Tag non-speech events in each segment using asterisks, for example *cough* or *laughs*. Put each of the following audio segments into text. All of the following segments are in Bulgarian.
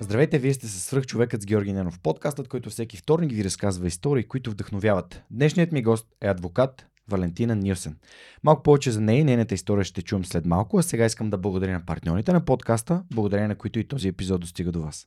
Здравейте, вие сте с човекът с Георги Ненов, подкастът, който всеки вторник ви разказва истории, които вдъхновяват. Днешният ми гост е адвокат Валентина Нилсен. Малко повече за нея и нейната история ще чуем след малко, а сега искам да благодаря на партньорите на подкаста, благодарение на които и този епизод достига до вас.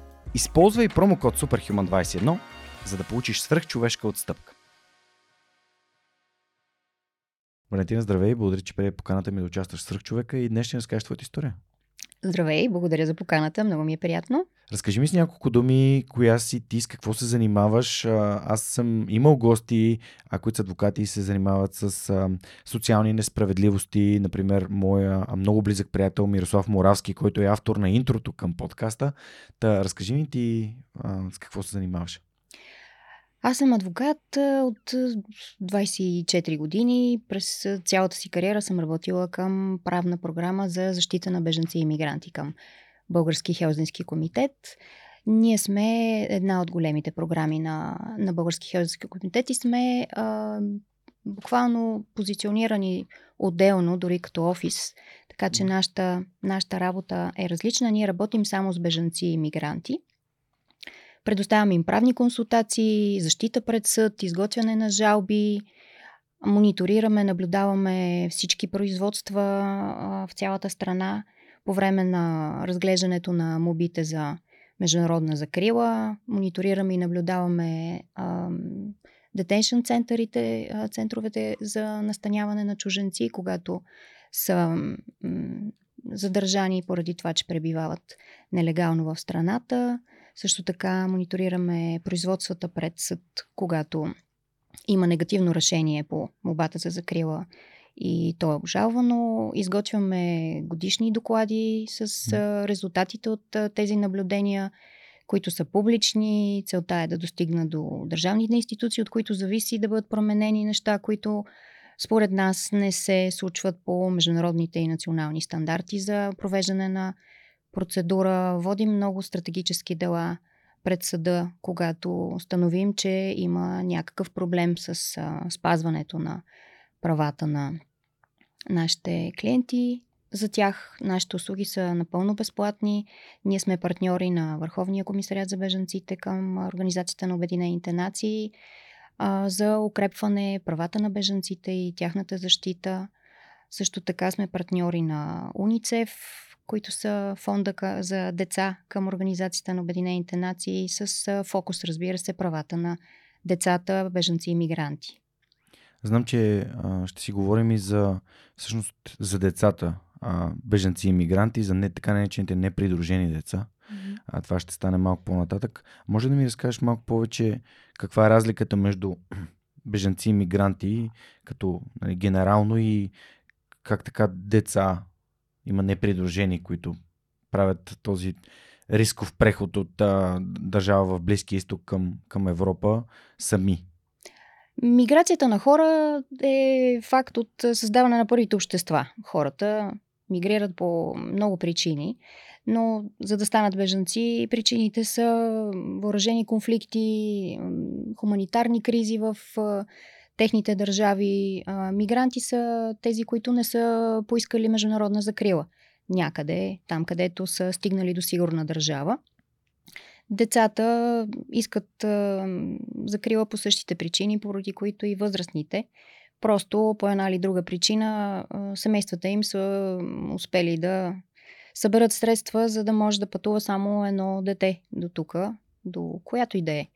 Използвай промокод SUPERHUMAN21, за да получиш свръхчовешка отстъпка. Валентина, здравей, благодаря, че прие поканата ми да участваш в свръхчовека и днес ще разкажеш твоята история. Здравей, благодаря за поканата, много ми е приятно. Разкажи ми с няколко думи, коя си ти, с какво се занимаваш. Аз съм имал гости, а, които са адвокати и се занимават с а, социални несправедливости. Например, моя много близък приятел Мирослав Моравски, който е автор на интрото към подкаста. Та, разкажи ми ти а, с какво се занимаваш. Аз съм адвокат от 24 години. През цялата си кариера съм работила към правна програма за защита на беженци и иммигранти към Български Хелзински комитет. Ние сме една от големите програми на, на Български Хелзински комитет и сме а, буквално позиционирани отделно, дори като офис. Така че нашата, нашата работа е различна. Ние работим само с бежанци и иммигранти. Предоставяме им правни консултации, защита пред съд, изготвяне на жалби, мониторираме, наблюдаваме всички производства в цялата страна по време на разглеждането на мобите за международна закрила. Мониторираме и наблюдаваме детеншн центърите, центровете за настаняване на чуженци, когато са задържани поради това, че пребивават нелегално в страната. Също така мониторираме производствата пред съд, когато има негативно решение по мобата за закрила и то е обжалвано. Изготвяме годишни доклади с резултатите от тези наблюдения, които са публични. Целта е да достигна до държавните институции, от които зависи да бъдат променени неща, които според нас не се случват по международните и национални стандарти за провеждане на процедура. Водим много стратегически дела пред съда, когато установим, че има някакъв проблем с а, спазването на правата на нашите клиенти. За тях нашите услуги са напълно безплатни. Ние сме партньори на Върховния комисариат за бежанците към Организацията на Обединените нации а, за укрепване правата на бежанците и тяхната защита. Също така сме партньори на УНИЦЕФ, които са фонда за деца към Организацията на Обединените нации с фокус, разбира се, правата на децата, бежанци и мигранти. Знам, че а, ще си говорим и за, всъщност, за децата, а, бежанци и мигранти, за не, така наречените непридружени деца. Mm-hmm. А, това ще стане малко по-нататък. Може да ми разкажеш малко повече каква е разликата между *clears throat* бежанци и мигранти, като нали, генерално и как така деца има непридружени, които правят този рисков преход от а, държава в Близкия изток към, към Европа сами. Миграцията на хора е факт от създаване на първите общества. Хората мигрират по много причини, но за да станат бежанци, причините са въоръжени конфликти, хуманитарни кризи в техните държави. Мигранти са тези, които не са поискали международна закрила някъде, там където са стигнали до сигурна държава. Децата искат а, закрила по същите причини, поради които и възрастните. Просто по една или друга причина а, семействата им са успели да съберат средства, за да може да пътува само едно дете до тук, до която и да е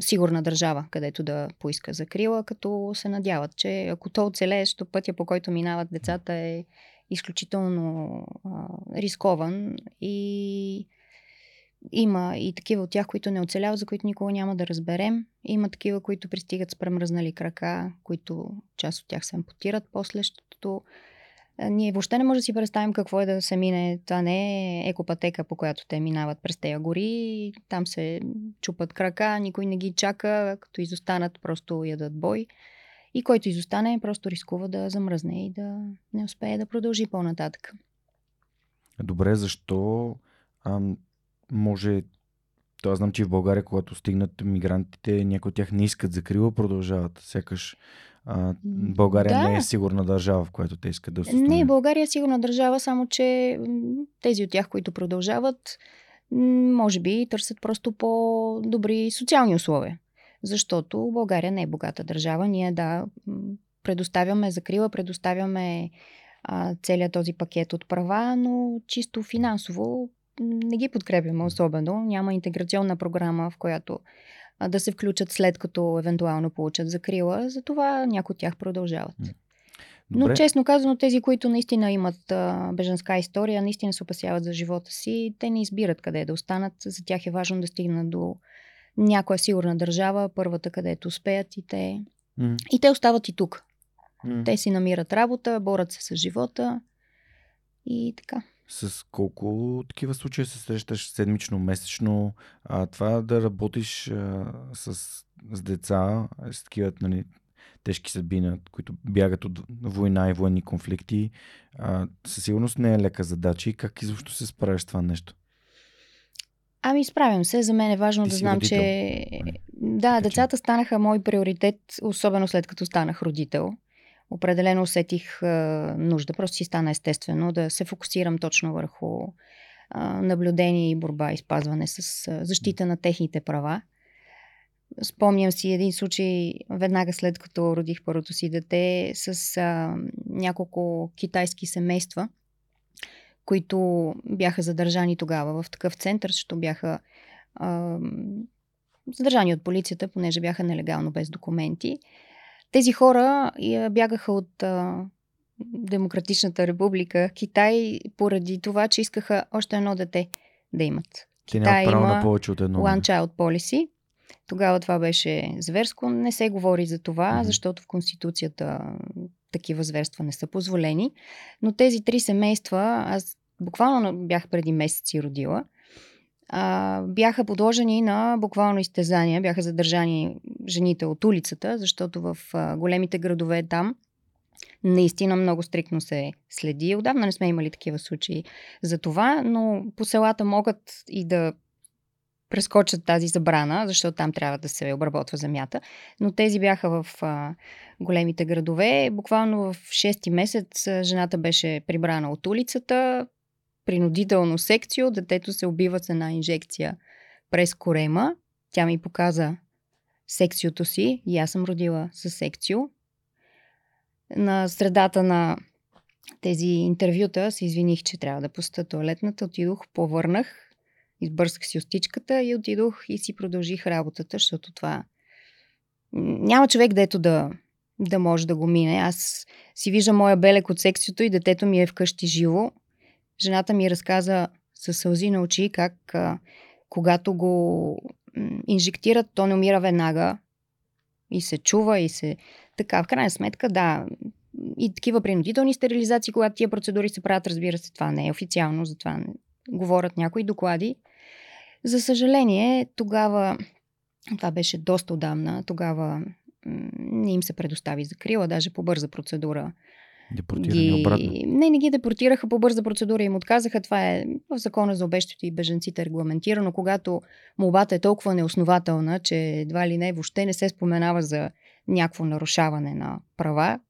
сигурна държава, където да поиска закрила, като се надяват, че ако то оцелее, защото пътя по който минават децата е изключително а, рискован и има и такива от тях, които не оцеляват, за които никога няма да разберем. Има такива, които пристигат с премръзнали крака, които част от тях се ампутират после, защото ние въобще не може да си представим какво е да се мине. Това не е екопатека, по която те минават през тези гори. Там се чупат крака, никой не ги чака. Като изостанат, просто ядат бой. И който изостане, просто рискува да замръзне и да не успее да продължи по-нататък. Добре, защо ам, може то аз знам, че в България, когато стигнат мигрантите, някои от тях не искат закрила, продължават. Сякаш а, България да. не е сигурна държава, в която те искат да се Не, България е сигурна държава, само че тези от тях, които продължават, може би търсят просто по-добри социални условия. Защото България не е богата държава. Ние да предоставяме закрила, предоставяме а, целият този пакет от права, но чисто финансово не ги подкрепяме особено. Няма интеграционна програма, в която да се включат след като евентуално получат закрила. Затова някои от тях продължават. Добре. Но честно казано, тези, които наистина имат а, беженска история, наистина се опасяват за живота си, те не избират къде да останат. За тях е важно да стигнат до някоя сигурна държава, първата където успеят и те, mm. и те остават и тук. Mm. Те си намират работа, борят се с живота и така. С колко такива случаи се срещаш седмично, месечно? А, това да работиш а, с, с деца, с такива нали, тежки съдбина, които бягат от война и военни конфликти, а, със сигурност не е лека задача и как изобщо се справяш с това нещо? Ами, справям се. За мен е важно Ти да знам, родител. че... Да, така, децата станаха мой приоритет, особено след като станах родител определено усетих а, нужда. Просто си стана естествено да се фокусирам точно върху а, наблюдение и борба и спазване с а, защита на техните права. Спомням си един случай веднага след като родих първото си дете с а, няколко китайски семейства, които бяха задържани тогава в такъв център, защото бяха а, задържани от полицията, понеже бяха нелегално без документи. Тези хора бягаха от а, Демократичната република Китай поради това, че искаха още едно дете да имат. Те Китай право има на повече от едно. One Child Policy. Тогава това беше зверско. Не се говори за това, mm-hmm. защото в Конституцията такива зверства не са позволени. Но тези три семейства, аз буквално бях преди месеци родила, а, бяха подложени на буквално изтезания, бяха задържани жените от улицата, защото в а, големите градове там наистина много стрикно се следи. Отдавна не сме имали такива случаи за това, но по селата могат и да прескочат тази забрана, защото там трябва да се обработва земята. Но тези бяха в а, големите градове. Буквално в 6 месец жената беше прибрана от улицата, принудително секцио, детето се убива с една инжекция през корема. Тя ми показа секциото си и аз съм родила с секцио. На средата на тези интервюта се извиних, че трябва да пуста туалетната. Отидох, повърнах, избърсках си остичката и отидох и си продължих работата, защото това няма човек, дето да, да може да го мине. Аз си виждам моя белек от секциото и детето ми е вкъщи живо Жената ми разказа със сълзи на очи как а, когато го инжектират, то не умира веднага. И се чува и се... Така, в крайна сметка, да, и такива принудителни стерилизации, когато тия процедури се правят, разбира се, това не е официално, затова не говорят някои доклади. За съжаление, тогава, това беше доста отдавна, тогава не им се предостави закрила, даже по бърза процедура Депортирани ги... обратно? Не, не ги депортираха по бърза процедура и им отказаха. Това е в закона за обещите и беженците регламентирано, когато молбата е толкова неоснователна, че едва ли не въобще не се споменава за някакво нарушаване на права,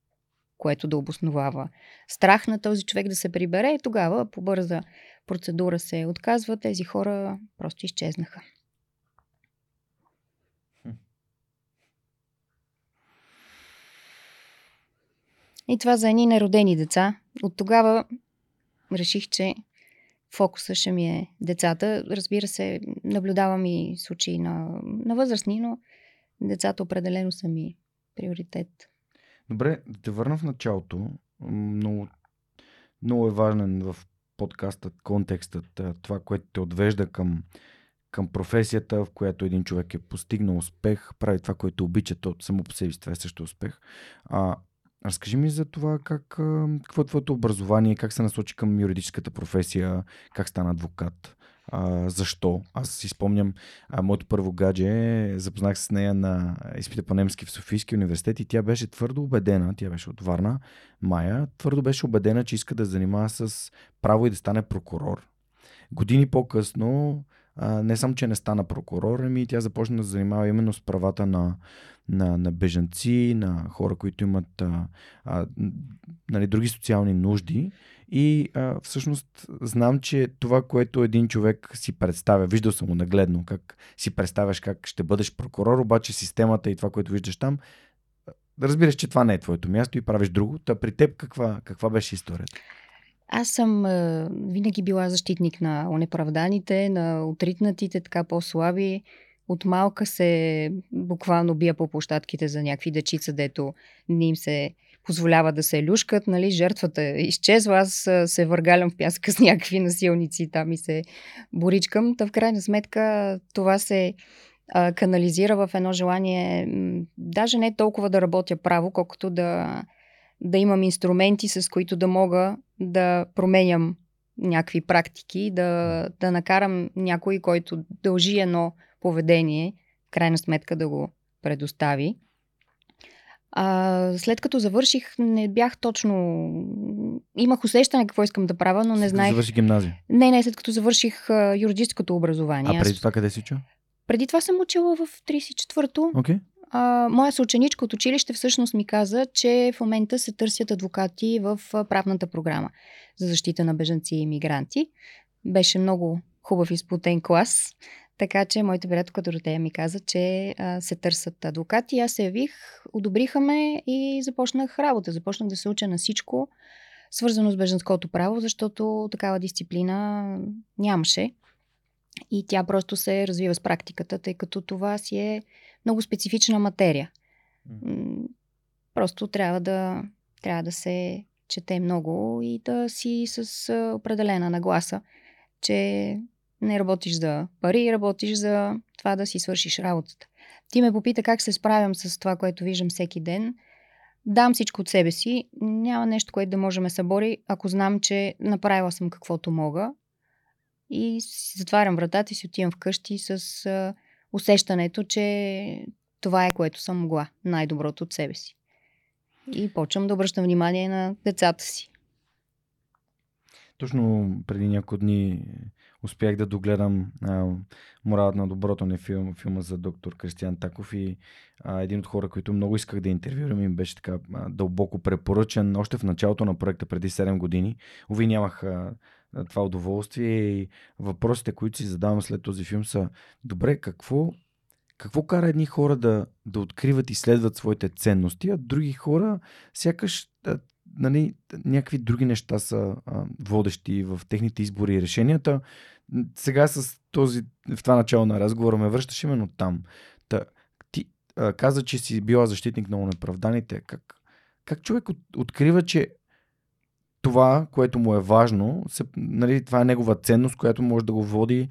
което да обосновава страх на този човек да се прибере и тогава по бърза процедура се отказва. Тези хора просто изчезнаха. И това за едни неродени деца. От тогава реших, че фокуса ще ми е децата. Разбира се, наблюдавам и случаи на, на възрастни, но децата определено са ми приоритет. Добре, да те върна в началото. Много, много е важен в подкаста контекстът, това, което те отвежда към, към професията, в която един човек е постигнал успех, прави това, което обича, то само по себе си това е също успех. А, разкажи ми за това как, какво е твоето образование, как се насочи към юридическата професия, как стана адвокат. А, защо? Аз си спомням, а, моето първо гадже, запознах се с нея на изпита по немски в Софийския университет и тя беше твърдо убедена, тя беше от Варна, Майя, твърдо беше убедена, че иска да занимава с право и да стане прокурор. Години по-късно, не само, че не стана прокурор, ами тя започна да занимава именно с правата на, на, на бежанци, на хора, които имат а, а, нали, други социални нужди. И а, всъщност знам, че това, което един човек си представя, виждал съм го нагледно, как си представяш как ще бъдеш прокурор, обаче системата и това, което виждаш там, разбираш, че това не е твоето място и правиш друго. Та при теб каква, каква беше историята? Аз съм а, винаги била защитник на онеправданите, на отритнатите, така по-слаби. От малка се буквално бия по площадките за някакви дечица, дето не им се позволява да се люшкат, нали, жертвата изчезва, аз се въргалям в пяска с някакви насилници там и се боричкам. Та в крайна сметка това се а, канализира в едно желание, даже не толкова да работя право, колкото да, да имам инструменти, с които да мога да променям някакви практики, да, да накарам някой, който дължи едно поведение, в крайна сметка да го предостави. А, след като завърших, не бях точно. Имах усещане какво искам да правя, но не знаех. Завърши гимназия? Не, не, след като завърших а, юридическото образование. А преди това къде си учил? Преди това съм учила в 34-то. Okay. А, моя съученичка от училище всъщност ми каза, че в момента се търсят адвокати в правната програма за защита на бежанци и иммигранти. Беше много хубав изплутен клас. Така че моята приятелка Доротея ми каза, че а, се търсят адвокати. Аз се явих, одобриха ме и започнах работа. Започнах да се уча на всичко, свързано с беженското право, защото такава дисциплина нямаше. И тя просто се развива с практиката, тъй като това си е много специфична материя. Просто трябва да, трябва да се чете много и да си с определена нагласа, че не работиш за пари, работиш за това да си свършиш работата. Ти ме попита как се справям с това, което виждам всеки ден. Дам всичко от себе си. Няма нещо, което да може ме събори, ако знам, че направила съм каквото мога. И си затварям вратата и си отивам вкъщи с а, усещането, че това е което съм могла. Най-доброто от себе си. И почвам да обръщам внимание на децата си. Точно преди няколко дни успях да догледам а, Моралът на доброто не филм, филма за доктор Кристиан Таков и а, един от хора, които много исках да интервюрам и беше така а, дълбоко препоръчен още в началото на проекта преди 7 години. Ови нямах а, това удоволствие и въпросите, които си задавам след този филм са добре, какво, какво кара едни хора да, да откриват и следват своите ценности, а други хора сякаш нали, някакви други неща са а, водещи в техните избори и решенията. Сега с този, в това начало на разговора ме връщаш именно там. Та, ти а, каза, че си била защитник на неправданите. Как, как човек от, открива, че това, което му е важно, се, нали, това е негова ценност, която може да го води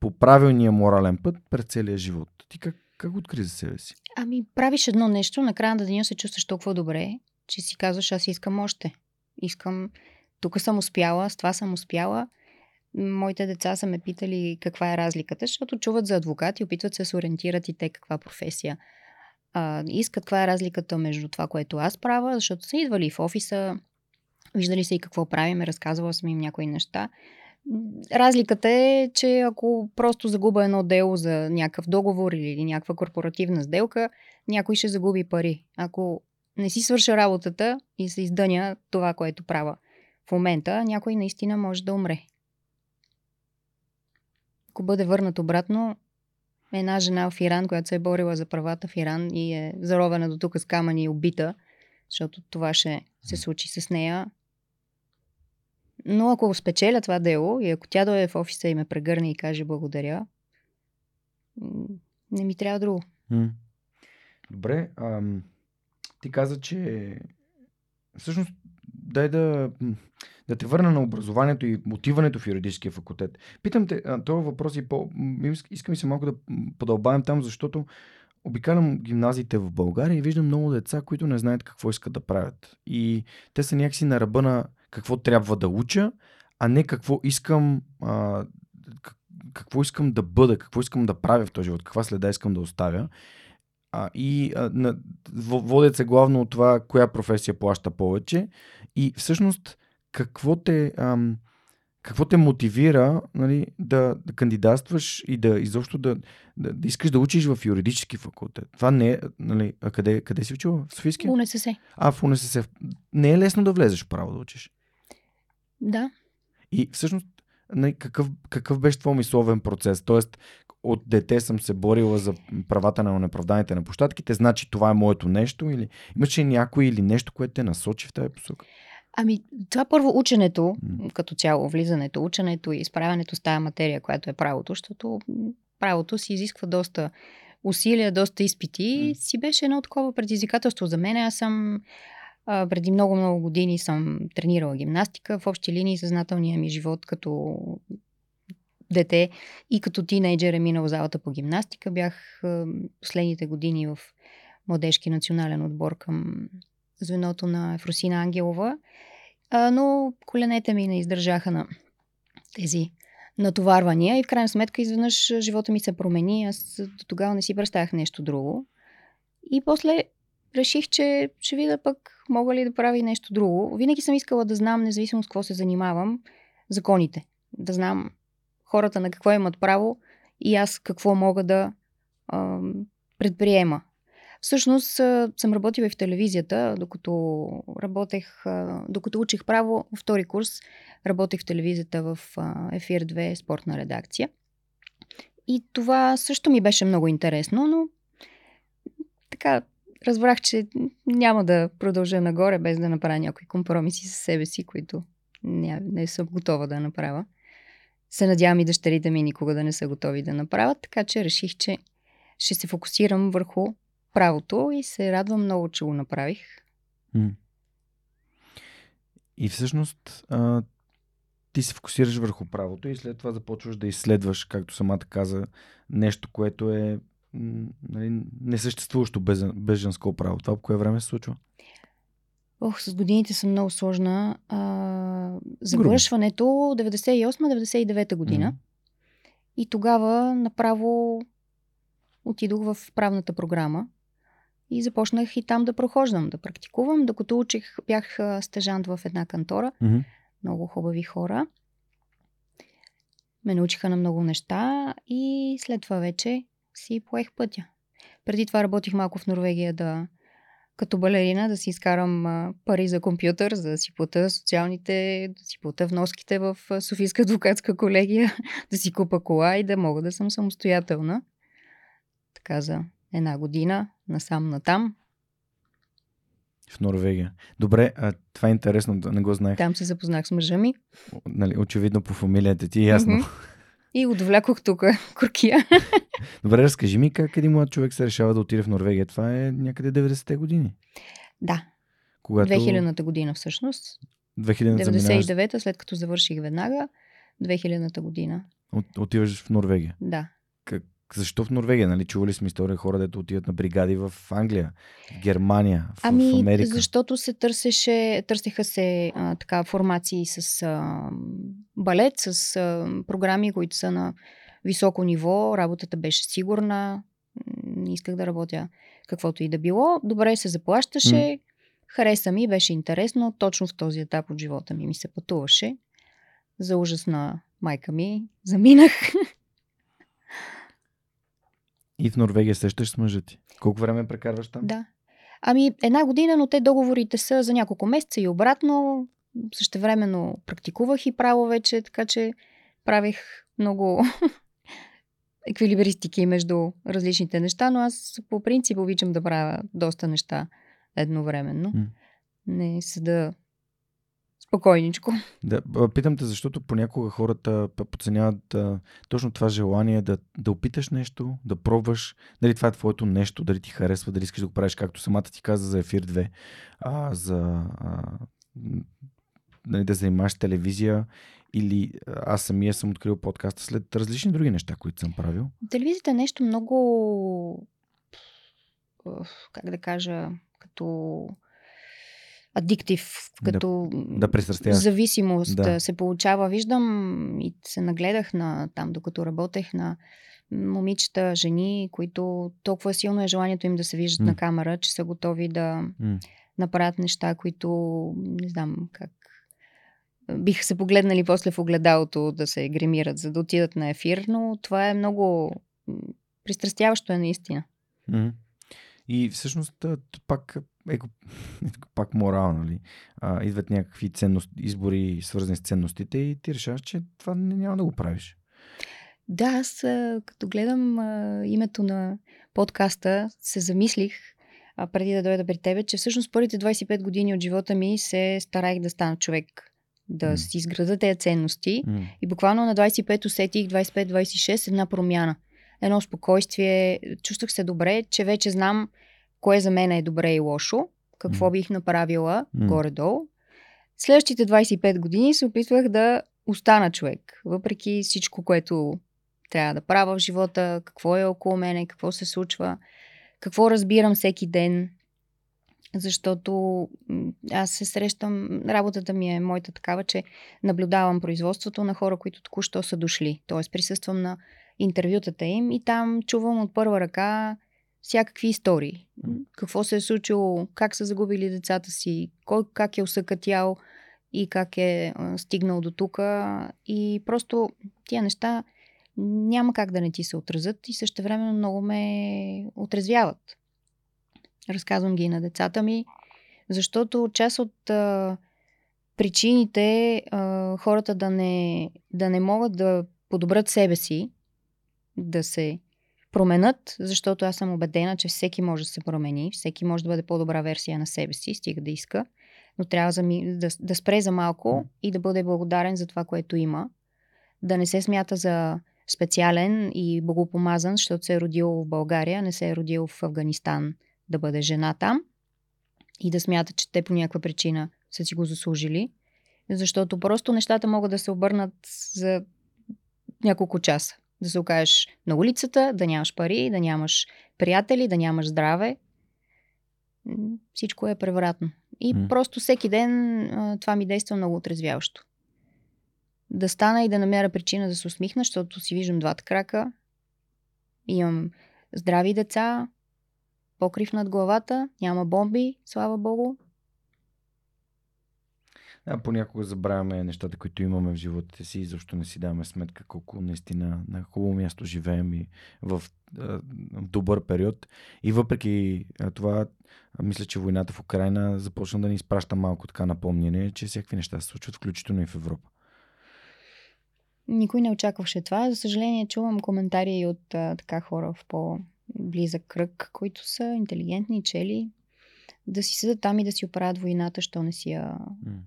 по правилния морален път през целия живот. Ти как, как откри за себе си? Ами, правиш едно нещо, накрая на деня се чувстваш толкова добре, че си казваш, аз искам още. Искам, тук съм успяла, с това съм успяла. Моите деца са ме питали каква е разликата, защото чуват за адвокат и опитват се да се ориентират и те каква професия а, искат. Каква е разликата между това, което аз правя, защото са идвали в офиса, виждали са и какво правим, разказвала съм им някои неща. Разликата е, че ако просто загуба едно дело за някакъв договор или някаква корпоративна сделка, някой ще загуби пари. Ако не си свърша работата и се издъня това, което правя в момента, някой наистина може да умре. Ако бъде върнат обратно, една жена в Иран, която се е борила за правата в Иран и е заровена до тук с камъни и убита, защото това ще се случи с нея. Но ако спечеля това дело и ако тя дойде в офиса и ме прегърне и каже благодаря, не ми трябва друго. Добре. Ам, ти каза, че всъщност дай да, да те върна на образованието и мотиването в юридическия факултет. Питам те, този въпрос и по... Искам и се малко да подълбавим там, защото обикалям гимназиите в България и виждам много деца, които не знаят какво искат да правят. И те са някакси на ръба на какво трябва да уча, а не какво искам, а, какво искам да бъда, какво искам да правя в този живот, каква следа искам да оставя. А, и а, на, водят се главно от това, коя професия плаща повече. И всъщност, какво те, ам, какво те мотивира нали, да, да кандидатстваш и да изобщо да, да, да искаш да учиш в юридически факултет? Това не е. Нали, а къде, къде си учила? В Софийския? В УНСС. А, в УНСС. Не е лесно да влезеш право да учиш. Да. И всъщност, нали, какъв, какъв беше твой мисловен процес? Тоест, от дете съм се борила за правата на неправданите на площадките, значи това е моето нещо или имаше някой или нещо, което те насочи в тази посока? Ами, това първо ученето, като цяло, влизането, ученето и изправянето с тази материя, която е правото, защото правото си изисква доста усилия, доста изпити. Mm. Си беше едно такова предизвикателство за мен. Аз съм а, преди много-много години съм тренирала гимнастика. В общи линии съзнателния ми живот като дете и като тинейджер е минал залата по гимнастика. Бях а, последните години в младежки национален отбор към звеното на Ефросина Ангелова. А, но коленете ми не издържаха на тези натоварвания и в крайна сметка изведнъж живота ми се промени. Аз до тогава не си представях нещо друго. И после реших, че ще видя пък мога ли да прави нещо друго. Винаги съм искала да знам, независимо с какво се занимавам, законите. Да знам хората на какво имат право и аз какво мога да а, предприема. Всъщност съм работила и в телевизията, докато работех, докато учих право, втори курс, работех в телевизията в Ефир 2, спортна редакция. И това също ми беше много интересно, но така разбрах, че няма да продължа нагоре, без да направя някои компромиси с себе си, които не, не съм готова да направя. Се надявам и дъщерите ми никога да не са готови да направят, така че реших, че ще се фокусирам върху правото и се радвам много, че го направих. И всъщност а, ти се фокусираш върху правото и след това започваш да изследваш, както самата каза, нещо, което е нали, несъществуващо без, без женско право. Това по кое време се случва? Ох, с годините съм много сложна. А, завършването 98-99 година. Mm-hmm. И тогава направо отидох в правната програма и започнах и там да прохождам, да практикувам. Докато учих, бях стежант в една кантора. Mm-hmm. Много хубави хора. Ме научиха на много неща и след това вече си поех пътя. Преди това работих малко в Норвегия да, като балерина, да си изкарам а, пари за компютър, за да си плата социалните, да си плата вноските в Софийска адвокатска колегия, *laughs* да си купа кола и да мога да съм самостоятелна. Така за една година, насам натам. В Норвегия. Добре, а това е интересно, не го знаех. Там се запознах с мъжа ми. Нали, очевидно по фамилията ти, е ясно. Mm-hmm. *laughs* И отвлякох тук *laughs* куркия. *laughs* Добре, разкажи ми как един млад човек се решава да отиде в Норвегия. Това е някъде 90-те години. Да. Когато... 2000-та година всъщност. 2000 99-та, след като завърших веднага. 2000-та година. От, отиваш в Норвегия? Да. Защо в Норвегия? Нали, чували сме история хора, дето отиват на бригади в Англия, в Германия, в, ами, в Америка. защото се търсеше, търсеха се а, така формации с а, балет, с а, програми, които са на високо ниво. Работата беше сигурна. Не исках да работя каквото и да било. Добре се заплащаше. Mm. Хареса ми, беше интересно. Точно в този етап от живота ми ми се пътуваше. За ужас на майка ми заминах. *laughs* И в Норвегия сещаш с мъжа ти. Колко време прекарваш там? Да. Ами една година, но те договорите са за няколко месеца и обратно. Същевременно практикувах и право вече, така че правих много *laughs* еквилибристики между различните неща, но аз по принцип обичам да правя доста неща едновременно. Mm. Не седа спокойничко. Да, питам те, защото понякога хората подценяват а, точно това желание да, да опиташ нещо, да пробваш, дали това е твоето нещо, дали ти харесва, дали искаш да го правиш, както самата ти каза за Ефир 2, а, за а, нали, да занимаваш телевизия или аз самия съм открил подкаста след различни други неща, които съм правил. Телевизията е нещо много как да кажа, като адиктив, като да, да зависимост да. се получава. Виждам и се нагледах на там, докато работех на момичета, жени, които толкова силно е желанието им да се виждат mm. на камера, че са готови да mm. направят неща, които не знам как биха се погледнали после в огледалото да се гримират, за да отидат на ефир, но това е много пристрастяващо е наистина. Mm. И всъщност пак, е, *laughs* пак морал, нали? А, идват някакви ценност, избори, свързани с ценностите и ти решаваш, че това няма да го правиш. Да, аз като гледам а, името на подкаста, се замислих а, преди да дойда при тебе, че всъщност първите 25 години от живота ми се старах да стана човек, да mm. си изграда тези ценности. Mm. И буквално на 25 усетих 25-26 една промяна. Едно спокойствие. Чувствах се добре, че вече знам кое за мен е добре и лошо, какво бих направила mm. горе-долу. Следващите 25 години се опитвах да остана човек, въпреки всичко, което трябва да правя в живота, какво е около мене, какво се случва, какво разбирам всеки ден, защото аз се срещам, работата ми е моята такава, че наблюдавам производството на хора, които току-що са дошли. Тоест присъствам на интервютата им и там чувам от първа ръка всякакви истории. Какво се е случило, как са загубили децата си, кой как е усъкатял и как е стигнал до тук. И просто тия неща няма как да не ти се отразят и също време много ме отрезвяват. Разказвам ги и на децата ми, защото част от а, причините а, хората да не, да не могат да подобрят себе си, да се променят, защото аз съм убедена, че всеки може да се промени, всеки може да бъде по-добра версия на себе си, стига да иска, но трябва да, да, да спре за малко и да бъде благодарен за това, което има, да не се смята за специален и богопомазан, защото се е родил в България, не се е родил в Афганистан да бъде жена там и да смята, че те по някаква причина са си го заслужили, защото просто нещата могат да се обърнат за няколко часа. Да се окажеш на улицата, да нямаш пари, да нямаш приятели, да нямаш здраве. Всичко е превратно. И mm. просто всеки ден това ми действа много отрезвяващо да стана и да намеря причина да се усмихна, защото си виждам двата крака. Имам здрави деца, покрив над главата, няма бомби, слава богу. Да, понякога забравяме нещата, които имаме в живота си и защо не си даваме сметка колко наистина на хубаво място живеем и в, в добър период. И въпреки това, мисля, че войната в Украина започна да ни изпраща малко така напомнение, че всякакви неща се случват, включително и в Европа. Никой не очакваше това. За съжаление, чувам коментари от а, така хора в по-близък кръг, които са интелигентни, чели, да си седат там и да си оправят войната, що не си я... Mm.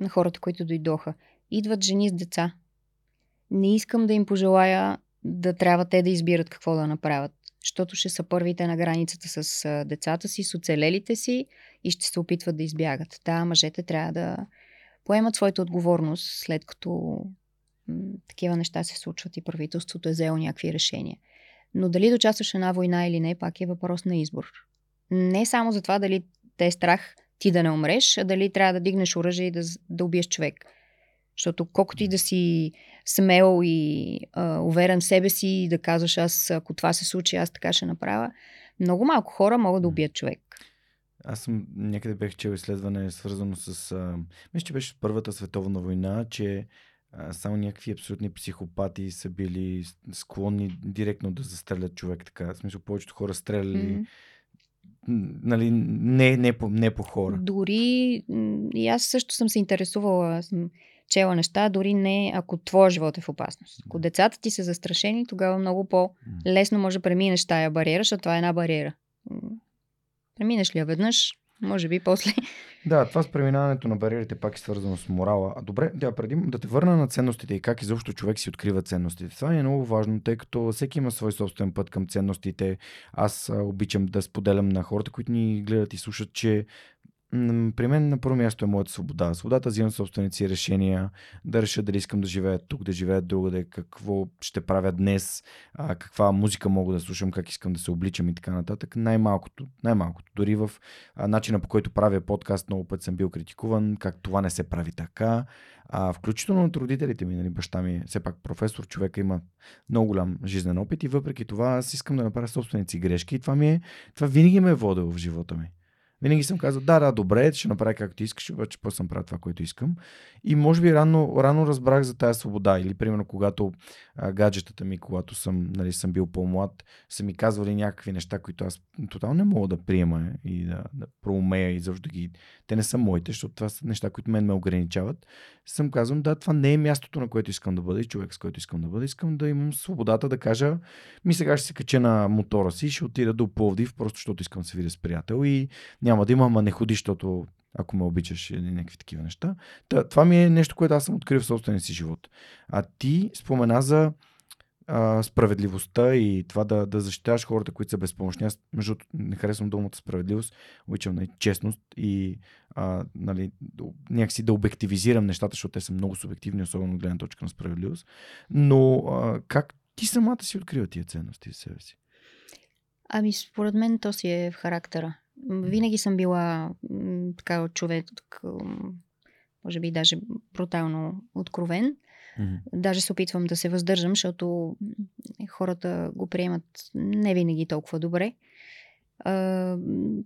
На хората, които дойдоха. Идват жени с деца. Не искам да им пожелая да трябва те да избират какво да направят, защото ще са първите на границата с децата си, с оцелелите си и ще се опитват да избягат. Да, мъжете трябва да поемат своята отговорност, след като такива неща се случват и правителството е взело някакви решения. Но дали да участваш в една война или не, пак е въпрос на избор. Не само за това дали те е страх ти да не умреш, а дали трябва да дигнеш оръжие и да, да убиеш човек. Защото колкото и да си смел и а, уверен в себе си и да казваш аз, ако това се случи, аз така ще направя, много малко хора могат да убият човек. Аз съм някъде бех чел изследване, свързано с... А, мисля, че беше Първата световна война, че само някакви абсолютни психопати са били склонни директно да застрелят човек така. В смисъл, повечето хора стреляли mm-hmm. Нали, не, не, по, не по хора. Дори и аз също съм се интересувала, съм чела неща, дори не ако твоя живот е в опасност. Ако децата ти са застрашени, тогава много по-лесно може да преминеш тая бариера, защото това е една бариера. Преминеш ли я веднъж, може би после. Да, това с преминаването на бариерите пак е свързано с морала. А добре, да, преди да те върна на ценностите и как изобщо човек си открива ценностите. Това е много важно, тъй като всеки има свой собствен път към ценностите. Аз обичам да споделям на хората, които ни гледат и слушат, че при мен на първо място е моята свобода. Свободата да взимам собствените си решения, да реша дали искам да живея тук, да живея другаде, какво ще правя днес, каква музика мога да слушам, как искам да се обличам и така нататък. Най-малкото, най-малкото. Дори в начина по който правя подкаст много път съм бил критикуван, как това не се прави така. А, включително от родителите ми, нали, баща ми е все пак професор, човека има много голям жизнен опит и въпреки това аз искам да направя собствените си грешки и това, ми е, това винаги ме е водило в живота ми. Винаги съм казал, да, да, добре, ще направя както искаш, обаче после съм правя това, което искам. И може би рано, рано разбрах за тази свобода. Или, примерно, когато а, гаджетата ми, когато съм, нали, съм бил по-млад, са ми казвали някакви неща, които аз тотално не мога да приема и да, да проумея и защо ги... Те не са моите, защото това са неща, които мен ме ограничават. Съм казвам, да, това не е мястото, на което искам да бъда и човек, с който искам да бъда. Искам да имам свободата да кажа, ми сега ще се кача на мотора си, ще отида до Пловдив, просто защото искам да се видя с приятел и няма да има, ама не ходи, защото ако ме обичаш или някакви такива неща. Та, това ми е нещо, което аз съм открил в собствения си живот. А ти спомена за а, справедливостта и това да, да защитаваш хората, които са безпомощни. Аз, между не харесвам думата справедливост, обичам нали, честност и а, нали, някакси да обективизирам нещата, защото те са много субективни, особено от гледна точка на справедливост. Но а, как ти самата си открива тия ценности в себе си? Ами, според мен то си е в характера. Винаги съм била така човек, може би даже брутално откровен. Mm-hmm. Даже се опитвам да се въздържам, защото хората го приемат не винаги толкова добре. А,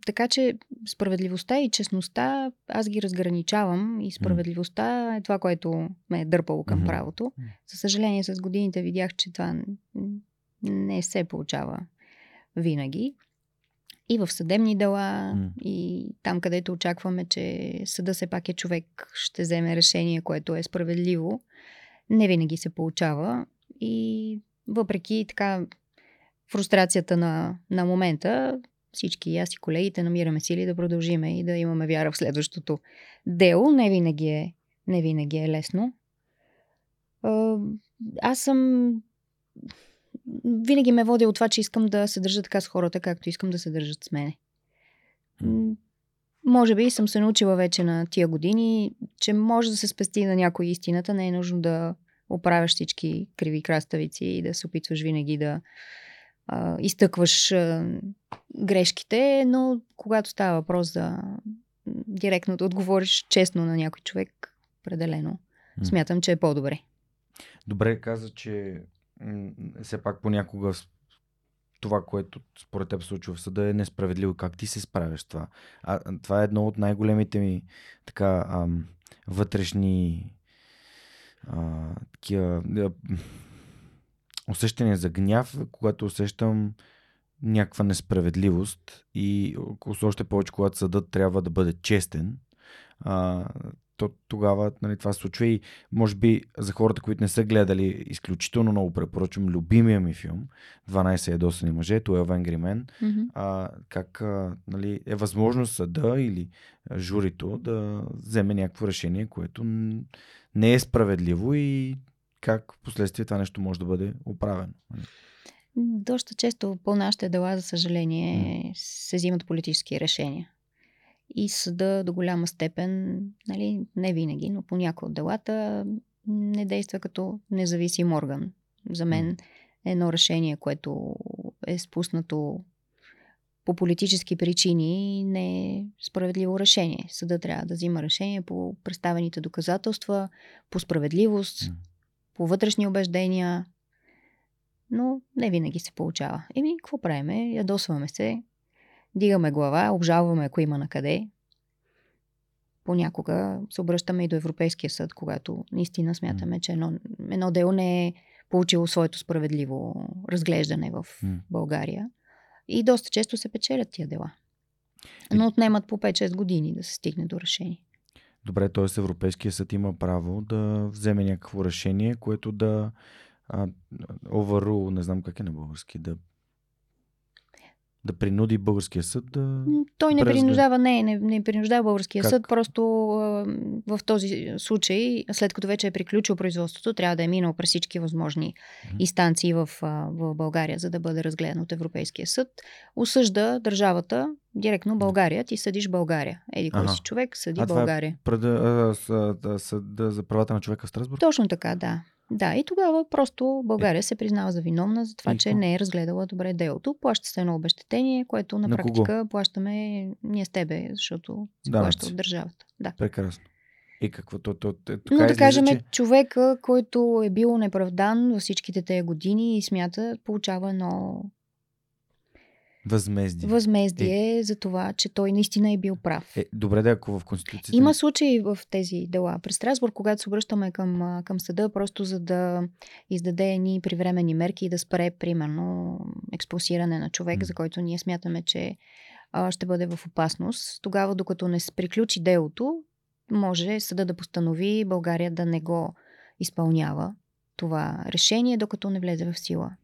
така че справедливостта и честността, аз ги разграничавам и справедливостта е това, което ме е дърпало към mm-hmm. правото. За съжаление, с годините видях, че това не се получава винаги и в съдебни дела, mm. и там, където очакваме, че съда все пак е човек, ще вземе решение, което е справедливо, не винаги се получава. И въпреки така фрустрацията на, на момента, всички, аз и колегите, намираме сили да продължиме и да имаме вяра в следващото дело. Не винаги е, не винаги е лесно. Аз съм винаги ме води от това, че искам да се държа така с хората, както искам да се държат с мене. Може би съм се научила вече на тия години, че може да се спести на някой истината. Не е нужно да оправяш всички криви краставици и да се опитваш винаги да а, изтъкваш а, грешките, но когато става въпрос за директно да отговориш честно на някой човек, определено смятам, че е по-добре. Добре каза, че все пак понякога това, което според теб случва в съда е несправедливо. Как ти се справяш това? А, това е едно от най-големите ми така ам, вътрешни а, такива а, усещания за гняв, когато усещам някаква несправедливост и още повече, когато съдът трябва да бъде честен, а, то тогава нали, това се случва и може би за хората, които не са гледали, изключително много препоръчвам любимия ми филм 12 ядосани мъже, Twelve Angry Men, mm-hmm. а, как а, нали, е възможно съда или журито да вземе някакво решение, което не е справедливо и как в последствие това нещо може да бъде оправено. Нали. Доста често по нашите дела, за съжаление, mm. се взимат политически решения и съда до голяма степен, нали, не винаги, но по някои от делата не действа като независим орган. За мен е едно решение, което е спуснато по политически причини не е справедливо решение. Съда трябва да взима решение по представените доказателства, по справедливост, по вътрешни убеждения, но не винаги се получава. Еми, какво правиме? Ядосваме се, Дигаме глава, обжалваме ако има на къде. Понякога се обръщаме и до Европейския съд, когато наистина смятаме, че едно, едно дело не е получило своето справедливо разглеждане в България. И доста често се печелят тия дела. Но отнемат по 5-6 години да се стигне до решение. Добре, т.е. Европейския съд има право да вземе някакво решение, което да overrule, не знам как е на български, да да принуди българския съд да. Той не принуждава, не, не, не принуждава българския Как? съд, просто в този случай, след като вече е приключил производството, трябва да е минал през всички възможни Мгм. инстанции в, в България, за да бъде разгледан от Европейския съд. Осъжда държавата директно България. Ти съдиш България. Еди кой си човек, съди А това е България. Пред, а, за правата на човека в Страсбург? Точно така, да. Да, и тогава просто България се признава за виновна за това, И че какво? не е разгледала добре делото. Плаща се едно обещетение, което на, На кого? практика плащаме ние с тебе, защото се Данъци. плаща от държавата. Да. Прекрасно. И какво? То, то, то, Но така да излиза, кажем, че... човека, който е бил неправдан във всичките тези години и смята, получава едно Възмездие. възмездие за това, че той наистина е бил прав. Е, добре да, ако в Конституцията... Има случаи в тези дела. През Страсбург, когато се обръщаме към, към съда, просто за да издаде едни привременни мерки и да спре, примерно, експулсиране на човек, М. за който ние смятаме, че а, ще бъде в опасност. Тогава, докато не се приключи делото, може съда да постанови България да не го изпълнява това решение, докато не влезе в сила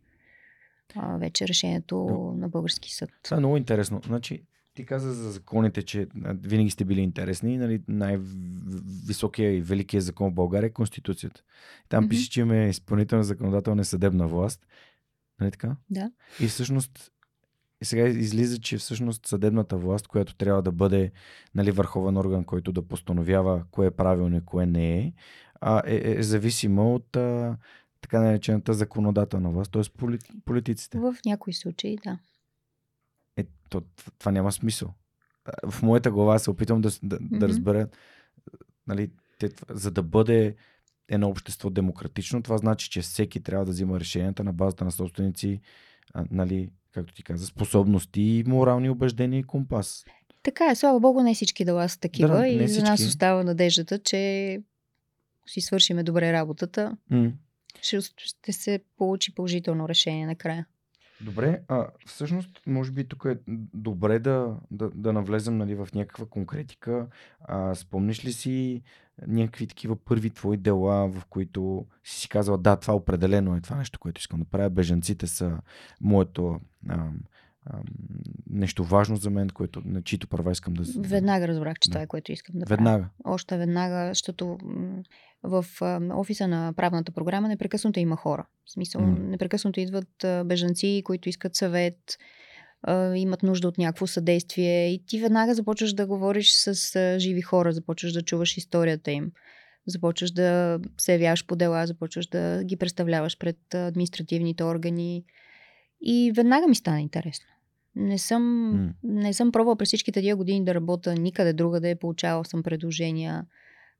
а, вече решението Но- на български съд. Това е много интересно. Значи, ти каза за законите, че винаги сте били интересни. Нали, най-високия и великият закон в България е Конституцията. Там пише, че имаме изпълнителна, законодателна, съдебна власт. Нали така? Да. И всъщност и сега излиза, че всъщност съдебната власт, която трябва да бъде нали, върховен орган, който да постановява кое е правилно и кое не е, а, е, е зависима от а, така наречената законодателна власт, т.е. Поли, политиците. В някои случаи, да. Е, то, това няма смисъл. В моята глава се опитвам да, да, Мгм. да разбера, нали, те, за да бъде едно общество демократично, това значи, че всеки трябва да взима решенията на базата на собственици, а, нали, както ти каза, способности и морални убеждения и компас. Така е, слава богу, не всички дела са такива Да, и не за нас всички. остава надеждата, че си свършиме добре работата, М. ще, ще се получи положително решение накрая. Добре, а всъщност, може би тук е добре да, да, да навлезем нали, в някаква конкретика. А, спомниш ли си някакви такива първи твои дела, в които си си казала, да, това определено е това нещо, което искам да правя. Бежанците са моето ам, ам, нещо важно за мен, което, на чието права искам да... Веднага разбрах, че Да. това е което искам да правя. Веднага. Още веднага, защото в офиса на правната програма непрекъснато има хора. В смисъл, М. непрекъснато идват бежанци, които искат съвет, имат нужда от някакво съдействие и ти веднага започваш да говориш с живи хора, започваш да чуваш историята им. Започваш да се явяваш по дела, започваш да ги представляваш пред административните органи. И веднага ми стана интересно. Не съм, М. не съм пробвала през всичките тия години да работя никъде другаде. Получавала съм предложения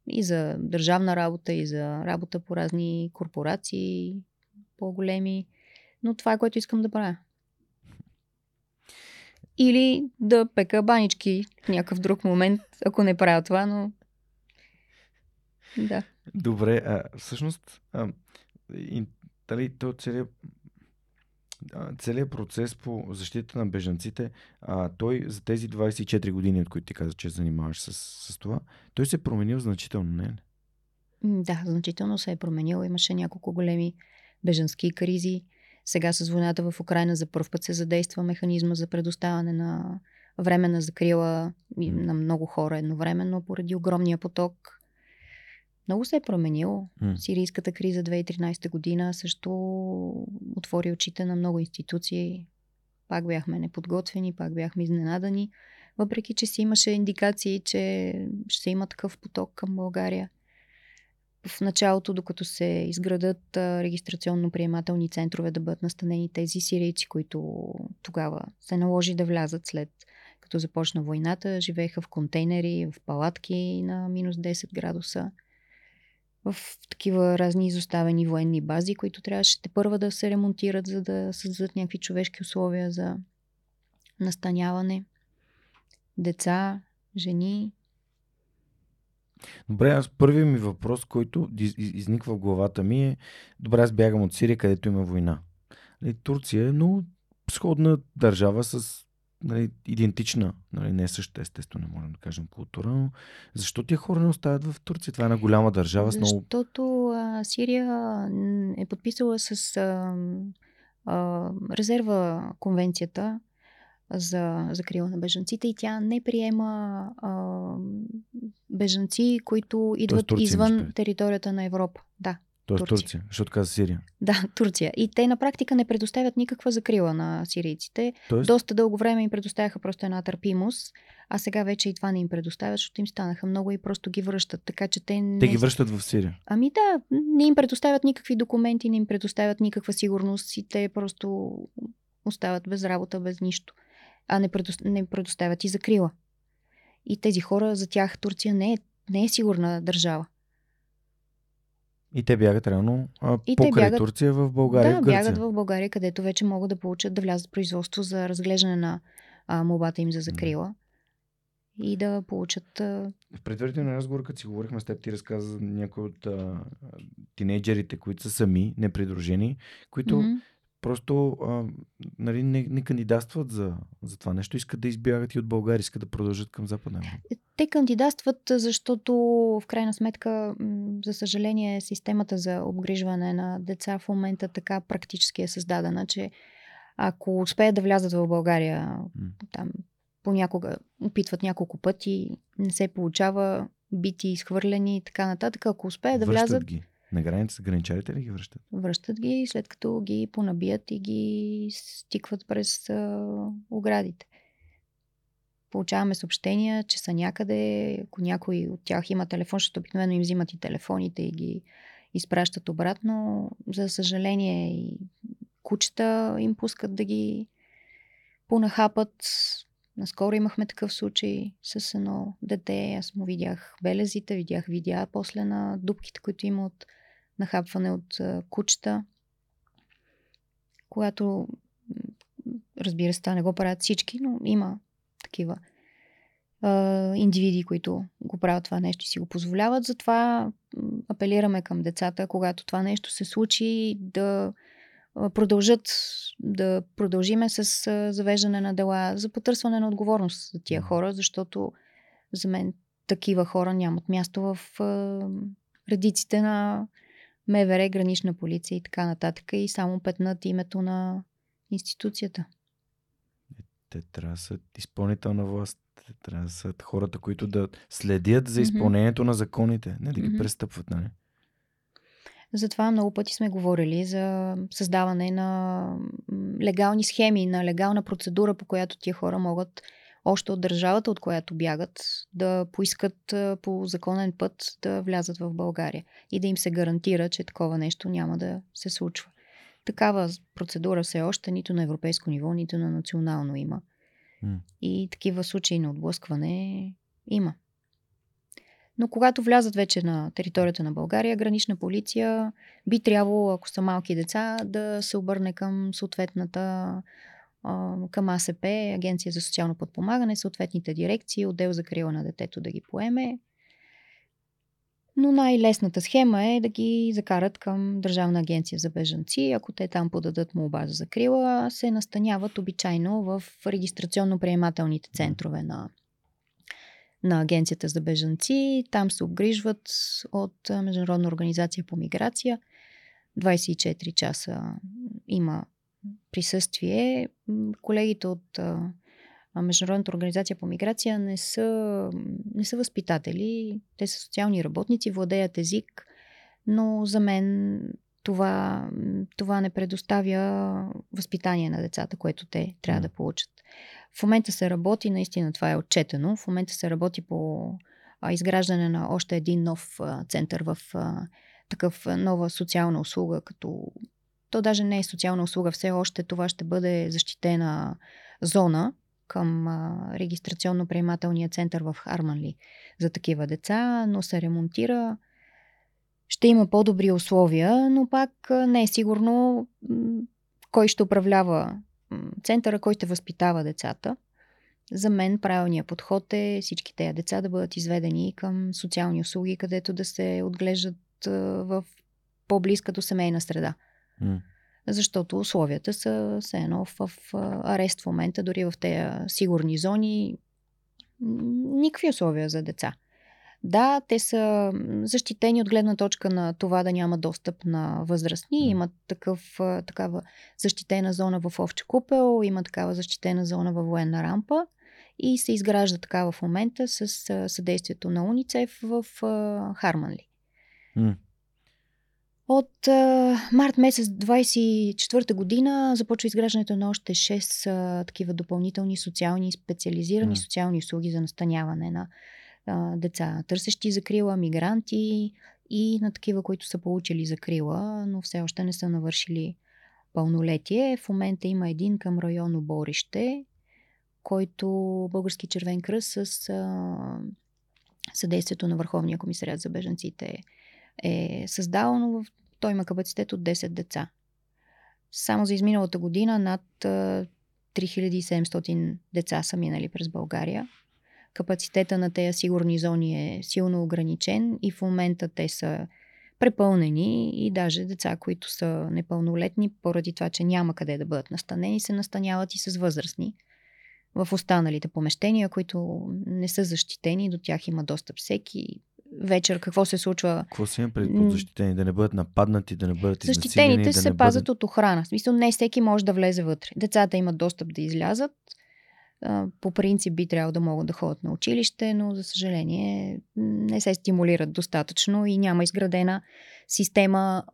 и за държавна работа, и за работа по разни корпорации, по-големи. Но това е което искам да правя. Или да пека банички в някакъв друг момент, ако не правя това, но... Да. Добре, а, всъщност, а, и, дали, то целият, целият процес по защита на бежанците, а, той за тези 24 години, от които ти каза, че занимаваш с, с това, той се е променил значително, не е ли? Да, значително се е променил. Имаше няколко големи бежански кризи. Сега с войната в Украина за първ път се задейства механизма за предоставяне на временна закрила и М. на много хора едновременно поради огромния поток. Много се е променил. М. Сирийската криза 2013 година също отвори очите на много институции. Пак бяхме неподготвени, пак бяхме изненадани, въпреки че си имаше индикации, че ще има такъв поток към България. В началото, докато се изградат регистрационно-приемателни центрове да бъдат настанени тези сирийци, които тогава се наложи да влязат след като започна войната, живееха в контейнери, в палатки на минус 10 градуса в такива разни изоставени военни бази, които трябваше те първа да се ремонтират, за да създадат някакви човешки условия за настаняване. Деца, жени. Добре, аз първият ми въпрос, който из, из, изниква в главата ми е, добре, аз бягам от Сирия, където има война. Нали, Турция е много сходна държава с нали, идентична, нали, не същата, естествено, не можем да кажем култура, но защо тия хора не остават в Турция? Това е една голяма държава с много... Защото а, Сирия е подписала с а, а, резерва конвенцията за закрила на бежанците и тя не приема а, бежанци, които идват Турция, извън територията на Европа. Да. Тоест Турция. Турция, защото каза Сирия. Да, Турция. И те на практика не предоставят никаква закрила на сирийците. Тоест... Доста дълго време им предоставяха просто една търпимост, а сега вече и това не им предоставят, защото им станаха много и просто ги връщат. Така че те. Не... Те ги връщат в Сирия. Ами да, не им предоставят никакви документи, не им предоставят никаква сигурност и те просто остават без работа, без нищо. А не, предоставят, не предоставят и закрила. И тези хора, за тях Турция не е, не е сигурна държава. И те бягат реално а, и покрай бягат, Турция в България. Да, в бягат в България, където вече могат да получат да влязат в производство за разглеждане на а, молбата им за закрила и да получат. А... В предварителния разговор, като си говорихме с теб, ти разказа за някои от а, тинейджерите, които са сами, непридружени, които mm-hmm просто а, нали, не, не кандидатстват за, за това нещо, искат да избягат и от България, искат да продължат към Западна Те кандидатстват, защото в крайна сметка, за съжаление, системата за обгрижване на деца в момента така практически е създадена, че ако успеят да влязат в България, там понякога опитват няколко пъти, не се получава, бити, изхвърлени и така нататък. Ако успеят да влязат. Ги. На граница граничарите ли ги връщат? Връщат ги, след като ги понабият и ги стикват през а, оградите. Получаваме съобщения, че са някъде, ако някой от тях има телефон, защото обикновено им взимат и телефоните и ги изпращат обратно. За съжаление и кучета им пускат да ги понахапат. Наскоро имахме такъв случай с едно дете. Аз му видях белезите, видях видеа после на дубките, които има от нахапване от кучета, която, разбира се, това не го правят всички, но има такива а, индивиди, които го правят това нещо и си го позволяват. Затова апелираме към децата, когато това нещо се случи, да продължат да продължиме с завеждане на дела за потърсване на отговорност за тия хора, защото за мен такива хора нямат място в редиците на МВР, гранична полиция и така нататък и само петнат името на институцията. Те трябва да са изпълнителна власт. Те трябва да са хората, които да следят за изпълнението mm-hmm. на законите, не да ги mm-hmm. престъпват. Нали? Затова много пъти сме говорили за създаване на легални схеми, на легална процедура, по която тия хора могат още от държавата, от която бягат, да поискат по законен път да влязат в България и да им се гарантира, че такова нещо няма да се случва. Такава процедура все още нито на европейско ниво, нито на национално има. Mm. И такива случаи на отблъскване има. Но когато влязат вече на територията на България, гранична полиция би трябвало, ако са малки деца, да се обърне към съответната към АСП, Агенция за социално подпомагане, съответните дирекции, отдел за крила на детето да ги поеме. Но най-лесната схема е да ги закарат към Държавна агенция за бежанци. Ако те там подадат молба за закрила, се настаняват обичайно в регистрационно-приемателните центрове на, на Агенцията за бежанци. Там се обгрижват от Международна организация по миграция. 24 часа има присъствие. Колегите от а, Международната организация по миграция не са, не са възпитатели, те са социални работници, владеят език, но за мен това, това не предоставя възпитание на децата, което те трябва да получат. В момента се работи, наистина това е отчетено, в момента се работи по изграждане на още един нов център в такъв нова социална услуга, като то даже не е социална услуга, все още това ще бъде защитена зона към регистрационно-приемателния център в Харманли за такива деца, но се ремонтира. Ще има по-добри условия, но пак не е сигурно кой ще управлява центъра, кой ще възпитава децата. За мен правилният подход е всички тези деца да бъдат изведени към социални услуги, където да се отглеждат в по-близка до семейна среда. Защото условията са все едно в, в арест в момента, дори в тези сигурни зони. Никакви условия за деца. Да, те са защитени от гледна точка на това да няма достъп на възрастни. Имат такъв, такава защитена зона в Овче купел, има такава защитена зона във военна рампа и се изгражда така в момента с съдействието на УНИЦЕФ в Харманли. Mm. От а, март месец 24 година започва изграждането на още 6 а, такива допълнителни социални, специализирани mm. социални услуги за настаняване на а, деца, търсещи закрила, мигранти и на такива, които са получили закрила, но все още не са навършили пълнолетие. В момента има един към районно Борище, който Български червен кръст с а, съдействието на Върховния комисариат за беженците е създал, но в той има капацитет от 10 деца. Само за изминалата година над 3700 деца са минали през България. Капацитета на тези сигурни зони е силно ограничен и в момента те са препълнени и даже деца, които са непълнолетни, поради това, че няма къде да бъдат настанени, се настаняват и с възрастни в останалите помещения, които не са защитени, до тях има достъп всеки вечер какво се случва. Какво си има преди под защитени? Да не бъдат нападнати, да не бъдат Защитените да се пазят бъдат... от охрана. В смисъл, не всеки може да влезе вътре. Децата имат достъп да излязат. По принцип би трябвало да могат да ходят на училище, но за съжаление не се стимулират достатъчно и няма изградена система.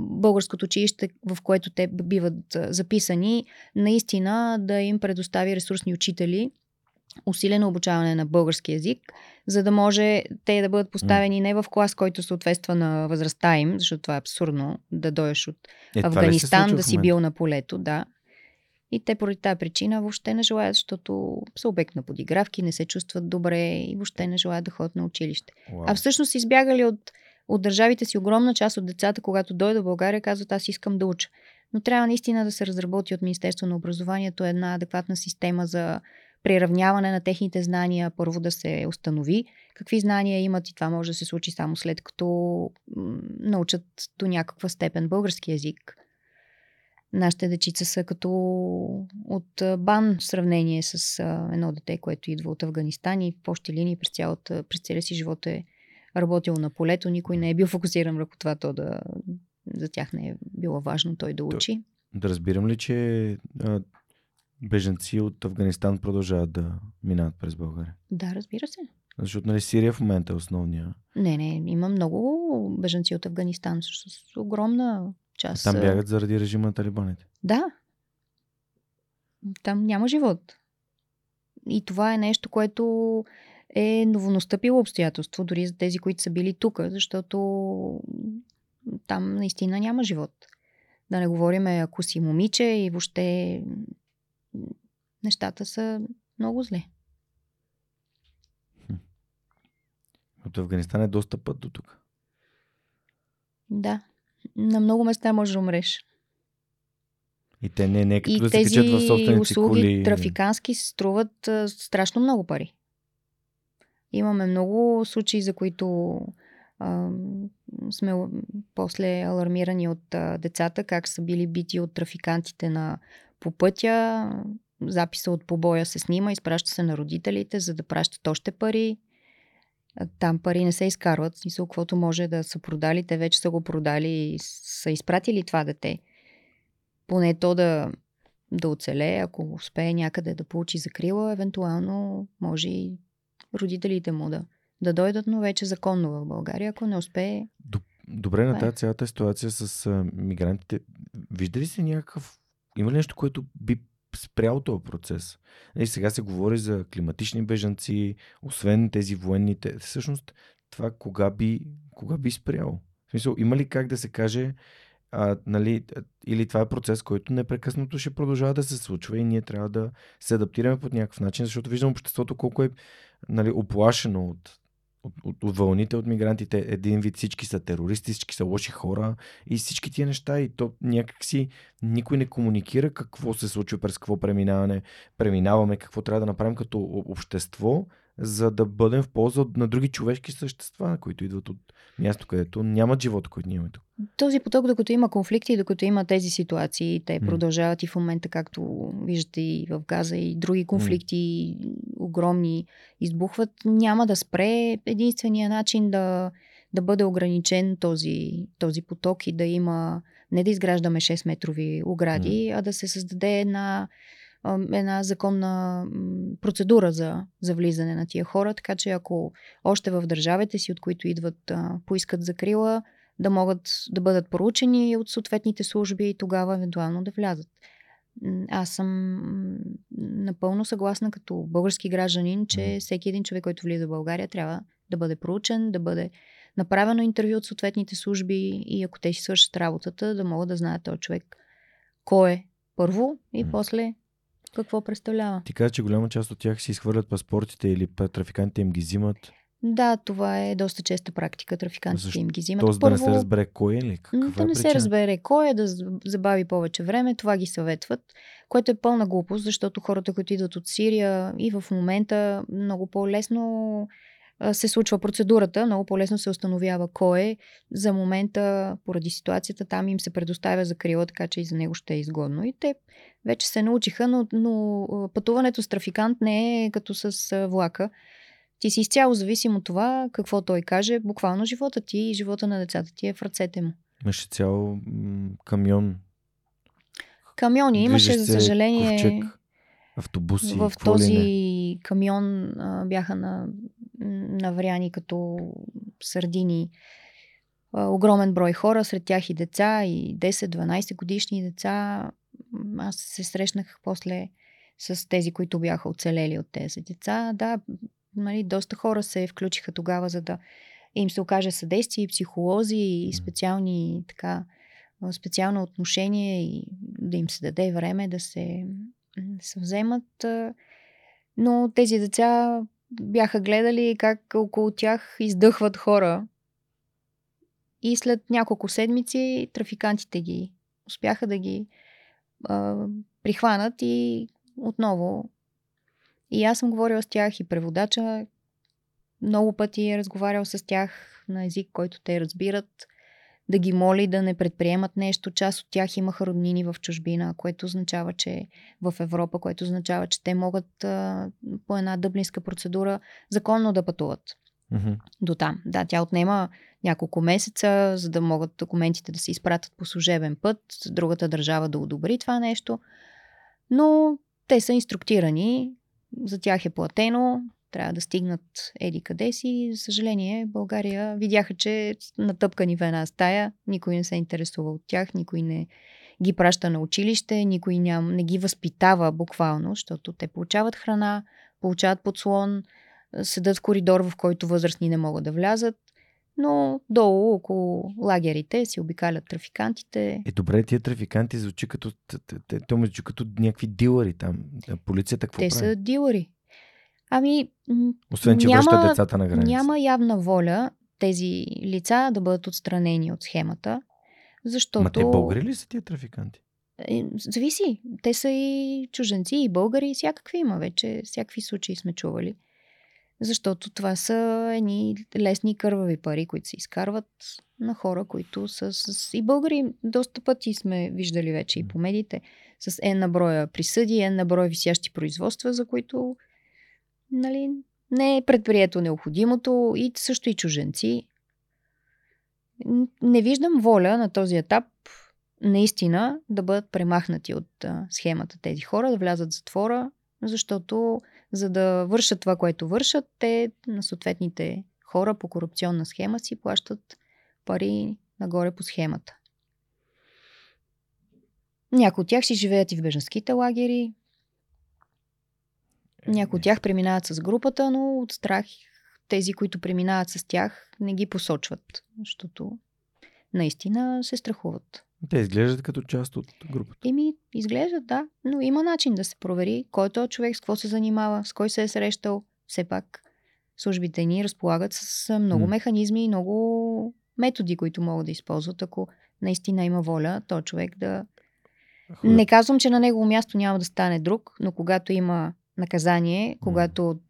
Българското училище, в което те биват записани, наистина да им предостави ресурсни учители, усилено обучаване на български язик, за да може те да бъдат поставени не в клас, който съответства на възрастта им, защото това е абсурдно да дойдеш от е, Афганистан, да си бил на полето, да. И те поради тази причина въобще не желаят, защото са обект на подигравки, не се чувстват добре и въобще не желаят да ходят на училище. Wow. А всъщност избягали от, от държавите си огромна част от децата, когато дойдат в България, казват аз искам да уча. Но трябва наистина да се разработи от Министерство на образованието една адекватна система за приравняване на техните знания, първо да се установи какви знания имат и това може да се случи само след като научат до някаква степен български язик. Нашите дечица са като от бан в сравнение с едно дете, което идва от Афганистан и в общи линии през, цялата, през целия си живот е работил на полето. Никой не е бил фокусиран върху това, то да, за тях не е било важно той да учи. Да, да разбирам ли, че а, беженци от Афганистан продължават да минават през България? Да, разбира се. Защото нали Сирия в момента е основния. Не, не, има много беженци от Афганистан с огромна част. А там бягат заради режима на талибаните. Да. Там няма живот. И това е нещо, което е новонастъпило обстоятелство, дори за тези, които са били тук, защото там наистина няма живот. Да не говорим, ако си момиче и въобще нещата са много зле. От Афганистан е доста път до тук. Да. На много места можеш да умреш. И те не, не като и да тези се в собствените услуги коли. трафикански струват а, страшно много пари. Имаме много случаи, за които сме после алармирани от децата, как са били бити от трафикантите на по пътя. Записа от побоя се снима, изпраща се на родителите, за да пращат още пари. Там пари не се изкарват. Смисъл, каквото може да са продали, те вече са го продали и са изпратили това дете. Поне то да, да оцелее, ако успее някъде да получи закрила, евентуално може и родителите му да, да дойдат, но вече законно в България, ако не успее. Добре, на е. тази цялата ситуация с а, мигрантите, вижда ли се някакъв има ли нещо, което би спрял този процес? И нали, сега се говори за климатични бежанци, освен тези военните. Всъщност, това кога би, кога би спрял? В смисъл, има ли как да се каже, а, нали, или това е процес, който непрекъснато ще продължава да се случва и ние трябва да се адаптираме по някакъв начин, защото виждам обществото колко е нали, оплашено от от, от, вълните от мигрантите. Един вид всички са терористи, всички са лоши хора и всички тия неща. И то някакси никой не комуникира какво се случва, през какво преминаване, преминаваме, какво трябва да направим като общество, за да бъдем в полза на други човешки същества, които идват от място, където нямат живота, който ние имаме тук. Този поток, докато има конфликти, докато има тези ситуации, те продължават и в момента, както виждате и в Газа, и други конфликти, огромни, избухват, няма да спре. Единствения начин да, да бъде ограничен този, този поток и да има, не да изграждаме 6-метрови огради, а да се създаде една една законна процедура за, за влизане на тия хора, така че ако още в държавите си, от които идват, поискат закрила, да могат да бъдат проучени от съответните служби и тогава евентуално да влязат. Аз съм напълно съгласна като български гражданин, че всеки един човек, който влиза в България, трябва да бъде проучен, да бъде направено интервю от съответните служби и ако те си свършат работата, да могат да знаят този човек кой е първо и после какво представлява. Ти каза, че голяма част от тях си изхвърлят паспортите или трафикантите им ги взимат. Да, това е доста честа практика. Трафикантите Защо? им ги взимат. Тоест Първо, да не се разбере кой е ли? Каква да е не причина? се разбере кой е, да забави повече време. Това ги съветват, което е пълна глупост, защото хората, които идват от Сирия и в момента много по-лесно се случва процедурата, много по-лесно се установява кой е. За момента, поради ситуацията, там им се предоставя закрила, така че и за него ще е изгодно. И те вече се научиха, но, но пътуването с трафикант не е като с влака. Ти си изцяло зависим от това какво той каже. Буквално живота ти и живота на децата ти е в ръцете му. Имаше цял камион. Камиони имаше, за съжаление. Ковчег, автобуси. В този камион а, бяха на, навряни като сърдини огромен брой хора, сред тях и деца, и 10-12 годишни деца. Аз се срещнах после с тези, които бяха оцелели от тези деца. Да, нали, доста хора се включиха тогава, за да им се окаже съдействие, и психолози, и специални така, специално отношение и да им се даде време да се, се вземат. Но тези деца бяха гледали как около тях издъхват хора. И след няколко седмици трафикантите ги успяха да ги а, прихванат и отново. И аз съм говорила с тях и преводача много пъти е разговарял с тях на език, който те разбират, да ги моли да не предприемат нещо. Част от тях имаха роднини в чужбина, което означава, че в Европа, което означава, че те могат а, по една дъблинска процедура законно да пътуват. Mm-hmm. До там. Да, тя отнема няколко месеца, за да могат документите да се изпратят по служебен път, другата държава да одобри това нещо. Но те са инструктирани, за тях е платено, трябва да стигнат еди къде си. За съжаление, България видяха, че натъпкани в една стая, никой не се интересува от тях, никой не ги праща на училище, никой ням, не ги възпитава буквално, защото те получават храна, получават подслон, седат в коридор, в който възрастни не могат да влязат. Но долу, около лагерите, си обикалят трафикантите. Е, добре, тия трафиканти звучи като, те, като някакви дилъри там. Полицията какво Те прави? са дилъри. Ами, Освен, че няма, връщат децата на граница. Няма явна воля тези лица да бъдат отстранени от схемата, защото... Ма те българи ли са тия трафиканти? Е, зависи. Те са и чуженци, и българи, и всякакви има вече. Всякакви случаи сме чували. Защото това са едни лесни кървави пари, които се изкарват на хора, които са с... И българи доста пъти сме виждали вече и по медиите, с една броя присъди, една броя висящи производства, за които нали, не е предприето необходимото и също и чуженци. Не виждам воля на този етап наистина да бъдат премахнати от схемата тези хора, да влязат в затвора, защото за да вършат това, което вършат, те на съответните хора по корупционна схема си плащат пари нагоре по схемата. Някои от тях си живеят и в бежанските лагери, някои от тях преминават с групата, но от страх тези, които преминават с тях, не ги посочват, защото наистина се страхуват. Те изглеждат като част от групата. Еми, изглеждат, да. Но има начин да се провери кой е човек, с какво се занимава, с кой се е срещал. Все пак службите ни разполагат с много м механизми и много методи, които могат да използват, ако наистина има воля, то човек да. Не казвам, че на негово място няма да стане друг, но когато има наказание, когато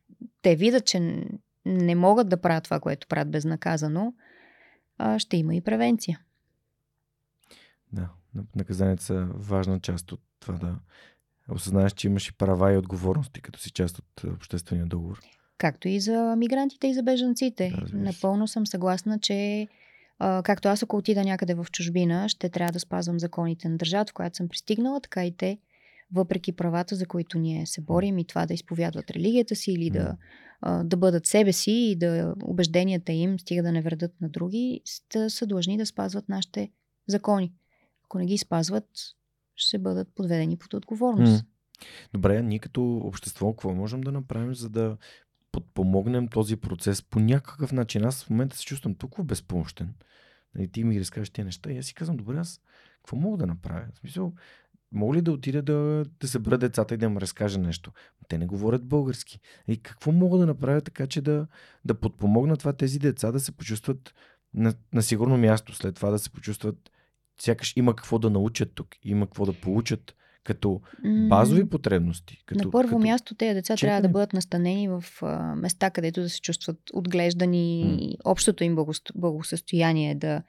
те видят, че не могат да правят това, което правят безнаказано, ще има и превенция. Да, наказанията са важна част от това да осъзнаеш, че имаш и права и отговорности, като си част от обществения договор. Както и за мигрантите и за бежанците. Да, Напълно съм съгласна, че а, както аз ако отида някъде в чужбина, ще трябва да спазвам законите на държавата, в която съм пристигнала, така и те, въпреки правата, за които ние се борим и това да изповядват религията си или да, да бъдат себе си и да убежденията им, стига да не вредят на други, са, са длъжни да спазват нашите закони. Ако не ги спазват, ще бъдат подведени под отговорност. Добре, ние като общество какво можем да направим, за да подпомогнем този процес по някакъв начин. Аз в момента се чувствам толкова безпомощен. Нали, ти ми разкажеш тези неща и аз си казвам, добре, аз какво мога да направя? В смисъл, мога ли да отида да, да събера децата и да им разкажа нещо? Те не говорят български. И какво мога да направя така, че да, да подпомогна това тези деца да се почувстват на, на сигурно място, след това да се почувстват сякаш има какво да научат тук, има какво да получат като базови потребности. Като, на първо като... място тези деца Четане. трябва да бъдат настанени в а, места, където да се чувстват отглеждани, mm. общото им благосъстояние да,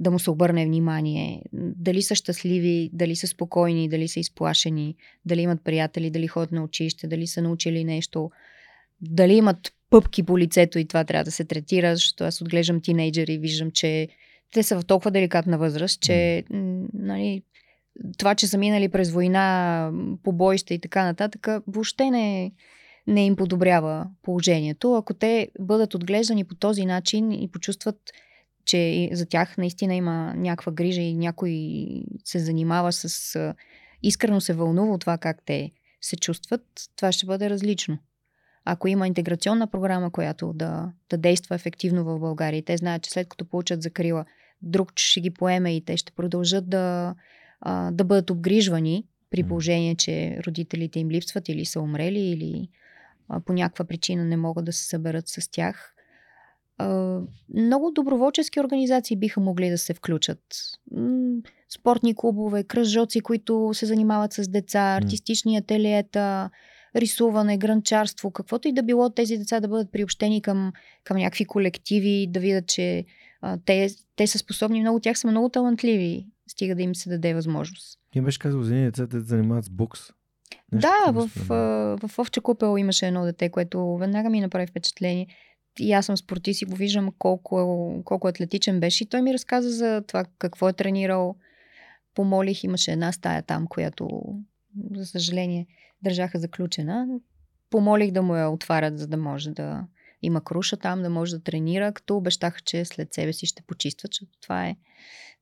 да му се обърне внимание. Дали са щастливи, дали са спокойни, дали са изплашени, дали имат приятели, дали ходят на училище, дали са научили нещо, дали имат пъпки по лицето и това трябва да се третира, защото аз отглеждам тинейджери и виждам, че те са в толкова деликатна възраст, че нали, това, че са минали през война, побоища и така нататък, въобще не, не им подобрява положението. Ако те бъдат отглеждани по този начин и почувстват, че за тях наистина има някаква грижа и някой се занимава с... Искрено се вълнува от това как те се чувстват, това ще бъде различно. Ако има интеграционна програма, която да, да действа ефективно в България и те знаят, че след като получат закрила, друг ще ги поеме и те ще продължат да, да бъдат обгрижвани при положение, че родителите им липсват или са умрели или по някаква причина не могат да се съберат с тях. Много доброволчески организации биха могли да се включат. Спортни клубове, кръжоци, които се занимават с деца, артистични ателиета, рисуване, гранчарство, каквото и да било тези деца да бъдат приобщени към, към някакви колективи, да видят, че а, те, те са способни, много тях са много талантливи стига да им се даде възможност. Ти беше казал за децата да занимават с бокс. Нещо да, в, в, в Овче купел имаше едно дете, което веднага ми направи впечатление. И аз съм спортист и го виждам колко, колко атлетичен беше. И той ми разказа за това какво е тренирал. Помолих, имаше една стая там, която, за съжаление, държаха заключена. Помолих да му я отварят, за да може да има круша там, да може да тренира, като обещаха, че след себе си ще почистват, защото това е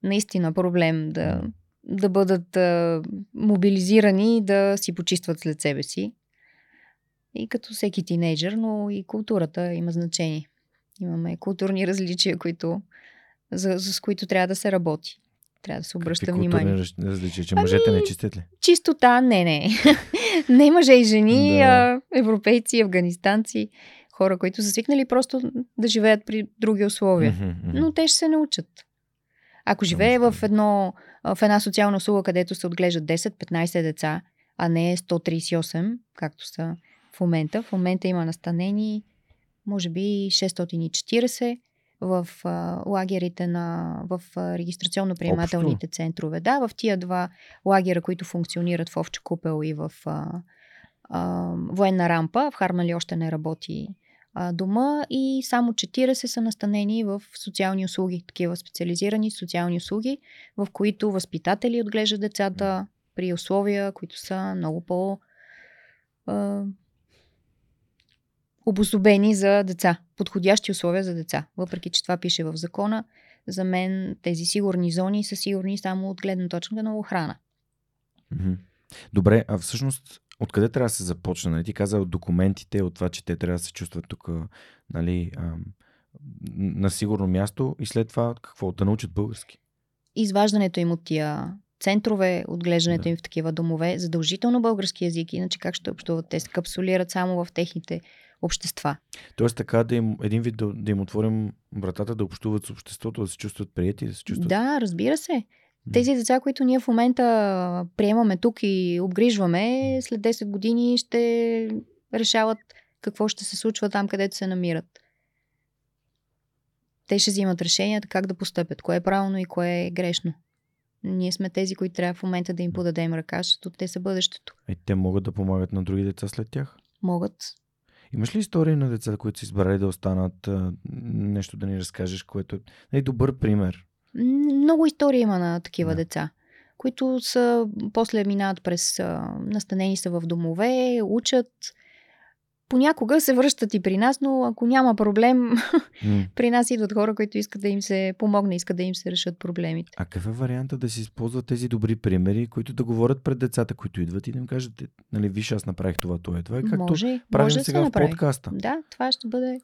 наистина проблем да, да бъдат а, мобилизирани и да си почистват след себе си. И като всеки тинейджър, но и културата има значение. Имаме културни *laughs* различия, които, за, за, с които трябва да се работи. Трябва да се обръща Какви внимание. различия, че мъжете ами, не чистят ли? Чистота, не, не. *laughs* не мъже и жени, да. а европейци, афганистанци, хора, които са свикнали просто да живеят при други условия. Mm-hmm, mm-hmm. Но те ще се научат. Ако живее в, едно, в една социална услуга, където се отглеждат 10-15 деца, а не 138, както са в момента. В момента има настанени, може би 640 в а, лагерите на, в регистрационно-приемателните центрове. Да, в тия два лагера, които функционират в Овче купел и в а, а, военна рампа, в Хармали още не работи а, дома и само 40 са настанени в социални услуги, такива специализирани социални услуги, в които възпитатели отглеждат децата при условия, които са много по- обособени за деца, подходящи условия за деца. Въпреки, че това пише в закона, за мен тези сигурни зони са сигурни само от гледна точка на охрана. Добре, а всъщност Откъде трябва да се започне? Нали? Ти каза от документите, от това, че те трябва да се чувстват тук нали, ам, на сигурно място и след това какво? Да научат български. Изваждането им от тия центрове, отглеждането да. им в такива домове, задължително български язик, иначе как ще общуват? Те се капсулират само в техните общества. Тоест така да им, един вид да, да им отворим вратата да общуват с обществото, да се чувстват прияти, да се чувстват... Да, разбира се. Тези деца, които ние в момента приемаме тук и обгрижваме, след 10 години ще решават какво ще се случва там, където се намират. Те ще взимат решенията как да постъпят, кое е правилно и кое е грешно. Ние сме тези, които трябва в момента да им подадем ръка, защото те са бъдещето. Е, те могат да помагат на други деца след тях? Могат. Имаш ли истории на деца, които са избрали да останат? Нещо да ни разкажеш, което е добър пример? Много истории има на такива да. деца, които са, после минават през, настанени са в домове, учат, понякога се връщат и при нас, но ако няма проблем, mm. *laughs* при нас идват хора, които искат да им се помогне, искат да им се решат проблемите. А какъв е варианта да се използват тези добри примери, които да говорят пред децата, които идват и да им кажат, е, нали, виж, аз направих това, това е това. Е както може, правим може сега в подкаста. Да, това ще бъде,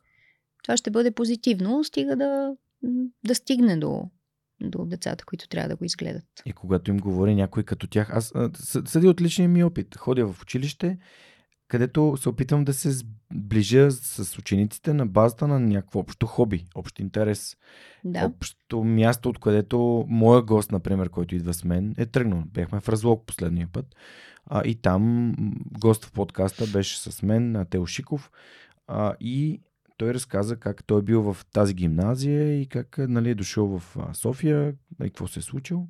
това ще бъде позитивно, стига да, да стигне до, до децата, които трябва да го изгледат. И когато им говори някой като тях, аз съди от личния ми опит. Ходя в училище където се опитвам да се сближа с учениците на базата на някакво общо хоби, общ интерес. Да. Общо място, от където моя гост, например, който идва с мен, е тръгнал. Бяхме в Разлог последния път. А, и там гост в подкаста беше с мен, Тео Шиков. А, и той разказа как той е бил в тази гимназия и как нали, е дошъл в София и какво се е случило.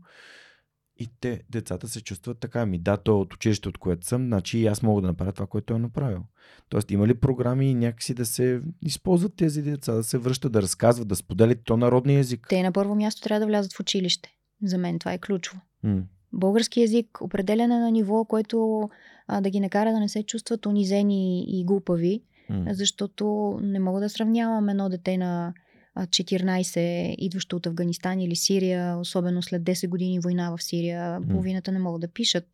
И те, децата се чувстват така. Ми да, то е от училище, от което съм, значи и аз мога да направя това, което е направил. Тоест, има ли програми някакси да се използват тези деца, да се връщат, да разказват, да споделят то народния език? Те на първо място трябва да влязат в училище. За мен това е ключово. Mm. Български език, определяне на ниво, което а, да ги накара да не се чувстват унизени и глупави, mm. защото не мога да сравнявам едно дете на 14 идващо от Афганистан или Сирия, особено след 10 години война в Сирия, половината не могат да пишат.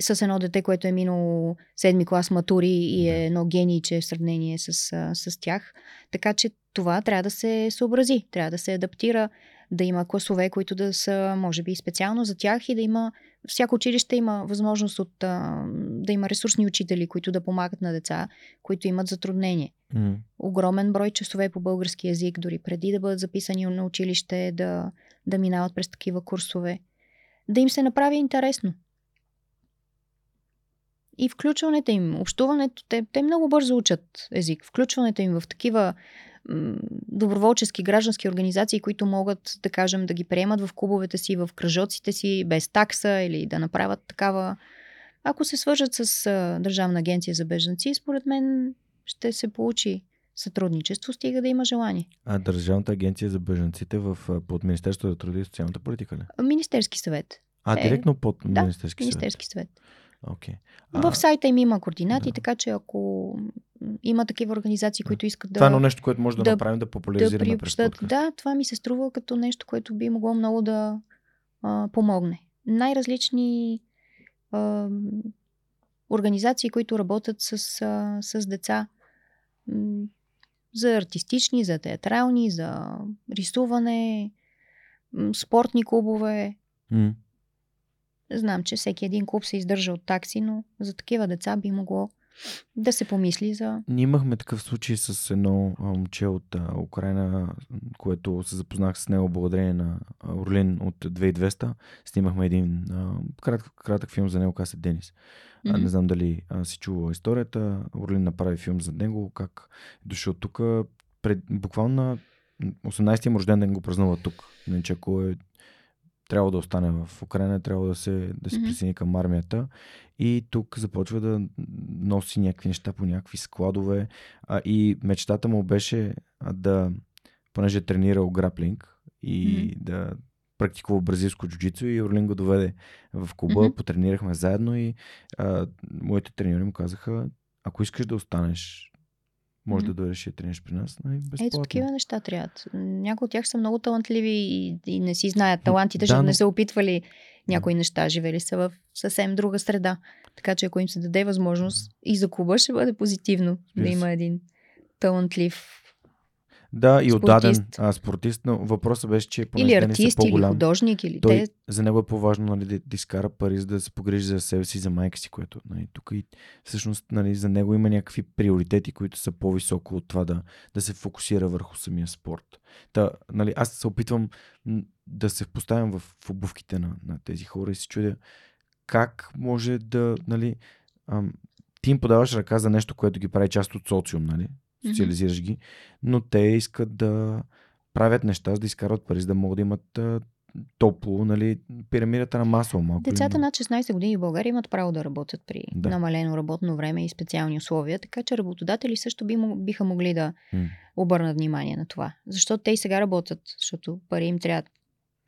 С едно дете, което е минало седми клас матури и е едно генийче в сравнение с, с тях. Така че това трябва да се съобрази, трябва да се адаптира, да има класове, които да са, може би, специално за тях и да има всяко училище има възможност от, да има ресурсни учители, които да помагат на деца, които имат затруднение. Mm. Огромен брой часове по български язик, дори преди да бъдат записани на училище, да, да минават през такива курсове. Да им се направи интересно. И включването им, общуването, те, те много бързо учат език. Включването им в такива доброволчески граждански организации, които могат, да кажем, да ги приемат в клубовете си, в кръжоците си, без такса или да направят такава. Ако се свържат с Държавна агенция за бежанци, според мен ще се получи сътрудничество, стига да има желание. А Държавната агенция за бежанците в, под Министерството на труда и социалната политика ли? Министерски съвет. А, е, директно под да, Министерски съвет? Министерски съвет. Okay. А... В сайта им има координати, да. така че ако има такива организации, които искат да. Това е едно нещо, което може да, да направим, да популяризираме да подкаст. Да, това ми се струва като нещо, което би могло много да а, помогне. Най-различни а, организации, които работят с, а, с деца. За артистични, за театрални, за рисуване, спортни клубове. Mm. Знам, че всеки един клуб се издържа от такси, но за такива деца би могло да се помисли за... Ние имахме такъв случай с едно момче от а, Украина, което се запознах с него благодарение на Орлин от 2200. Снимахме един а, кратък, кратък филм за него, каза Денис. Mm-hmm. Не знам дали а, си чувал историята. Орлин направи филм за него, как е дошъл тук. Пред, буквално на 18-я му рожден ден го празнува тук. Не, че ако е трябва да остане в Украина, трябва да се, да се присъедини към армията. И тук започва да носи някакви неща по някакви складове. А, и мечтата му беше да, понеже е тренирал граплинг и mm-hmm. да практикува бразилско джуджицу и Орлин го доведе в клуба, mm-hmm. потренирахме заедно и а, моите треньори му казаха, ако искаш да останеш може mm. да дойдеш и трениш при нас. Нали, Ето такива неща трябват. Някои от тях са много талантливи и, и не си знаят талантите, да, защото но... не са опитвали някои неща, живели са в съвсем друга среда. Така че ако им се даде възможност и за клуба ще бъде позитивно yes. да има един талантлив да, и отдаден а, спортист, но въпросът беше, че понеже или артист, са или художник, или той, те... За него е по-важно нали, да, да изкара пари, за да се погрижи за себе си, за майка си, което нали, тук и всъщност нали, за него има някакви приоритети, които са по-високо от това да, да се фокусира върху самия спорт. Та, нали, аз се опитвам да се поставям в, в обувките на, на тези хора и се чудя как може да, нали, ам, ти им подаваш ръка за нещо, което ги прави част от социум, нали? Социализираш ги, но те искат да правят неща, за да изкарват пари, за да могат да имат топло, нали, пирамидата на масло малко. Децата над 16 години в България имат право да работят при да. намалено работно време и специални условия, така че работодатели също би, биха могли да м. обърнат внимание на това. Защото те и сега работят, защото пари им трябва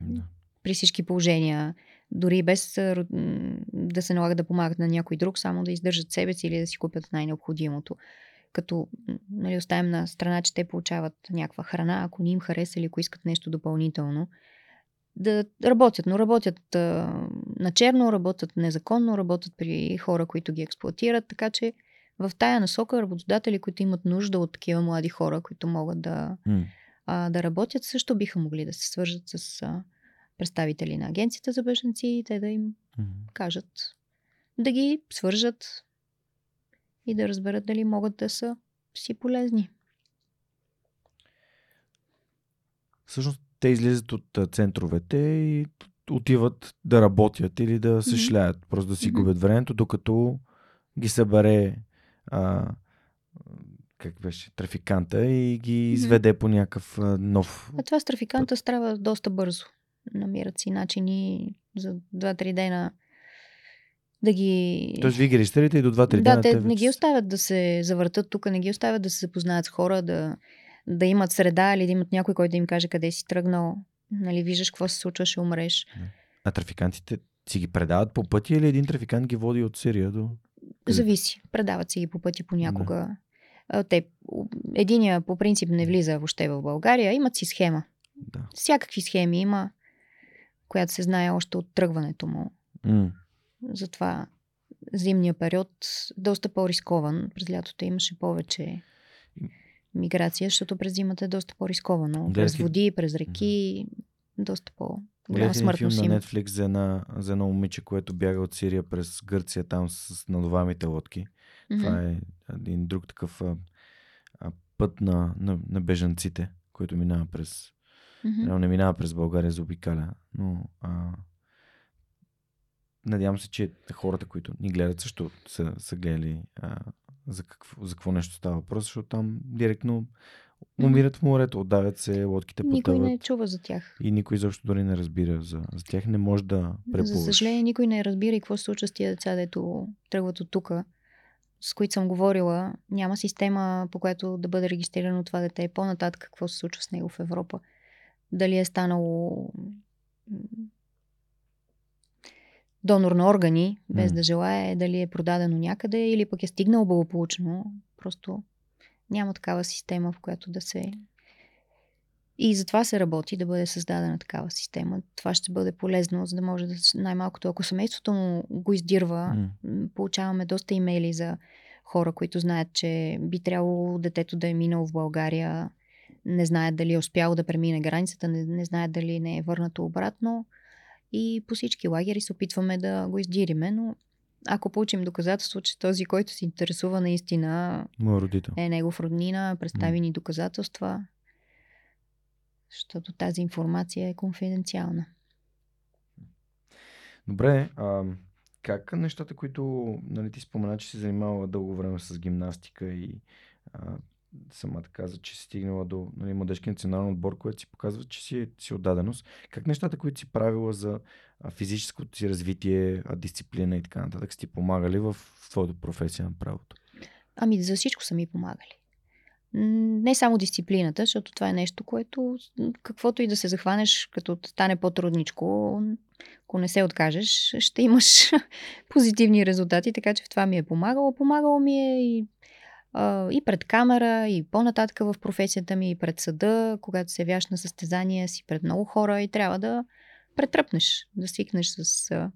да. при всички положения, дори без да се налага да помагат на някой друг, само да издържат себе си или да си купят най-необходимото. Като нали, оставим на страна, че те получават някаква храна, ако ни им хареса или ако искат нещо допълнително да работят, но работят а, на черно, работят незаконно, работят при хора, които ги експлуатират, така че в тая насока работодатели, които имат нужда от такива млади хора, които могат да, mm. а, да работят, също биха могли да се свържат с а, представители на агенцията за беженци и те да им mm. кажат, да ги свържат и да разберат дали могат да са си полезни. Всъщност те излизат от центровете и отиват да работят или да се mm-hmm. шляят, просто да си mm-hmm. губят времето, докато ги събере а, как беше, трафиканта и ги изведе mm-hmm. по някакъв а, нов. А това с трафиканта става доста бързо. Намират си начини за 2-3 дена да ги... Тоест вие ги регистрирате и до 2-3 да, дена. Да, те не ги оставят да се завъртат тук, не ги оставят да се запознаят с хора, да да имат среда или да имат някой, който да им каже къде си тръгнал. Нали, виждаш какво се случва, ще умреш. А трафикантите си ги предават по пъти или един трафикант ги води от Сирия до... Зависи. Предават си ги по пъти понякога. Да. Те, единия по принцип не влиза въобще в България. Имат си схема. Да. Всякакви схеми има, която се знае още от тръгването му. Mm. Затова зимния период доста по-рискован. През лятото имаше повече миграция, защото през зимата е доста по-рисковано. През води, през реки, доста по- голяма смъртност филм на Netflix за, една, за едно момиче, което бяга от Сирия през Гърция там с надуваемите лодки. Mm-hmm. Това е един друг такъв а, а, път на, на, на бежанците, който минава през mm-hmm. не минава през България, заобикаля. Но а, надявам се, че хората, които ни гледат, също са, са гледали а, за какво, за какво нещо става въпрос, защото там директно умират в морето, отдавят се, лодките потъват. Никой не чува за тях. И никой защо дори не разбира за, за тях. Не може да преплуваш. За съжаление, никой не разбира и какво се случва с тия деца, дето тръгват от тук, с които съм говорила. Няма система, по която да бъде регистрирано това дете. По-нататък какво се случва с него в Европа. Дали е станало донор на органи, без mm. да желая дали е продадено някъде или пък е стигнал благополучно. Просто няма такава система, в която да се. И затова се работи да бъде създадена такава система. Това ще бъде полезно, за да може да най-малкото, ако семейството му го издирва, mm. получаваме доста имейли за хора, които знаят, че би трябвало детето да е минало в България, не знаят дали е успяло да премине границата, не, не знаят дали не е върнато обратно и по всички лагери се опитваме да го издириме, но ако получим доказателство, че този, който се интересува наистина родител. е негов роднина, представи ни доказателства, защото тази информация е конфиденциална. Добре, а, как нещата, които нали, ти спомена, че си занимавала дълго време с гимнастика и а, самата каза, че си стигнала до нали, младежки национален отбор, което си показва, че си, си отдаденост. Как нещата, които си правила за физическото си развитие, дисциплина и така нататък, си ти помагали в твоята професия на правото? Ами за всичко са ми помагали. Не само дисциплината, защото това е нещо, което каквото и да се захванеш, като стане по-трудничко, ако не се откажеш, ще имаш *laughs* позитивни резултати, така че в това ми е помагало. Помагало ми е и и пред камера, и по-нататък в професията ми, и пред съда, когато се явяваш на състезания си пред много хора и трябва да претръпнеш, да свикнеш с а,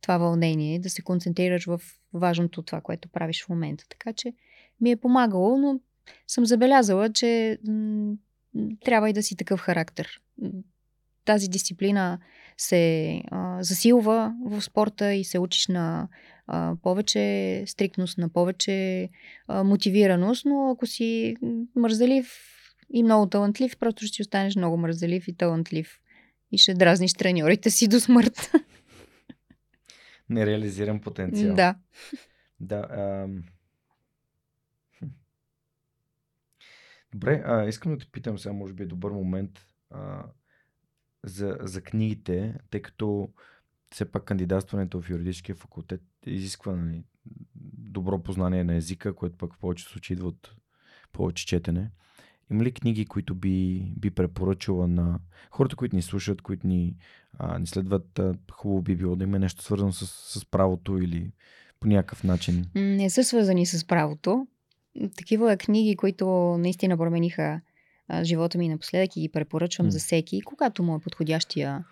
това вълнение, да се концентрираш в важното това, което правиш в момента. Така че ми е помагало, но съм забелязала, че м- трябва и да си такъв характер тази дисциплина се а, засилва в спорта и се учиш на а, повече стриктност, на повече а, мотивираност, но ако си мързелив и много талантлив, просто ще останеш много мързелив и талантлив и ще дразниш треньорите си до смърт. *laughs* Нереализиран потенциал. Да. Да. А... Добре, а, искам да те питам сега, може би е добър момент. А, за, за книгите, тъй като все пак кандидатстването в юридическия факултет изисква нали, добро познание на езика, което пък в повечето случаи идва от повече четене. Има ли книги, които би, би препоръчала на хората, които ни слушат, които ни, а, ни следват? А, хубаво би било да има нещо свързано с, с правото или по някакъв начин? Не са свързани с правото. Такива книги, които наистина промениха а, живота ми напоследък и ги препоръчвам mm. за всеки, когато му е подходящия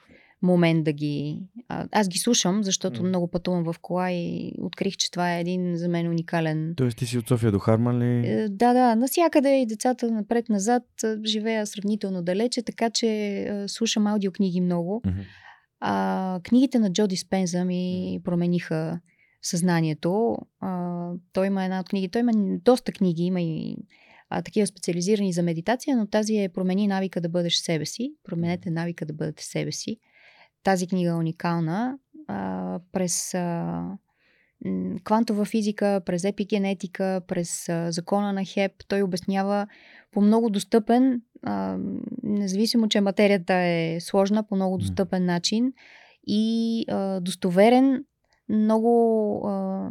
момент да ги... А, аз ги слушам, защото mm. много пътувам в кола и открих, че това е един за мен уникален... Тоест ти си от София до Харман ли? Е, да, да. Насякъде и децата напред-назад живея сравнително далече, така че слушам аудиокниги много. Mm-hmm. А, книгите на Джо Диспенза ми промениха съзнанието. А, той има една от книги. Той има доста книги, има и а, такива специализирани за медитация, но тази е Промени навика да бъдеш себе си. Променете навика да бъдете себе си. Тази книга е уникална. А, през а, квантова физика, през епигенетика, през а, закона на Хеп, той обяснява по много достъпен, а, независимо, че материята е сложна, по много достъпен начин и а, достоверен, много, а,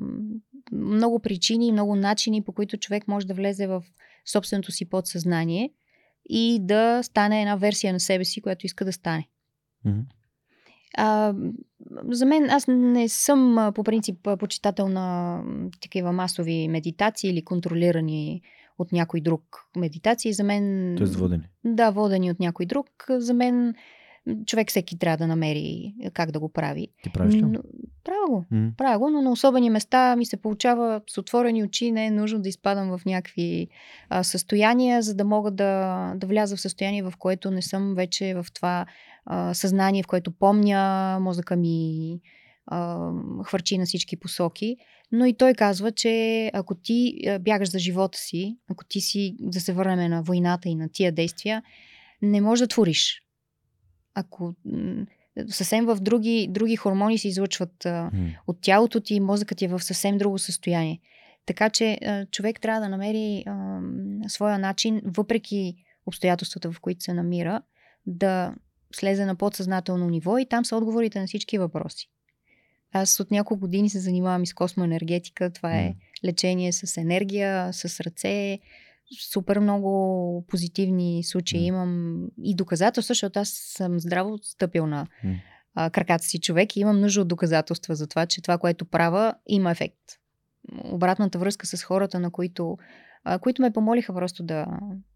много причини, много начини, по които човек може да влезе в собственото си подсъзнание и да стане една версия на себе си, която иска да стане. Mm-hmm. А, за мен, аз не съм по принцип почитател на такива масови медитации или контролирани от някой друг медитации. За мен. Тоест водени. Да, водени от някой друг. За мен човек всеки трябва да намери как да го прави. Ти правиш ли? Правя го. Mm. Правя го, но на особени места ми се получава с отворени очи. Не е нужно да изпадам в някакви а, състояния, за да мога да, да вляза в състояние, в което не съм вече в това а, съзнание, в което помня, мозъка ми а, хвърчи на всички посоки. Но и той казва, че ако ти бягаш за живота си, ако ти си, да се върнем на войната и на тия действия, не можеш да твориш ако съвсем в други, други хормони се излъчват а, mm. от тялото ти и мозъкът ти е в съвсем друго състояние. Така че а, човек трябва да намери а, своя начин, въпреки обстоятелствата, в които се намира, да слезе на подсъзнателно ниво и там са отговорите на всички въпроси. Аз от няколко години се занимавам и с космоенергетика. Това е лечение с енергия, с ръце, супер много позитивни случаи mm. имам и доказателства, защото аз съм здраво стъпил на mm. а, краката си човек и имам нужда от доказателства за това, че това, което правя, има ефект. Обратната връзка с хората, на които, а, които ме помолиха просто да,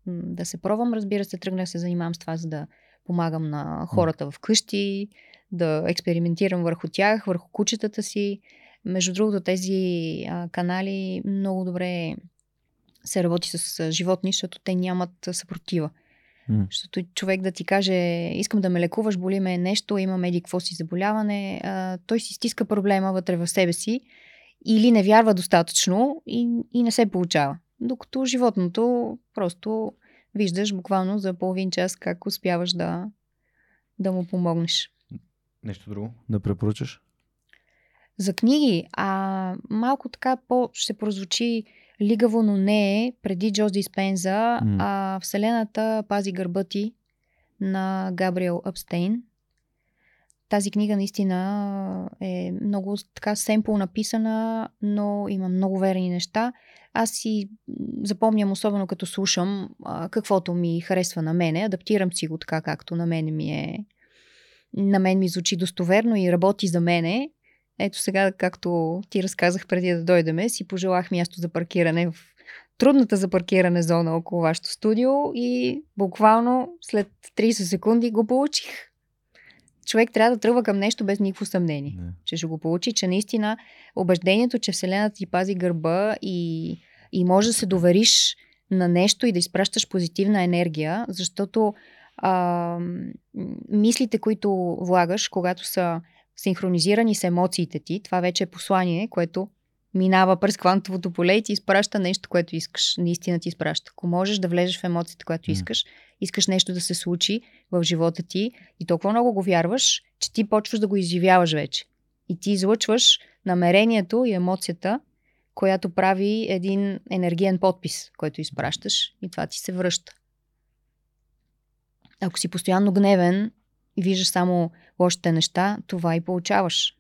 да се пробвам. Разбира се, тръгнах да се занимавам с това, за да помагам на хората в къщи, да експериментирам върху тях, върху кучетата си. Между другото, тези а, канали много добре се работи с животни, защото те нямат съпротива. Mm. Защото човек да ти каже, искам да ме лекуваш, боли ме нещо, имам еди какво си заболяване, а, той си стиска проблема вътре в себе си или не вярва достатъчно и, и не се получава. Докато животното просто виждаш буквално за половин час как успяваш да, да му помогнеш. Нещо друго да препоръчаш? За книги, а малко така по ще прозвучи Лигаво, но не е. Преди Джоз Диспенза, mm. а Вселената пази гърба ти на Габриел Апстейн. Тази книга наистина е много така семпл написана, но има много верни неща. Аз си запомням, особено като слушам, каквото ми харесва на мене. Адаптирам си го така, както на мен ми е на мен ми звучи достоверно и работи за мене. Ето сега, както ти разказах преди да дойдеме, си пожелах място за паркиране в трудната за паркиране зона около вашето студио и буквално след 30 секунди го получих. Човек трябва да тръгва към нещо без никакво съмнение, Не. че ще го получи, че наистина убеждението, че Вселената ти пази гърба и, и може да се довериш на нещо и да изпращаш позитивна енергия, защото а, мислите, които влагаш, когато са синхронизирани с емоциите ти, това вече е послание, което минава през квантовото поле и ти изпраща нещо, което искаш. Наистина ти изпраща. Ако можеш да влезеш в емоцията, която искаш, искаш нещо да се случи в живота ти и толкова много го вярваш, че ти почваш да го изживяваш вече. И ти излъчваш намерението и емоцията, която прави един енергиен подпис, който изпращаш и това ти се връща. Ако си постоянно гневен и виждаш само лошите неща, това и получаваш.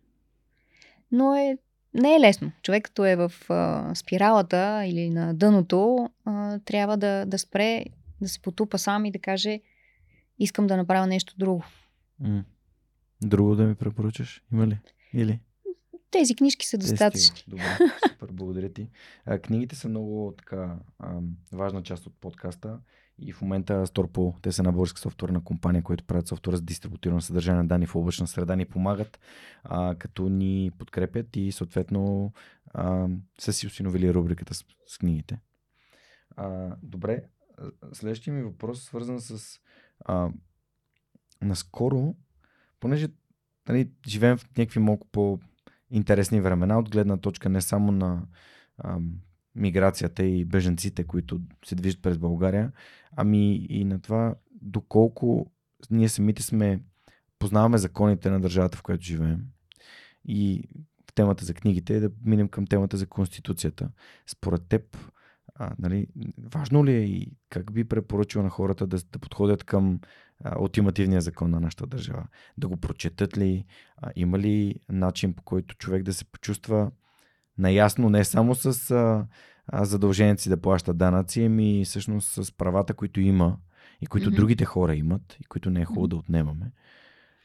Но е, не е лесно. Човек, като е в а, спиралата или на дъното, а, трябва да, да спре, да се потупа сам и да каже искам да направя нещо друго. М. Друго да ми препоръчаш? Има ли? Или? Тези книжки са достатъчни. Добре, *laughs* супер, благодаря ти. А, книгите са много така а, важна част от подкаста и в момента Сторпо, те са на българска софтуерна компания, която правят софтуер за дистрибутирано съдържание на данни в облачна среда, ни помагат, а, като ни подкрепят и съответно а, са си осиновили рубриката с, с книгите. А, добре, следващия ми въпрос свързан с а, наскоро, понеже нали, живеем в някакви малко по интересни времена от гледна точка не само на миграцията и беженците, които се движат през България, ами и на това доколко ние самите сме познаваме законите на държавата, в която живеем. И в темата за книгите да минем към темата за Конституцията. Според теб, а, нали, важно ли е и как би препоръчал на хората да, да подходят към ултимативния закон на нашата държава? Да го прочетат ли? А, има ли начин по който човек да се почувства наясно не само с а, а, задължението си да плаща данъци, ами всъщност с правата, които има и които mm-hmm. другите хора имат и които не е хубаво mm-hmm. да отнемаме.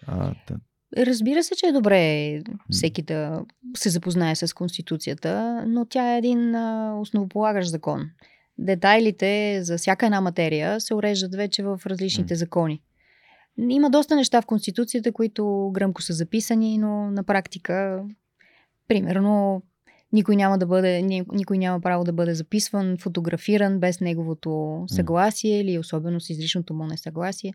А, да. Разбира се, че е добре всеки да се запознае с Конституцията, но тя е един а, основополагащ закон. Детайлите за всяка една материя се уреждат вече в различните закони. Има доста неща в Конституцията, които гръмко са записани, но на практика, примерно, никой няма да бъде, никой няма право да бъде записван, фотографиран без неговото съгласие или особено с изричното му несъгласие.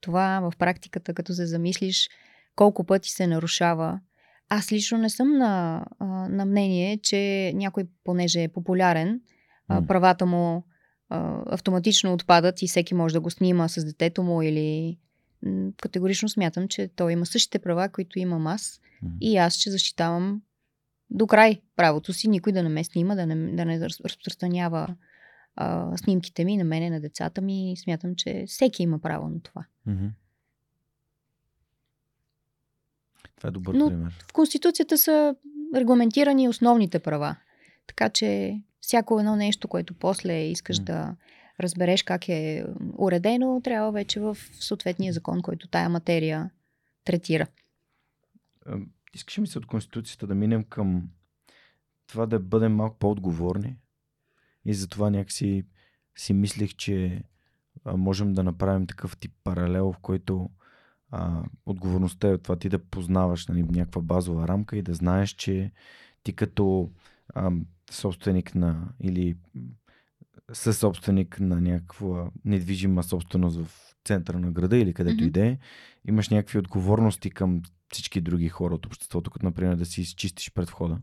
Това в практиката, като се замислиш, колко пъти се нарушава. Аз лично не съм на, на мнение, че някой, понеже е популярен, правата му автоматично отпадат и всеки може да го снима с детето му или категорично смятам, че той има същите права, които имам аз и аз ще защитавам до край правото си, никой да не ме снима, да не, да не разпространява а, снимките ми на мене, на децата ми. Смятам, че всеки има право на това. Mm-hmm. Това е добър Но пример. В Конституцията са регламентирани основните права. Така че всяко едно нещо, което после искаш mm. да разбереш как е уредено, трябва вече в съответния закон, който тая материя третира. Искаше ми се от Конституцията да минем към това да бъдем малко по-отговорни. И затова някакси си мислех, че можем да направим такъв тип паралел, в който а, отговорността е от това ти да познаваш нали, някаква базова рамка и да знаеш, че ти като а, собственик на или със собственик на някаква недвижима собственост в центъра на града или където mm-hmm. и да е, имаш някакви отговорности към всички други хора от обществото, като например да си изчистиш пред входа.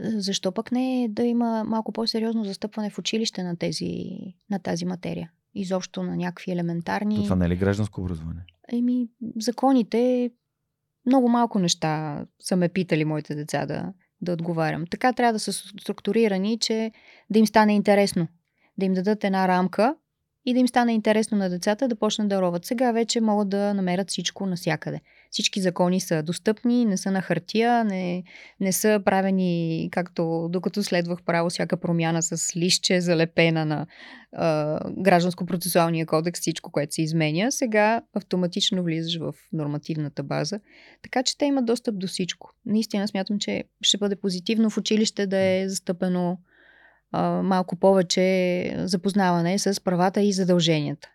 Защо пък не да има малко по-сериозно застъпване в училище на, тези, на тази материя? Изобщо на някакви елементарни... То това не е ли гражданско образование? Еми, законите, много малко неща са ме питали моите деца да, да отговарям. Така трябва да са структурирани, че да им стане интересно. Да им дадат една рамка и да им стане интересно на децата да почнат да роват. Сега вече могат да намерят всичко навсякъде. Всички закони са достъпни, не са на хартия, не, не са правени както докато следвах право всяка промяна с лище залепена на а, гражданско-процесуалния кодекс, всичко, което се изменя. Сега автоматично влизаш в нормативната база. Така че те имат достъп до всичко. Наистина смятам, че ще бъде позитивно в училище да е застъпено а, малко повече запознаване с правата и задълженията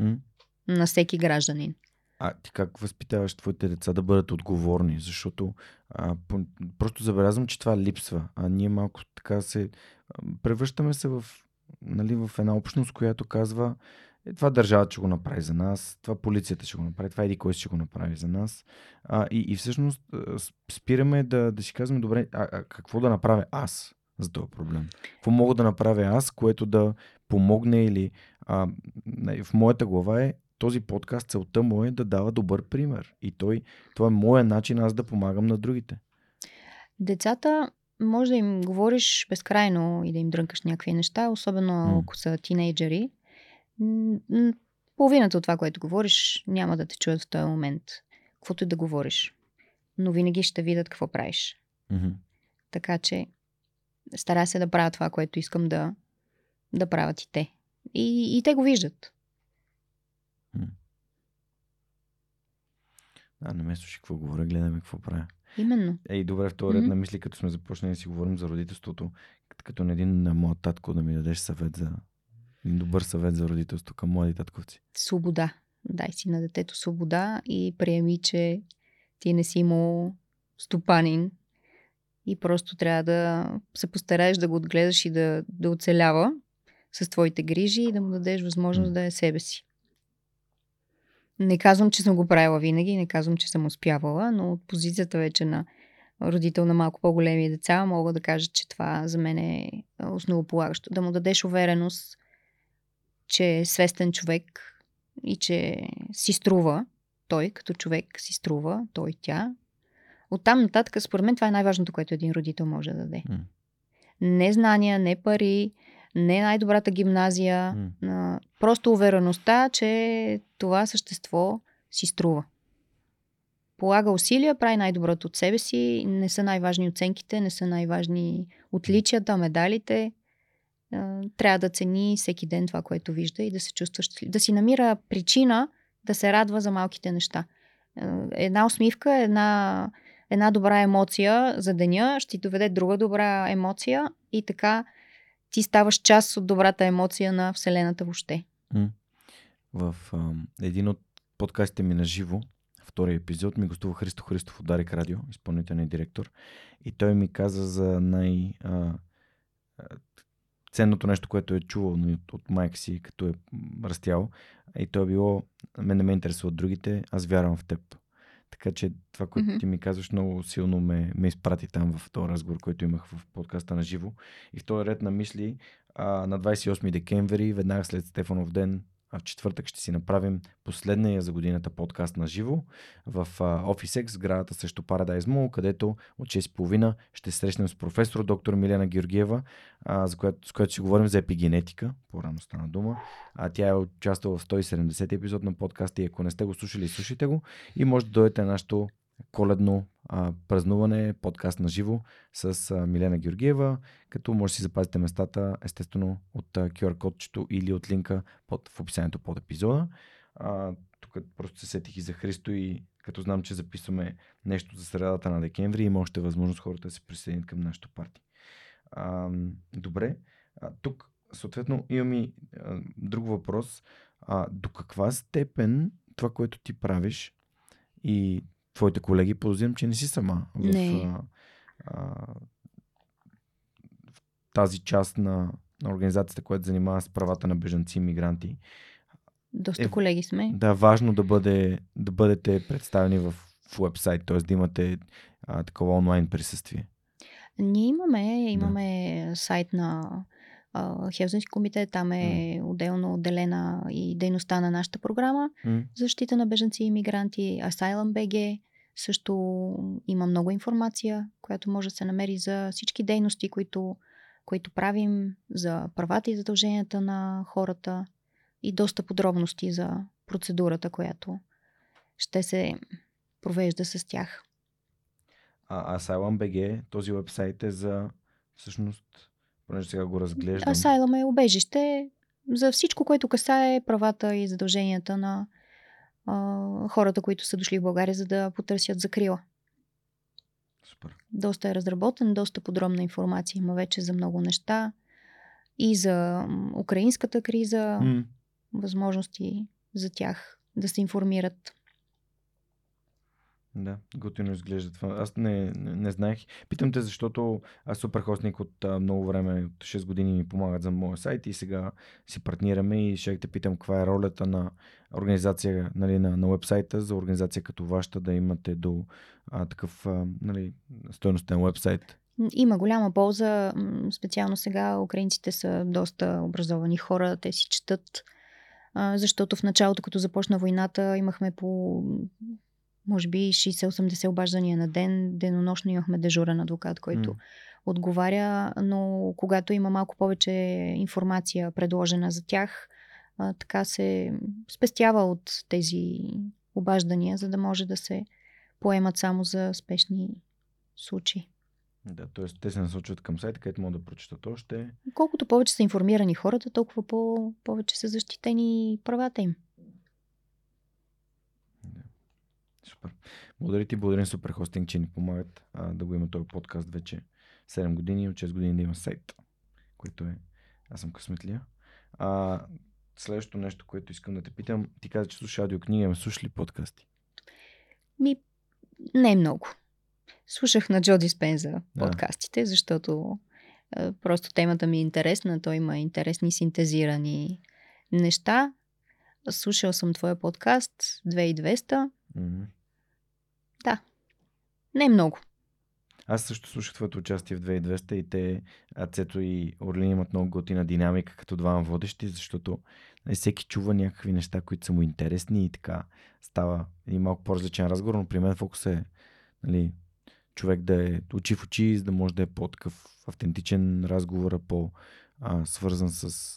mm. на всеки гражданин. А ти как възпитаваш твоите деца да бъдат отговорни? Защото а, по, просто забелязвам, че това липсва. А ние малко така се превръщаме се в, нали, в една общност, която казва е, това държавата ще го направи за нас, това полицията ще го направи, това еди кой ще го направи за нас. А, и, и всъщност спираме да, да си казваме, добре, а, а какво да направя аз? За този проблем? Какво мога да направя аз, което да помогне или а, в моята глава е този подкаст, целта му е да дава добър пример. И той, това е моят начин аз да помагам на другите. Децата може да им говориш безкрайно и да им дрънкаш някакви неща, особено М. ако са тинейджери. Половината от това, което говориш, няма да те чуят в този момент. Каквото и да говориш. Но винаги ще видят какво правиш. Мгм. Така че стара се да правя това, което искам да, да правят и те. И, и те го виждат. А, не ме слушай какво говоря, гледаме какво правя. Именно. Ей, добре, в този ред на мисли, като сме започнали да си говорим за родителството, като- като на един на моят татко да ми дадеш съвет за един добър съвет за родителство към млади татковци. Свобода. Дай си на детето свобода и приеми, че ти не си имал стопанин и просто трябва да се постараеш да го отгледаш и да, да оцелява с твоите грижи и да му дадеш възможност да е себе си. Не казвам, че съм го правила винаги, не казвам, че съм успявала, но от позицията вече на родител на малко по-големи деца, мога да кажа, че това за мен е основополагащо. Да му дадеш увереност, че е свестен човек и че си струва, той като човек си струва, той тя. Оттам нататък, според мен, това е най-важното, което един родител може да даде. М. Не знания, не пари, не най-добрата гимназия, М. а, просто увереността, че това същество си струва. Полага усилия, прави най-доброто от себе си, не са най-важни оценките, не са най-важни отличията, медалите. А, Трябва да цени всеки ден това, което вижда и да се чувства щастлив. Да си намира причина да се радва за малките неща. А, Една усмивка, една, една добра емоция за деня ще ти доведе друга добра емоция и така ти ставаш част от добрата емоция на Вселената въобще. В един от подкастите ми на живо, втория епизод, ми гостува Христо Христов от Дарик Радио, изпълнителен директор. И той ми каза за най- а, а, ценното нещо, което е чувал нали, от, от майка си, като е растял. И то е било, мен не ме интересуват другите, аз вярвам в теб. Така че това, което ти ми казваш, много силно ме, ме изпрати там в този разговор, който имах в подкаста на живо. И в този ред на мисли, а, на 28 декември, веднага след Стефанов ден, в четвъртък ще си направим последния за годината подкаст на живо в а, Office X, сградата срещу Paradise Mall, където от 6.30 ще срещнем с професор доктор Милена Георгиева, а, за която, с която си говорим за епигенетика, по-рано стана дума. А, тя е участвала в 170 епизод на подкаста и ако не сте го слушали, слушайте го и може да дойдете на нашото коледно празнуване, подкаст на живо с Милена Георгиева, като може да си запазите местата, естествено, от а, QR кодчето или от линка под, в описанието под епизода. А, тук просто се сетих и за Христо и като знам, че записваме нещо за средата на декември, има още възможност хората да се присъединят към нашото парти. А, добре, а, тук съответно имам и а, друг въпрос. А, до каква степен това, което ти правиш и твоите колеги, подозирам, че не си сама в, Не. а, а, в тази част на, на организацията, която занимава с правата на бежанци и мигранти. Доста Е, колеги сме. Да, важно да, бъде, да бъдете представени в, вебсайт, т.е. да имате а, такова онлайн присъствие. Ние имаме, имаме сайт на а, Хелзински комитет, там е отделно отделена и дейността на нашата програма за защита на бежанци и иммигранти, Asylum BG. Също има много информация, която може да се намери за всички дейности, които, които правим, за правата и задълженията на хората и доста подробности за процедурата, която ще се провежда с тях. А Asylum BG, този вебсайт е за всъщност, понеже сега го разглеждам. Асайлъм е убежище за всичко, което касае правата и задълженията на а, хората, които са дошли в България, за да потърсят закрила. Супер. Доста е разработен, доста подробна информация има вече за много неща. И за украинската криза, М. възможности за тях да се информират. Да, готино изглежда това. Аз не, не, не знаех. Питам те, защото аз супер хостник от а, много време, от 6 години ми помагат за моя сайт и сега си партнираме и ще те питам каква е ролята на организация, нали, на, на вебсайта, за организация като вашата да имате до а, такъв а, нали, стоеностен вебсайт. Има голяма полза. Специално сега украинците са доста образовани хора, те си четат. Защото в началото, като започна войната, имахме по може би 60-80 обаждания на ден. Денонощно имахме дежурен адвокат, който М. отговаря, но когато има малко повече информация предложена за тях, а, така се спестява от тези обаждания, за да може да се поемат само за спешни случаи. Да, т.е. те се насочват към сайта, където могат да прочитат още. Колкото повече са информирани хората, толкова по- повече са защитени правата им. Да. Супер. Благодаря ти, благодаря Супер Хостинг, че ни помагат а, да го има този подкаст вече 7 години, от 6 години да има сайт, което е... Аз съм късметлия. А, следващото нещо, което искам да те питам, ти каза, че слушаш аудиокнига, ме слушаш ли подкасти? Ми, не много. Слушах на Джо Диспенза Да. подкастите, защото а, просто темата ми е интересна. Той има интересни синтезирани неща. Слушал съм твоя подкаст 2200. Мгм. Не много. Аз също слушах твоето участие в 2200 и те, а Цето и Орлин имат много готина динамика като двама водещи, защото нали, всеки чува някакви неща, които са му интересни и така става един малко по-различен разговор, но при мен фокус е нали, човек да е очи в очи, за да може да е по-такъв автентичен разговор, по-свързан с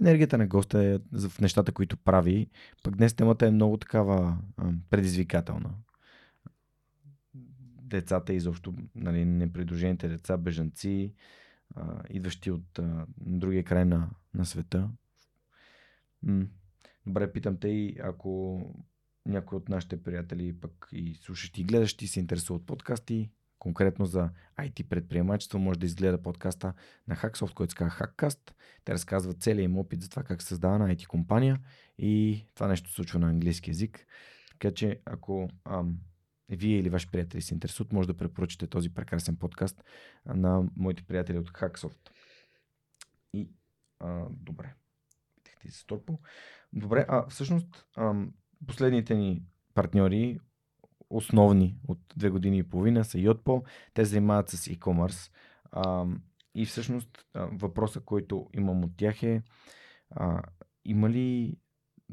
енергията на госта е в нещата, които прави. Пък днес темата е много такава предизвикателна децата изобщо, нали, непридружените деца, бежанци, идващи от другия край на, на света. Добре, питам те и ако някой от нашите приятели, пък и слушащи и гледащи се интересуват от подкасти, конкретно за IT предприемачество, може да изгледа подкаста на Hacksoft, който се казва Hackcast. Те разказват целият им опит за това как се създава на IT компания и това нещо се случва на английски язик. Така че ако ам, вие или ваши приятели се интересуват, може да препоръчате този прекрасен подкаст на моите приятели от Hacksoft. И, а, добре. Питах ти се Торпо. Добре, а всъщност ам, последните ни партньори, основни от две години и половина са Yotpo. Те занимават с e-commerce. Ам, и всъщност а, въпроса, който имам от тях е а, има ли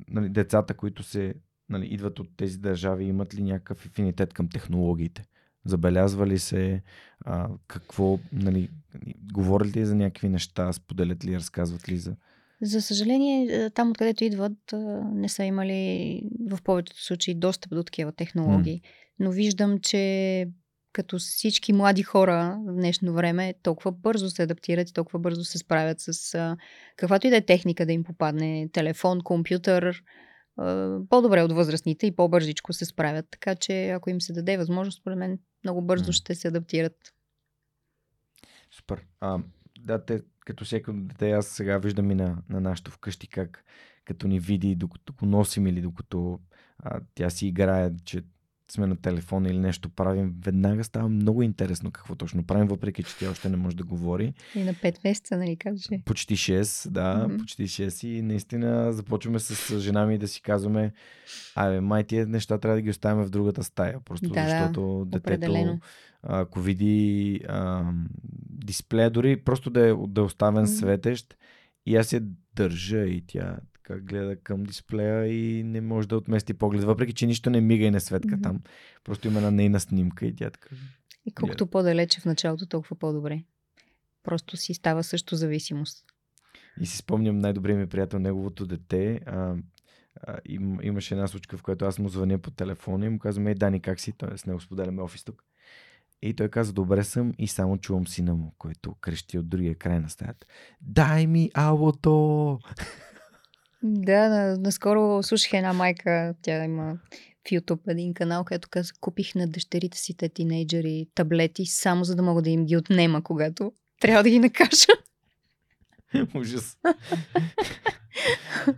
нали, децата, които се нали, идват от тези държави, имат ли някакъв афинитет към технологиите? Забелязва ли се а, какво, нали, говорят ли за някакви неща, споделят ли, разказват ли за... За съжаление, е, там откъдето идват, е, не са имали в повечето случаи достъп до такива технологии. Но виждам, че като всички млади хора в днешно време, толкова бързо се адаптират и толкова бързо се справят с а, каквато и да е техника да им попадне. Телефон, компютър, а, по-добре от възрастните и по-бързичко се справят. Така че ако им се даде възможност, според мен много бързо ще се адаптират. Супер. А, да, те, като всеки дете, аз сега виждам и на, на нашото вкъщи как като ни види, докато го носим или докато а, тя си играе, че сме на телефона или нещо правим, веднага става много интересно какво точно правим, въпреки че тя още не може да говори. И на 5 месеца, нали казваше? Почти 6, да, Мгм. почти 6 и наистина започваме с жена ми да си казваме, абе, май тия неща трябва да ги оставим в другата стая, просто Да, да, защото детето, определено. ако види а, дисплея, дори просто да е, да е оставен Мгм. светещ и аз я държа и тя така гледа към дисплея и не може да отмести поглед, въпреки че нищо не мига и не светка Мгм. там. Просто има една нейна снимка и тя така. И колкото по-далече в началото, толкова по-добре. Просто си става също зависимост. И си спомням най-добрият ми приятел, неговото дете. А, а, им, имаше една случка, в която аз му звъня по телефона и му казвам, ей, Дани, как си? Той с него споделяме офис тук. И той каза, добре съм и само чувам сина му, който крещи от другия край на стаята. Дай ми алото! Да, на, наскоро слушах една майка, тя има в YouTube един канал, където каза, купих на дъщерите си те тинейджери таблети, само за да мога да им ги отнема, когато трябва да ги накажа. *laughs* Ужас.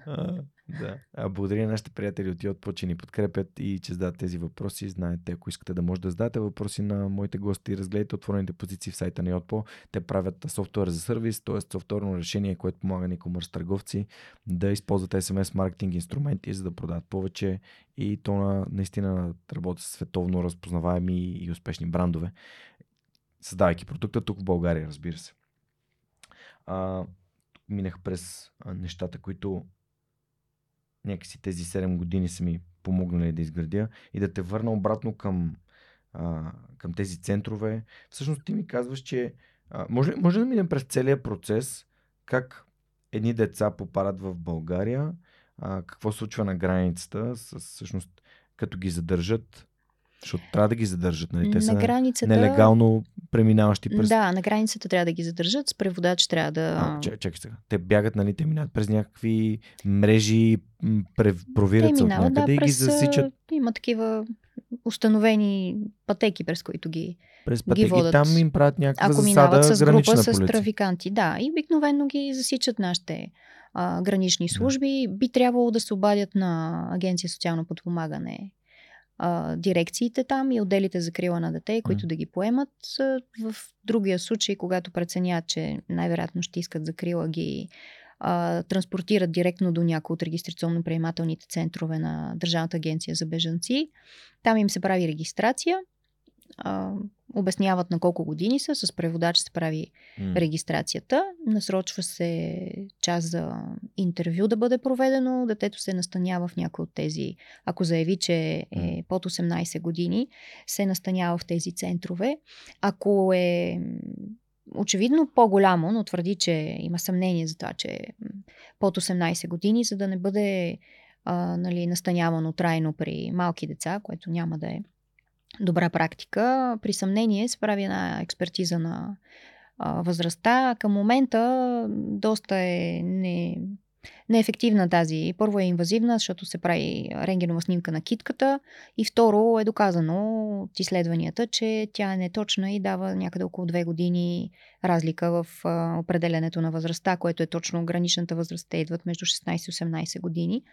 *laughs* да. А, благодаря на нашите приятели от Yotpo, че ни подкрепят и че задават тези въпроси. Знаете, ако искате да може да зададете въпроси на моите гости, разгледайте отворените позиции в сайта на Yotpo. Те правят софтуер за сервис, т.е. софтуерно решение, което помага на e-commerce търговци да използват SMS маркетинг инструменти, за да продават повече и то на, наистина работи с световно разпознаваеми и успешни брандове, създавайки продукта тук в България, разбира се. А, минах през нещата, които някакси тези 7 години са ми помогнали да изградя и да те върна обратно към, а, към тези центрове. Всъщност ти ми казваш, че А, може, може да минем през целият процес, как едни деца попадат в България, а, какво случва на границата, с, всъщност като ги задържат, защото трябва да ги задържат, нали? Те на са границата... нелегално преминаващи през... Да, на границата трябва да ги задържат, с преводач трябва да... А, чакай, чакай сега. Те бягат, нали? Те минават през някакви мрежи, м, пре- провират се от някъде да, и ги през, а, засичат Има такива установени пътеки, през които ги... през пътеки. водят. Там им правят някаква Ако засада минават с гранична група с полиция. трафиканти. Да, и обикновено ги засичат нашите а, гранични служби. Би трябвало да се обадят на Агенция социално подпомагане а, дирекциите там и отделите за крила на дете, които М. да ги поемат. В другия случай, когато преценят, че най-вероятно ще искат за крила, ги а, транспортират директно до някои от регистрационно-приемателните центрове на Държавната агенция за бежанци. Там им се прави регистрация. А, обясняват на колко години са, с преводач се прави М. регистрацията. Насрочва се час за интервю да бъде проведено. Детето се настанява в някои от тези, ако заяви, че е под 18 години, се настанява в тези центрове. Ако е очевидно по-голямо, но твърди, че има съмнение за това, че е под 18 години, за да не бъде а, нали, настанявано трайно при малки деца, което няма да е добра практика. При съмнение се прави една експертиза на възрастта. Към момента доста е не, неефективна тази. Първо е инвазивна, защото се прави рентгенова снимка на китката и второ е доказано от изследванията, че тя е неточна и дава някъде около две години разлика в определенето на възрастта, което е точно граничната възраст. Те идват между 16 и 18 години.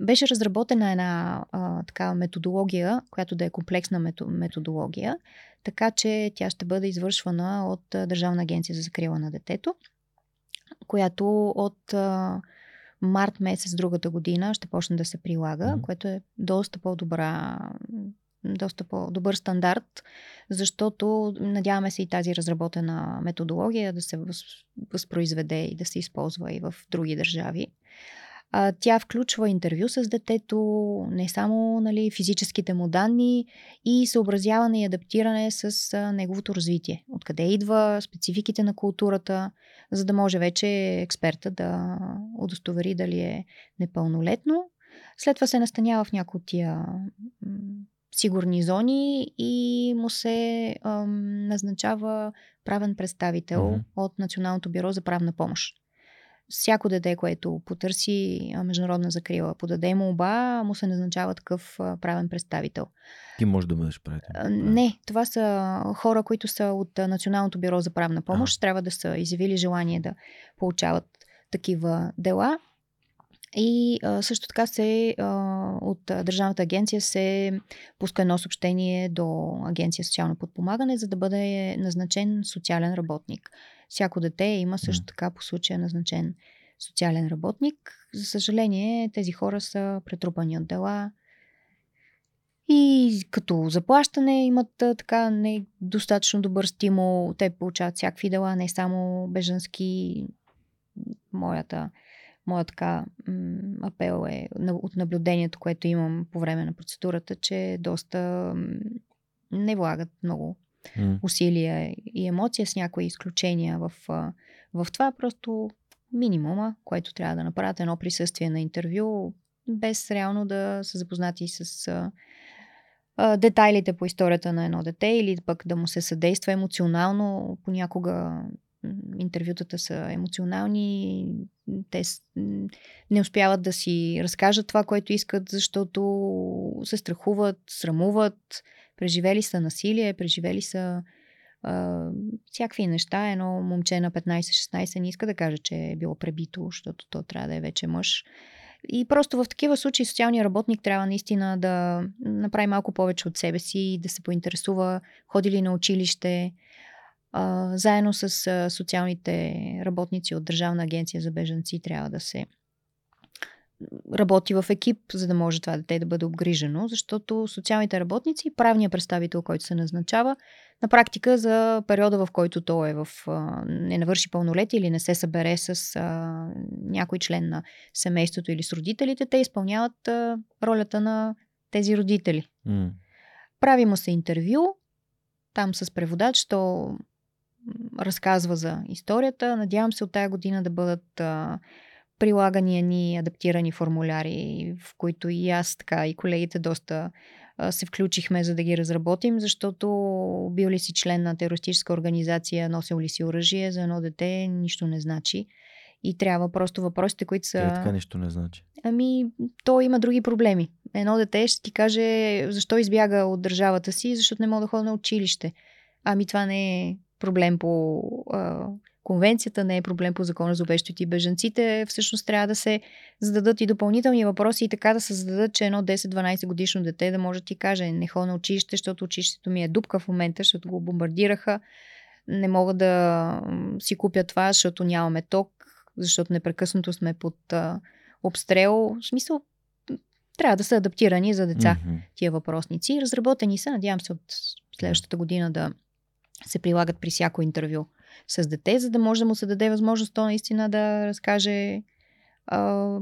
Беше разработена една а, такава методология, която да е комплексна мето- методология, така че тя ще бъде извършвана от Държавна агенция за закрила на детето, която от а, март месец другата година ще почне да се прилага, Мгм. което е доста по-добра доста по-добър стандарт, защото надяваме се и тази разработена методология да се въз, възпроизведе и да се използва и в други държави. А, тя включва интервю с детето, не само нали, физическите му данни и съобразяване и адаптиране с а, неговото развитие. Откъде идва, спецификите на културата, за да може вече експерта да удостовери дали е непълнолетно. След това се настанява в някои от тия сигурни зони и му се ам, назначава правен представител Мгм. от Националното бюро за правна помощ. Всяко дете, което потърси а, международна закрила, подаде му оба, му се назначава такъв а, правен представител. Ти можеш да бъдеш правител. А, Не, това са хора, които са от а, Националното бюро за правна помощ. Трябва да са изявили желание да получават такива дела. И а, също така се а, от а, Държавната агенция се пуска едно съобщение до Агенция социално подпомагане, за да бъде назначен социален работник. Всяко дете има също така по случая назначен социален работник. За съжаление, тези хора са претрупани от дела. И като заплащане имат така недостатъчно добър стимул. Те получават всякакви дела, не само бежански. Моята, моя така м, апел е от наблюдението, което имам по време на процедурата, че доста м, не влагат много усилия и емоция с някои изключения в, в това. Просто минимума, което трябва да направят едно присъствие на интервю, без реално да са запознати с а, а, детайлите по историята на едно дете или пък да му се съдейства емоционално. Понякога интервютата са емоционални, те не успяват да си разкажат това, което искат, защото се страхуват, срамуват, преживели са насилие, преживели са а, всякакви неща. Едно момче на 15-16 не иска да каже, че е било пребито, защото то трябва да е вече мъж. И просто в такива случаи социалният работник трябва наистина да направи малко повече от себе си и да се поинтересува ходи ли на училище, а, заедно с а, социалните работници от Държавна агенция за бежанци трябва да се работи в екип, за да може това дете да бъде обгрижено, защото социалните работници и правният представител, който се назначава, на практика за периода, в който той е в, не навърши пълнолетие или не се събере с а, някой член на семейството или с родителите, те изпълняват а, ролята на тези родители. М. Прави му се интервю, там с преводач, то разказва за историята. Надявам се от тая година да бъдат а, прилагани ни адаптирани формуляри, в които и аз, така и колегите доста а, се включихме, за да ги разработим, защото бил ли си член на терористическа организация, носил ли си оръжие за едно дете, нищо не значи. И трябва просто въпросите, които са. Те така нищо не значи. Ами, то има други проблеми. Едно дете ще ти каже защо избяга от държавата си, защото не мога да ходя на училище. Ами това не е проблем по а, конвенцията, не е проблем по закона за обещите и бежанците. Всъщност трябва да се зададат и допълнителни въпроси и така да се зададат, че едно 10-12 годишно дете да може да ти каже не ходя на училище, защото училището ми е дупка в момента, защото го бомбардираха. Не мога да си купя това, защото нямаме ток, защото непрекъснато сме под а, обстрел. В смисъл, трябва да са адаптирани за деца mm-hmm. тия въпросници. Разработени са, надявам се от следващата година да се прилагат при всяко интервю с дете, за да може да му се даде възможност то наистина да разкаже а,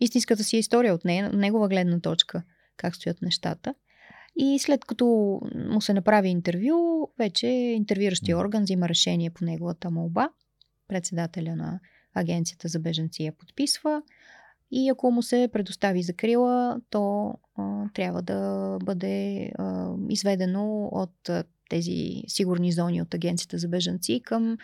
истинската си история от нея, негова гледна точка, как стоят нещата. И след като му се направи интервю, вече интервюиращия орган взима решение по неговата молба. Председателя на агенцията за беженци я подписва. И ако му се предостави закрила, то а, трябва да бъде а, изведено от а, тези сигурни зони от агенцията за бежанци към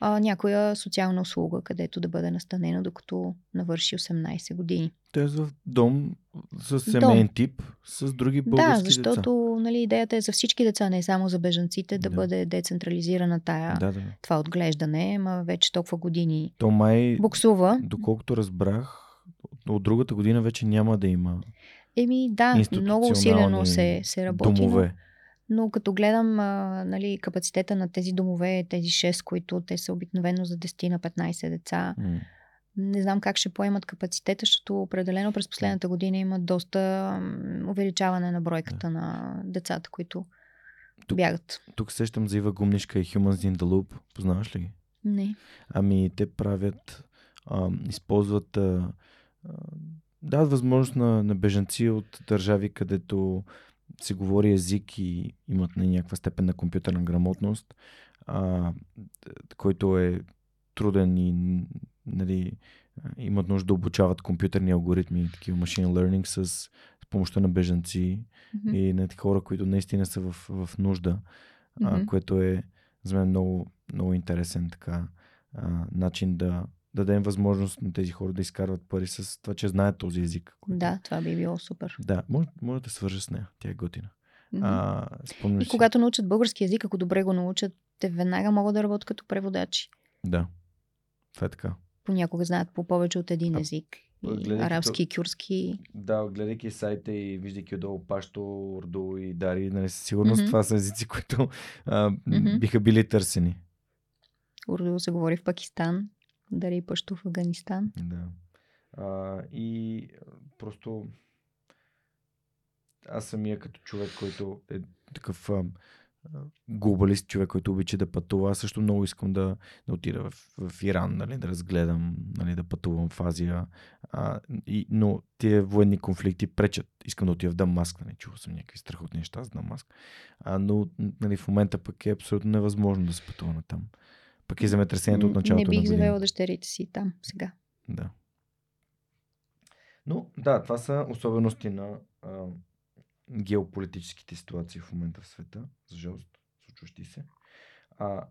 а, някоя социална услуга, където да бъде настанено докато навърши 18 години. Тоест в дом с семейен дом. тип, с други български Да, защото деца. Нали, идеята е за всички деца, не само за бежанците, да, да. бъде децентрализирана тая, да, да. това отглеждане, ма вече толкова години То май, буксува. Доколкото разбрах, от другата година вече няма да има Еми да, много усилено се, се работи. Домове. Но, но като гледам а, нали, капацитета на тези домове, тези 6, които те са обикновено за 10 на 15 деца, mm. не знам как ще поемат капацитета, защото определено през последната година има доста увеличаване на бройката yeah. на децата, които тук, бягат. Тук сещам за Ива Гумнишка и Humans in the Loop. Познаваш ли ги? Не. Ами те правят, а, използват а, дават възможност на, на бежанци от държави, където се говори език и имат на някаква степен на компютърна грамотност, а, който е труден и нали, имат нужда да обучават компютърни алгоритми, такива machine learning с, с помощта на бежанци mm-hmm. и на хора, които наистина са в, в нужда, mm-hmm. а, което е за мен много, много интересен така а, начин да, дадем възможност на тези хора да изкарват пари с това, че знаят този език. Който... Да, това би било супер. Да, може, може да свържа с нея. Тя е готина. Mm-hmm. А, и си... когато научат български язик, ако добре го научат, те веднага могат да работят като преводачи. Да. Това е така. Понякога знаят по повече от един език. И арабски, и кюрски. Да, гледайки сайта и виждайки отдолу Пашто, Орду и Дари, нали, със сигурност mm-hmm. това са езици, които а, mm-hmm. биха били търсени. Урду се говори в Пакистан. Дари пъщо в Афганистан. Да. А, и просто аз самия като човек, който е такъв а, глобалист, човек, който обича да пътува, аз също много искам да, да отида в, в Иран, нали, да разгледам, нали, да пътувам в Азия. А, и, но тия военни конфликти пречат. Искам да отида в Дамаск, нали, чувал съм някакви страхотни неща за Дамаск. А, но нали, в момента пък е абсолютно невъзможно да се пътува на там. Пък и земетресението от началото Не бих завела дъщерите си там сега. Да. Но да, това са особености на а, геополитическите ситуации в момента в света, за жалост, случващи се. А,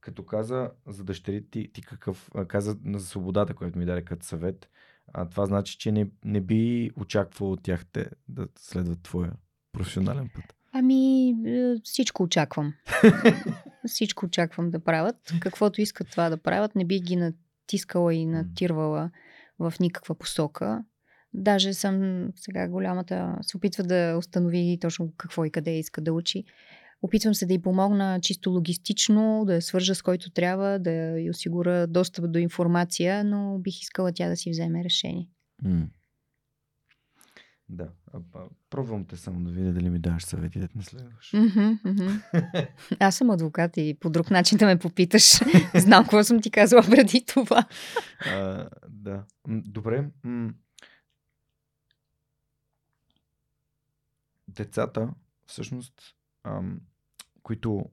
като каза за дъщерите ти, ти какъв, а, каза за свободата, която ми даде като съвет, а, това значи, че не, не би очаквал от тях те да следват твоя професионален път. Ами, е, всичко очаквам. *laughs* всичко очаквам да правят. Каквото искат това да правят, не би ги натискала и натирвала в никаква посока. Даже съм сега голямата, се опитва да установи точно какво и къде иска да учи. Опитвам се да й помогна чисто логистично, да я свържа с който трябва, да й осигуря достъп до информация, но бих искала тя да си вземе решение. Mm. Да. А, а, пробвам те само да видя дали ми даваш съвети да не следваш. Mm-hmm, *laughs* mm-hmm. Аз съм адвокат и по друг начин да ме попиташ. *laughs* Знам какво съм ти казала преди това. а, да. Добре. Децата, всъщност, ам, които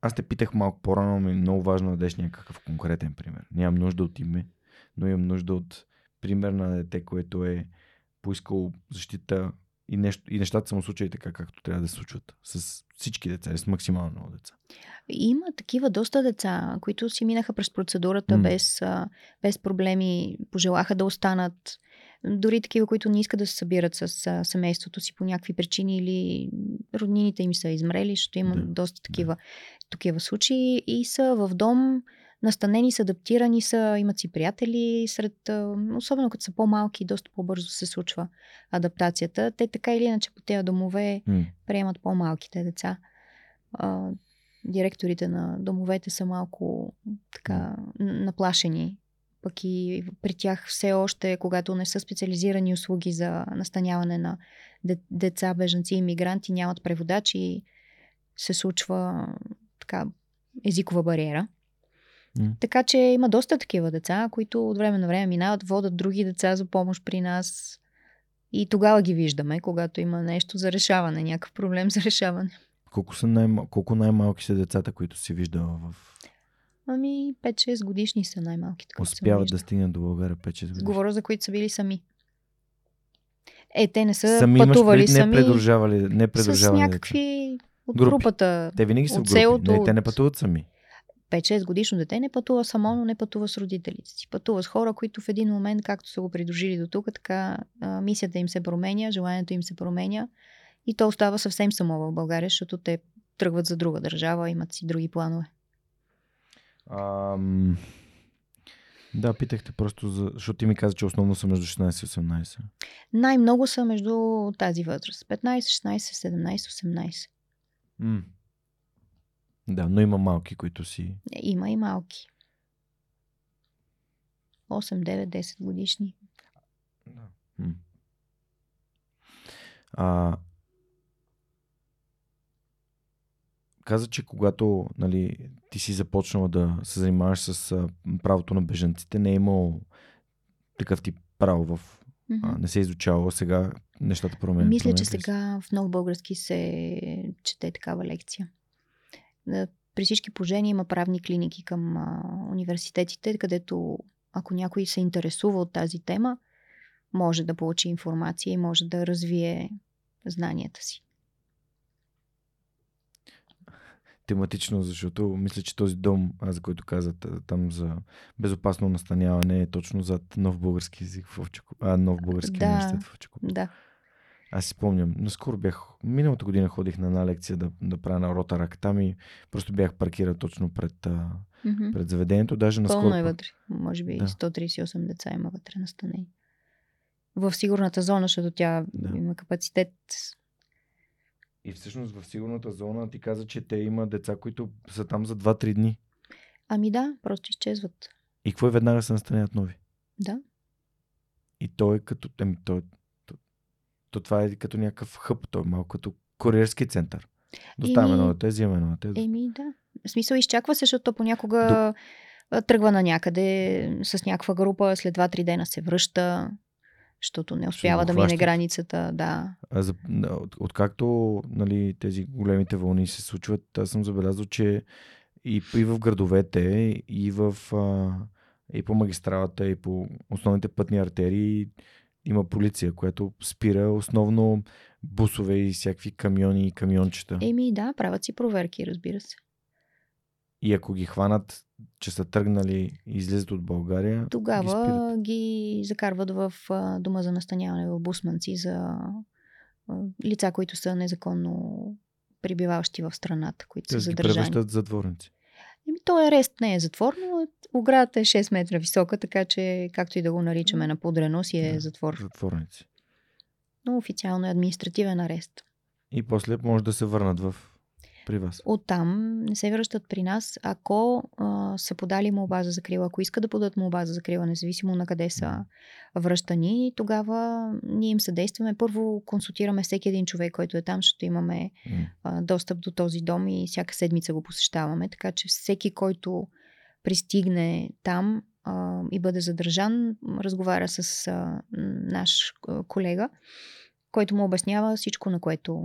аз те питах малко по-рано, но е много важно да дадеш някакъв конкретен пример. Нямам нужда от име, но имам нужда от пример на дете, което е поискало защита и, нещо, и нещата са му случили така, както трябва да се случват. С всички деца, с максимално много деца. Има такива доста деца, които си минаха през процедурата mm. без, без проблеми, пожелаха да останат. Дори такива, които не искат да се събират с семейството си по някакви причини или роднините им са измрели, защото има да. доста такива, да. такива случаи и са в дом, настанени са, адаптирани са, имат си приятели сред, особено като са по-малки, доста по-бързо се случва адаптацията. Те така или иначе по тези домове mm. приемат по-малките деца. А, директорите на домовете са малко така наплашени. Пък и при тях все още, когато не са специализирани услуги за настаняване на деца, бежанци и мигранти, нямат преводачи, се случва така езикова бариера. Mm. Така че има доста такива деца, които от време на време минават, водят други деца за помощ при нас. И тогава ги виждаме, когато има нещо за решаване, някакъв проблем за решаване. Колко, са най- колко най-малки са децата, които си виждала в... Ами 5-6 годишни са най-малките. Успяват да стигнат до България 5-6 годишни. Говоря за които са били сами. Е, те не са сами пътували имаш, сами. Не предружавали, не предружавали с някакви от Групи. групата. Те винаги са в групи. Селото, не, те не пътуват сами. 5-6 годишно дете не пътува само, но не пътува с родителите си. Пътува с хора, които в един момент, както са го придружили до тук, така а, мисията им се променя, желанието им се променя и то остава съвсем само в България, защото те тръгват за друга държава, имат си други планове. Ам... Да, питахте просто, за... защото ти ми каза, че основно са между 16 и 18. Най-много са между тази възраст. 15, 16, 17, 18. М. Да, но има малки, които си... Има и малки. 8, 9, 10 годишни. Да. А, каза, че когато нали, ти си започнала да се занимаваш с а, правото на бежанците, не е имал такъв тип право в... Mm-hmm. А, не се е изучавала, сега нещата променят. Мисля, че сега в много български се чете такава лекция. При всички положения има правни клиники към а, университетите, където ако някой се интересува от тази тема, може да получи информация и може да развие знанията си. Тематично, защото мисля, че този дом, за който казват там за безопасно настаняване е точно зад нов български език в Овчако, а, нов български да, университет в Овчако. Да. Аз си спомням, наскоро бях, миналата година ходих на една лекция да, да правя на Ротарак там и просто бях паркирал точно пред, mm-hmm. пред заведението. Даже наскоро... Пълно е вътре. Може би да. 138 деца има вътре настанени. В сигурната зона, защото тя да. има капацитет. И всъщност в сигурната зона ти каза, че те има деца, които са там за 2-3 дни. Ами да, просто изчезват. И какво е веднага се настанят нови? Да. И той е като... Ами, той, то това е като някакъв хъб, то е малко като куриерски център. Доставяме едно дете, взимаме дете. Еми да. В смисъл изчаква се, защото понякога До... тръгва на някъде с някаква група, след 2-3 дена се връща, защото не успява да мине границата. Да. А за, от, откакто нали, тези големите вълни се случват, аз съм забелязал, че и, и в градовете, и, в, а, и по магистралата, и по основните пътни артерии има полиция, която спира основно бусове и всякакви камиони и камиончета. Еми да, правят си проверки, разбира се. И ако ги хванат, че са тръгнали и излизат от България, тогава ги, ги закарват в дома за настаняване в Бусманци за лица, които са незаконно прибиваващи в страната, които са задържани. Ги превръщат затворници. Еми, то арест не е затвор, но оградата е 6 метра висока, така че, както и да го наричаме на подрено, си е да, затвор. Затворници. Но официално е административен арест. И после може да се върнат в при вас? Оттам не се връщат при нас, ако а, са подали молба за закрила. Ако искат да подадат молба за закрила, независимо на къде са връщани, тогава ние им съдействаме. Първо консултираме всеки един човек, който е там, защото имаме а, достъп до този дом и всяка седмица го посещаваме. Така че всеки, който пристигне там а, и бъде задържан, разговаря с а, наш колега, който му обяснява всичко, на което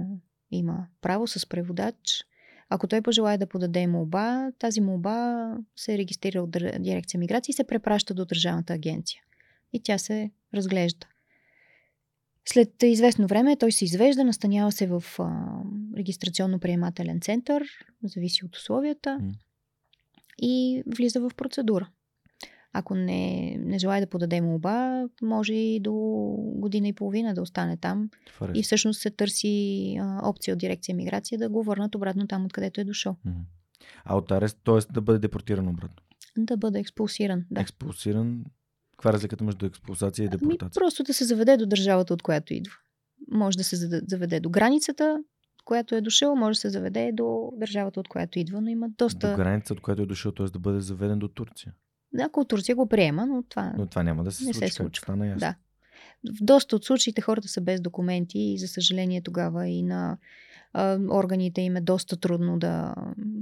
има право с преводач Ако той пожелая да подаде молба, тази молба се регистрира от дирекция миграция и се препраща до Държавната агенция. И тя се разглежда. След известно време той се извежда, настанява се в а, регистрационно-приемателен център, зависи от условията. И влиза в процедура. Ако не, не желая да подаде молба, може и до година и половина да остане там. Фарест. И всъщност се търси а, опция от дирекция миграция да го върнат обратно там, откъдето е дошъл. А от арест, т.е. да бъде депортиран обратно? Да бъде експулсиран, да. Експулсиран каква е разликата между експулсация и ами, депортация? Ами, просто да се заведе до държавата, от която идва. Може да се заведе до границата, която е дошъл, може да се заведе до държавата, от която идва, но има доста... До граница, от която е дошъл, т.е. да бъде заведен до Турция. Да, ако Турция го приема, но това, но това няма да се не случи. Се случва. Стана ясно. Да. В доста от случаите хората са без документи и за съжаление тогава и на а, органите им е доста трудно да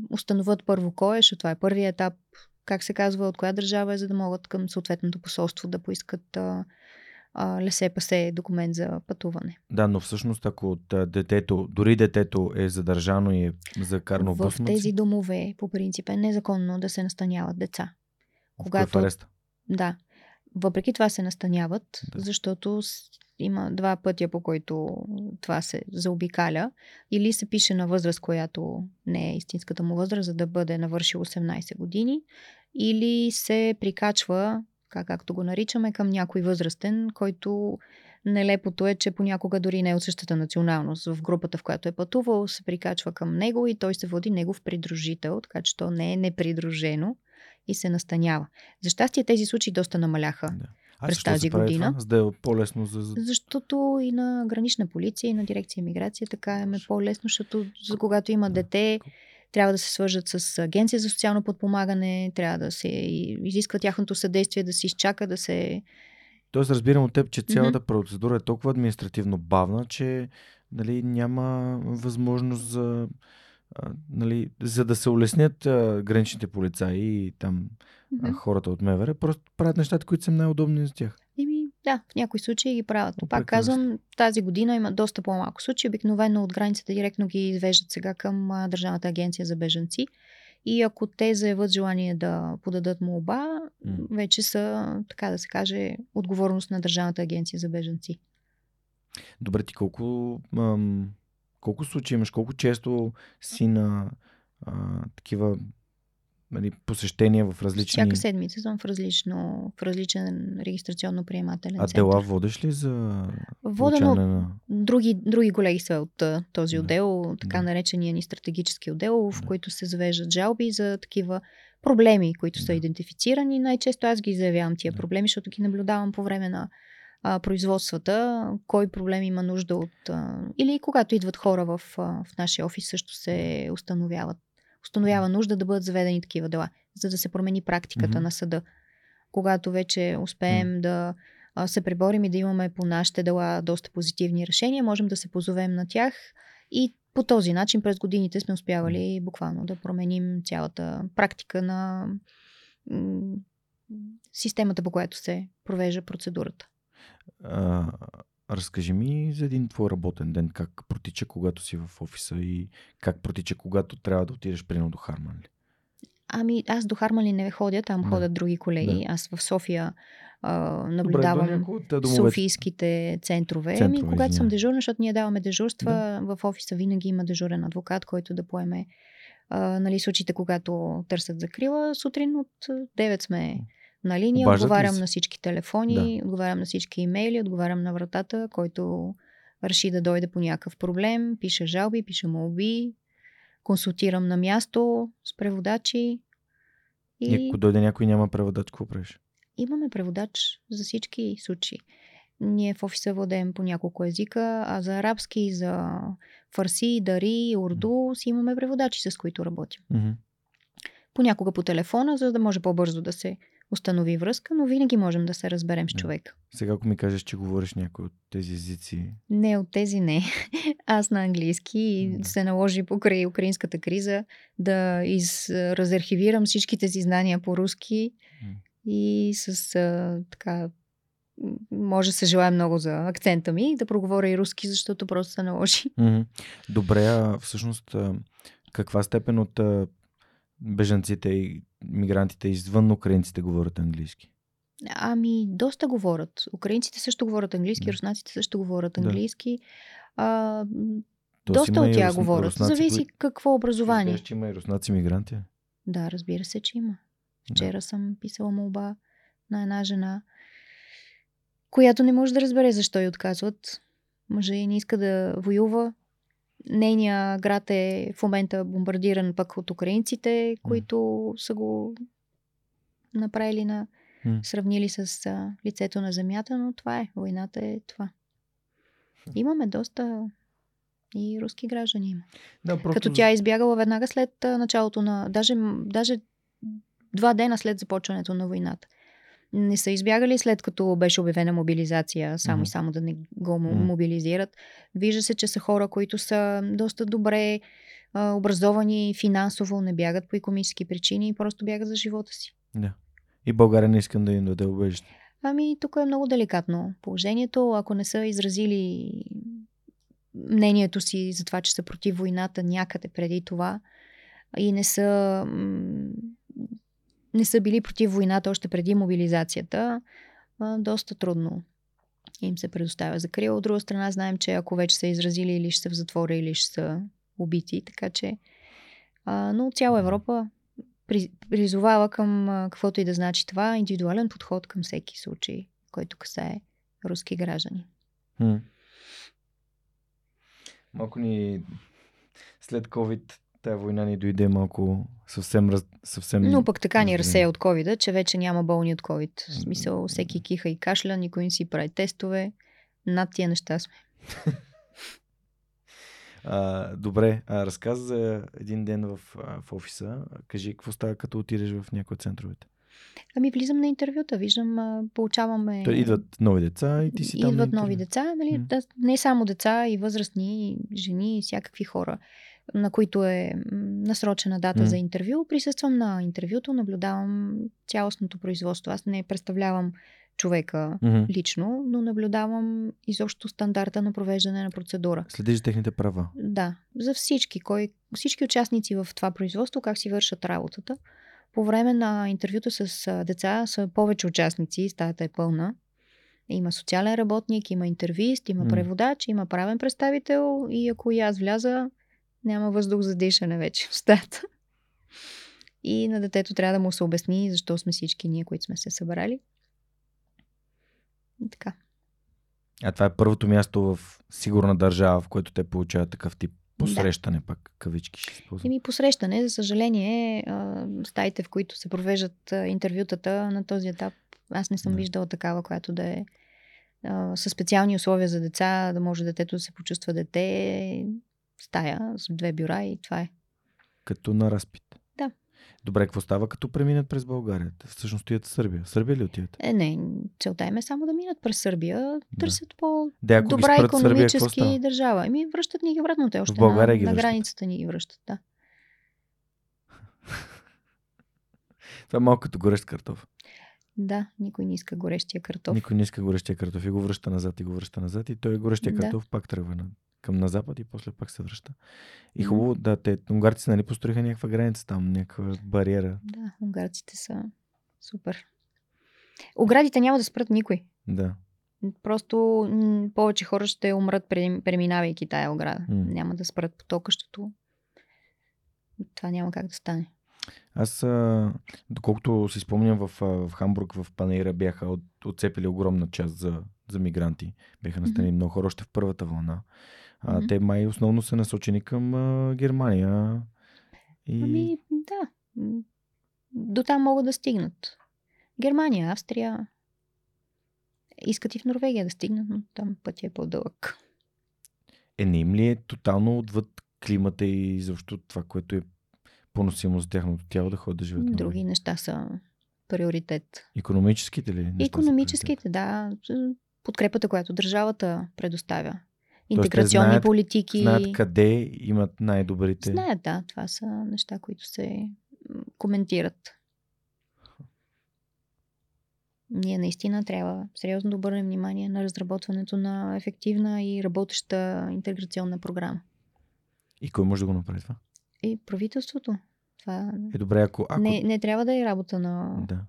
установят първо кой е, защото това е първият етап как се казва, от коя държава е, за да могат към съответното посолство да поискат а, а, лесе-пасе документ за пътуване. Да, но всъщност ако от детето, дори детето е задържано и е закарано в В тези домове, по принцип, е незаконно да се настаняват деца. Когато... В да. Въпреки това се настаняват, да. защото има два пътя, по които това се заобикаля. Или се пише на възраст, която не е истинската му възраст, за да бъде навършил 18 години, или се прикачва, как, както го наричаме, към някой възрастен, който нелепото е, че понякога дори не е от същата националност. В групата, в която е пътувал, се прикачва към него и той се води негов придружител, така че то не е непридружено и се настанява. За щастие тези случаи доста намаляха. Да. А през тази година. Това? За да е по-лесно за... Защото и на гранична полиция, и на дирекция миграция така е по-лесно, защото за когато има дете, трябва да се свържат с Агенция за социално подпомагане, трябва да се изисква тяхното съдействие, да се изчака, да се... Тоест разбирам от теб, че цялата mm-hmm. процедура е толкова административно бавна, че нали, няма възможност за, а, нали, за да се улеснят а, граничните полицаи и там mm-hmm. а, хората от МВР, просто правят нещата, които са най-удобни за тях. Да, в някои случаи ги правят. Но пак казвам, тази година има доста по-малко случаи. Обикновено от границата директно ги извеждат сега към Държавната агенция за бежанци. И ако те заявят желание да подадат молба, mm. вече са, така да се каже, отговорност на Държавната агенция за бежанци. Добре, ти колко, ам, колко случаи имаш? Колко често си на а, такива нали, посещения в различни... Всяка седмица съм в, различно, в различен регистрационно-приемателен а център. А дела водиш ли за Вода, но на... други, други колеги са от този да. отдел, така да. наречения ни стратегически отдел, в да. който се завеждат жалби за такива проблеми, които да. са идентифицирани. Най-често аз ги заявявам тия да. проблеми, защото ги наблюдавам по време на а, производствата, кой проблем има нужда от... А, или когато идват хора в, а, в нашия офис, също се установяват установява нужда да бъдат заведени такива дела, за да се промени практиката mm-hmm. на съда. Когато вече успеем mm-hmm. да се преборим и да имаме по нашите дела доста позитивни решения, можем да се позовем на тях и по този начин през годините сме успявали буквално да променим цялата практика на системата, по която се провежда процедурата. А, Разкажи ми за един твой работен ден, как протича, когато си в офиса и как протича, когато трябва да отидеш прино до Харманли. Ами, аз до Харманли не ходя, там да. ходят други колеги. Да. Аз в София а, наблюдавам Добре, софийските центрове. центрове ами, когато извиня. съм дежурна, защото ние даваме дежурства, да. в офиса винаги има дежурен адвокат, който да поеме а, нали, случаите, когато търсят закрила. Сутрин от 9 сме на линия, Обаждат отговарям на всички телефони, да. отговарям на всички имейли, отговарям на вратата, който реши да дойде по някакъв проблем, пише жалби, пише молби, консултирам на място с преводачи. И, и ако дойде някой няма преводач, какво правиш? Имаме преводач за всички случаи. Ние в офиса водем по няколко езика, а за арабски, за фарси, дари, урду си имаме преводачи, с които работим. Mm-hmm. Понякога по телефона, за да може по-бързо да се установи връзка, но винаги можем да се разберем с човек. Сега, ако ми кажеш, че говориш някой от тези езици. Не, от тези не. *laughs* Аз на английски да. се наложи покрай украинската криза да из, разархивирам всичките си знания по руски и с а, така може да се желая много за акцента ми да проговоря и руски, защото просто се наложи. *laughs* Добре, а всъщност каква степен от а, бежанците и мигрантите извън украинците говорят английски? Ами, доста говорят. Украинците също говорят английски, Да. руснаците също говорят Да. английски. А, Тоест доста от и тях рус- говорят. руснаци, Зависи които- какво образование. Че има и руснаци мигранти. Да, разбира се, че има. Вчера съм писала молба на една жена, която не може да разбере защо й отказват. Мъжа й не иска да воюва. Нейният град е в момента бомбардиран пък от украинците, които са го направили на М. сравнили с а, лицето на земята, но това е. Войната е това. Имаме доста и руски граждани има. Да, просто... Като тя е избягала веднага след началото на... Даже, даже два дена след започването на войната. Не са избягали след като беше обявена мобилизация, само и само да не го мобилизират. Вижда се, че са хора, които са доста добре а, образовани финансово, не бягат по економически причини и просто бягат за живота си. Да. И България не искам да им даде убежище. Ами, тук е много деликатно положението. Ако не са изразили мнението си за това, че са против войната някъде преди това и не са, не са били против войната още преди мобилизацията, а, доста трудно им се предоставя закрила. От друга страна, знаем, че ако вече са изразили или ще са в затвора, или ще са убити, така че... А, но цяла Европа при- призовава към а, каквото и да значи това, индивидуален подход към всеки случай, който касае руски граждани. Малко ни... След COVID тая война ни дойде малко съвсем... Раз... съвсем... Но пък така ни разсея от ковида, че вече няма болни от ковид. В смисъл, всеки киха и кашля, никой не си прави тестове. Над тия неща сме. *laughs* А, добре, а, разказа за един ден в, в офиса. Кажи, какво става като отидеш в някои от центровете? Ами влизам на интервюта, виждам, получаваме... То идват нови деца и ти си там. на Идват нови деца, нали? М. Да, не само деца, и възрастни, и жени, и всякакви хора, на които е насрочена дата М. за интервю. Присъствам на интервюто, наблюдавам цялостното производство. Аз не представлявам човека Мгм. лично, но наблюдавам изобщо стандарта на провеждане на процедура. Следиш техните права. Да, за всички, кой, всички участници в това производство, как си вършат работата. По време на интервюта с деца са повече участници, стаята е пълна. Има социален работник, има интервист, има преводач, има правен представител и ако и аз вляза, няма въздух за дишане вече в стаята. И на детето трябва да му се обясни защо сме всички ние, които сме се събрали. И така. А това е първото място в сигурна държава, в което те получават такъв тип посрещане, пак кавички ще използвам. Еми посрещане, за съжаление, стаите, в които се провеждат интервютата на този етап, аз не съм Да. виждала такава, която да е със специални условия за деца, да може детето да се почувства дете, стая с две бюра и това е. Като на разпит. Да. Добре, какво става като преминат през България? Всъщност отиват в Сърбия. В Сърбия ли отиват? Е, не, целта им е само да минат през Сърбия, търсят Да, ако ги добра спрат в Сърбия, какво економически държава. Еми, връщат ни ги обратно, те още България на, ги на връщат. границата ни ги връщат, да. *laughs* Това е малко като горещ картоф. Да, никой не иска горещия картоф. Никой не иска горещия картоф и го връща назад и го връща назад и той горещия Да. картоф пак тръгва на, към на запад и после пак се връща. И хубаво, да, те, унгарците нали построиха някаква граница там, някаква бариера. Да, унгарците са супер. Оградите няма да спрат никой. Да. Просто м- повече хора ще умрат, прем- преминавайки тая ограда. М. Няма да спрат потокащото. Това няма как да стане. Аз, а, доколкото си спомням, в, в Хамбург, в Панейра бяха от, отцепили огромна част за, за мигранти. Бяха настанени много хора още в първата вълна. А. Те май основно са насочени към а, Германия. И... Ами, да. До там могат да стигнат. Германия, Австрия. Искат и в Норвегия да стигнат, но там пътя е по-дълъг. Е, не им ли е тотално отвъд климата и защо това, което е поносимо за тяхното тяло да ходят да живеят? Други неща са приоритет. Економическите ли? Економическите, да. Подкрепата, която държавата предоставя. Те Интеграционни знаят- политики. Знаят къде имат най-добрите. Знаят, да. Това са неща, които се коментират. Ние наистина трябва сериозно да обърнем внимание на разработването на ефективна и работеща интеграционна програма. И кой може да го направи това? И правителството. Това Е добре, ако... ако... не, не трябва да е работа на... Да.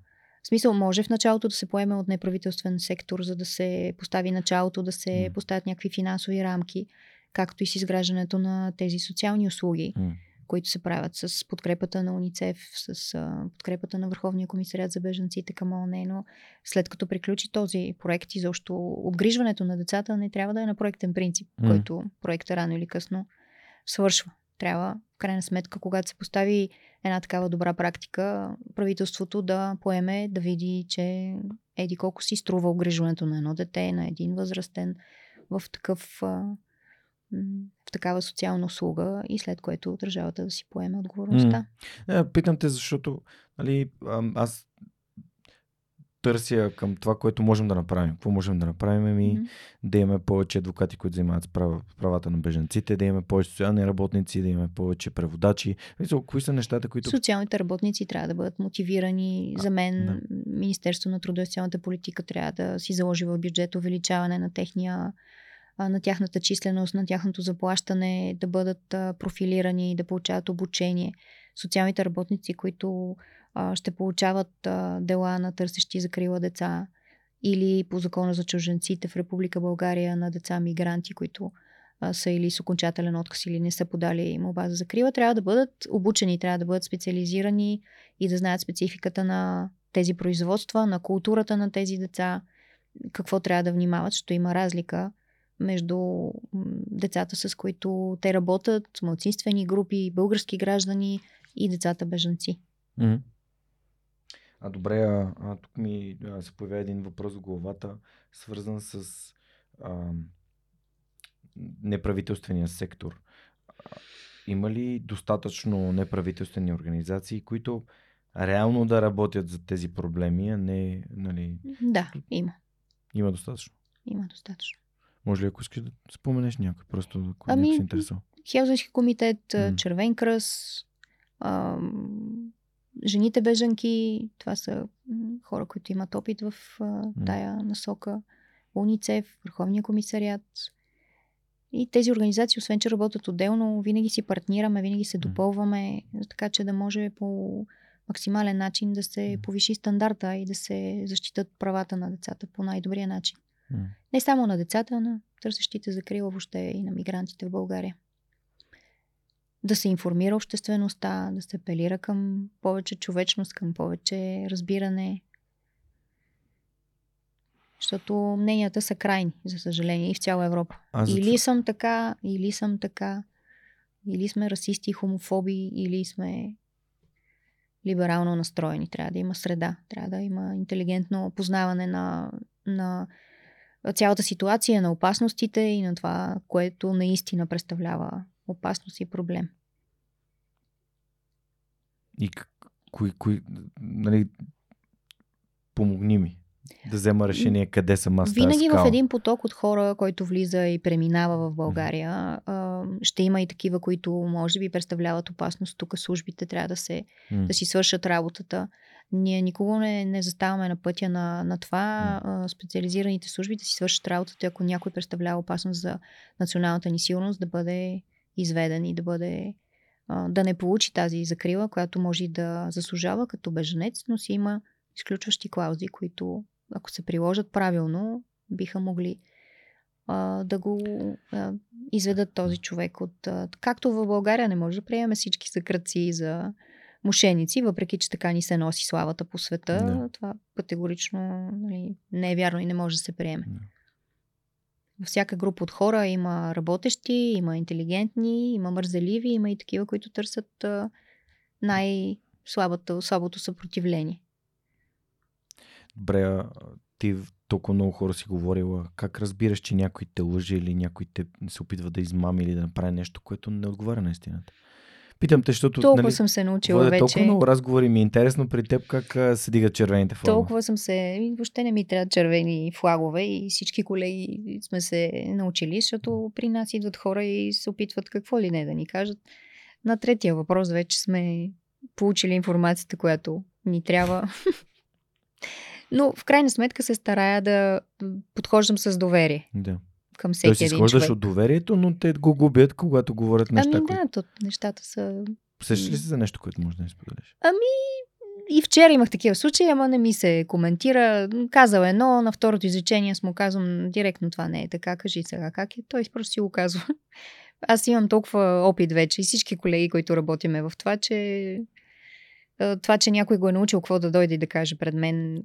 В смисъл, може в началото да се поеме от неправителствен сектор, за да се постави началото, да се М. поставят някакви финансови рамки, както и с изграждането на тези социални услуги, М. които се правят с подкрепата на УНИЦЕФ, с а, подкрепата на Върховния комисариат за бежанците към ООН, но след като приключи този проект, изобщо обгрижването на децата не трябва да е на проектен принцип, М. който проекта рано или късно свършва. Трябва, крайна сметка, когато се постави една такава добра практика, правителството да поеме, да види, че еди колко си струва обгрижването на едно дете, на един възрастен в такъв в такава социална услуга и след което държавата да си поеме отговорността. Е, питам те, защото нали, аз търся към това, което можем да направим. Какво можем да направим? Ми, Мгм. да имаме повече адвокати, които занимават с права, правата на беженците, да имаме повече социални работници, да имаме повече преводачи. Кои са нещата, които... Социалните работници трябва да бъдат мотивирани. За мен да. Министерство на труда и социалната политика трябва да си заложи в бюджет увеличаване на техния а, на тяхната численост, на тяхното заплащане, да бъдат а, профилирани, да получават обучение. Социалните работници, които ще получават дела на търсещи закрила деца или по закона за чуженците в Република България на деца мигранти, които са или с окончателен отказ или не са подали молба за закрила, трябва да бъдат обучени, трябва да бъдат специализирани и да знаят спецификата на тези производства, на културата на тези деца, какво трябва да внимават, защото има разлика между децата, с които те работят, малцинствени групи, български граждани и децата бежанци. Мгм. А добре, а, а тук ми а, се появява един въпрос в главата, свързан с а, неправителствения сектор. А, има ли достатъчно неправителствени организации, които реално да работят за тези проблеми, а не, нали, Да, има. има достатъчно. Има достатъчно. Може ли, ако искаш да споменеш някой, просто ако Ами, се интересува. Хелзински комитет, М. Червен кръст, жените бежанки, това са хора, които имат опит в тая насока, УНИЦЕФ, Върховния комисариат. И тези организации, освен че работят отделно, винаги си партнираме, винаги се допълваме, така че да може по максимален начин да се повиши стандарта и да се защитат правата на децата по най-добрия начин. Не само на децата, а на търсещите закрила въобще и на мигрантите в България. Да се информира обществеността, да се апелира към повече човечност, към повече разбиране. Защото мненията са крайни, за съжаление, и в цяла Европа. За Или съм така, или съм така, или сме расисти, хомофоби, или сме либерално настроени. Трябва да има среда, трябва да има интелигентно познаване на, на цялата ситуация, на опасностите и на това, което наистина представлява опасност и проблем. И кои, кои, нали, помогни ми да взема решение къде съм аз. Винаги в един поток от хора, който влиза и преминава в България, а, ще има и такива, които може би представляват опасност. Тук службите трябва да се М. да си свършат работата. Ние никога не, не заставаме на пътя на, на това. А, специализираните служби да си свършат работата, ако някой представлява опасност за националната ни сигурност, да бъде изведен и да бъде да не получи тази закрила, която може да заслужава като беженец, но си има изключващи клаузи, които ако се приложат правилно, биха могли а, да го а, изведат този човек от... А, както в България не може да приемем всички съкръци за мошеници, въпреки че така ни се носи славата по света, Да. това категорично нали, не е вярно и не може да се приеме. Да. Във всяка група от хора има работещи, има интелигентни, има мързеливи, има и такива, които търсят най-слабото слабото съпротивление. Добре, ти толкова много хора си говорила. Как разбираш, че някой те лъже или някой те се опитва да измами или да направи нещо, което не отговаря на истината? Питам те, защото Толкова нали, съм се научила вече. толкова много разговори. Ми е интересно при теб как а, се дигат червените флагове. Толкова съм се... Въобще не ми трябват червени флагове и всички колеги сме се научили, защото при нас идват хора и се опитват какво ли не да ни кажат. На третия въпрос вече сме получили информацията, която ни трябва. *laughs* Но в крайна сметка се старая да подхождам с доверие Да. Към всеки един изхождаш човек. от доверието, но те го губят, когато говорят неща, ами да, то, нещата са... Сещаш ли се за нещо, което може да ни споделиш? И вчера имах такива случаи, ама не ми се коментира. Казал едно, на второто изречение аз му казвам директно това не е така, кажи сега как е. Той просто си го казва. *laughs* Аз имам толкова опит вече и всички колеги, които работиме в това, че това, че някой го е научил какво да дойде и да каже пред мен.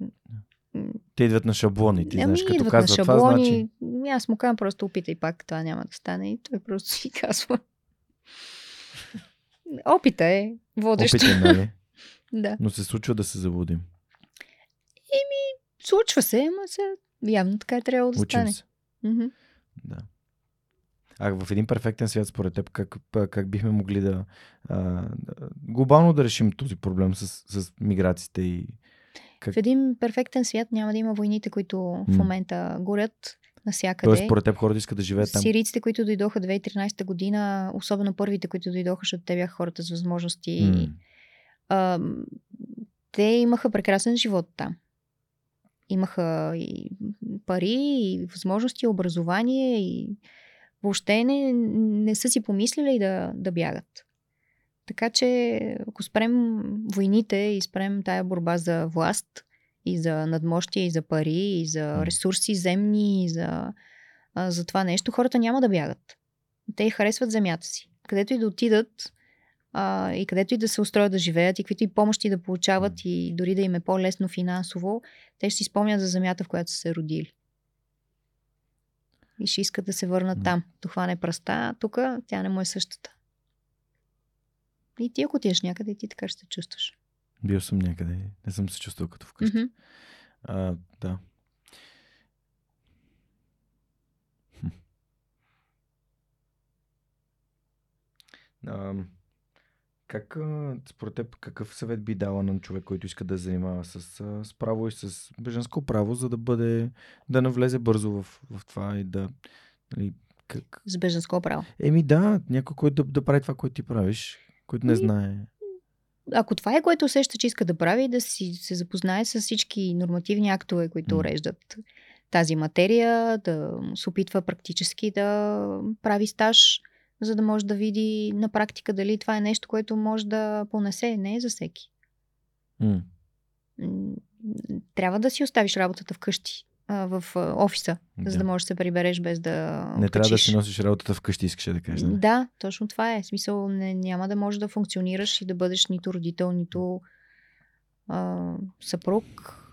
Те идват на шаблони, ти знаеш, като Ами, казват това, значи... Ами, Аз му казвам просто опитай пак, това няма да стане. И той просто си казва. Опита е водещ. Опитен, нали? *laughs* да. Но се случва да се заблудим. Случва се, ама се, явно така е трябвало да Учим стане. се. Мгм. Да. А в един перфектен свят, според теб, как, как бихме могли да, а, глобално да решим този проблем с, с миграциите и как... В един перфектен свят няма да има войните, които в М. момента горят навсякъде. Тоест, според теб хората искат да живеят там. Сирийците, които дойдоха 2013 година, особено първите, които дойдоха, защото те бяха хората с възможности. М. А, те имаха прекрасен живот там. Имаха и пари, и възможности, и образование, и въобще не, не са си помислили да, да бягат. Така че, ако спрем войните и спрем тая борба за власт, и за надмощие, и за пари, и за ресурси земни, и за, а, за това нещо, хората няма да бягат. Те харесват земята си. Където и да отидат, а, и където и да се устроят да живеят, и каквито и помощи да получават, и дори да им е по-лесно финансово, те ще си спомнят за земята, в която са се родили. И ще искат да се върнат там. То хване пръста, тук тя не му е същата. И ти, ако отидеш някъде, ти така ще се чувстваш. Бил съм някъде. Не съм се чувствал като вкъщи. Мгм. А, да. Хм. А, как, според теб, какъв съвет би дала на човек, който иска да се занимава с, с право и с беженско право, за да бъде, да навлезе бързо в, в това и да, нали, как... С беженско право. Еми да, някой, който да, да прави това, което ти правиш, който не Ами, знае. Ако това е което усеща, че иска да прави, да си се запознае с всички нормативни актове, които М. уреждат тази материя, да се опитва практически да прави стаж, за да може да види на практика дали това е нещо, което може да понесе. Не е за всеки. М, Трябва да си оставиш работата вкъщи, а, в офиса, за Да. да можеш да се прибереш без да Не трябва да си носиш работата вкъщи, искаш да кажеш. нали? Да, точно това е. В Смисъл, не, няма да можеш да функционираш и да бъдеш нито родител, нито а, съпруг,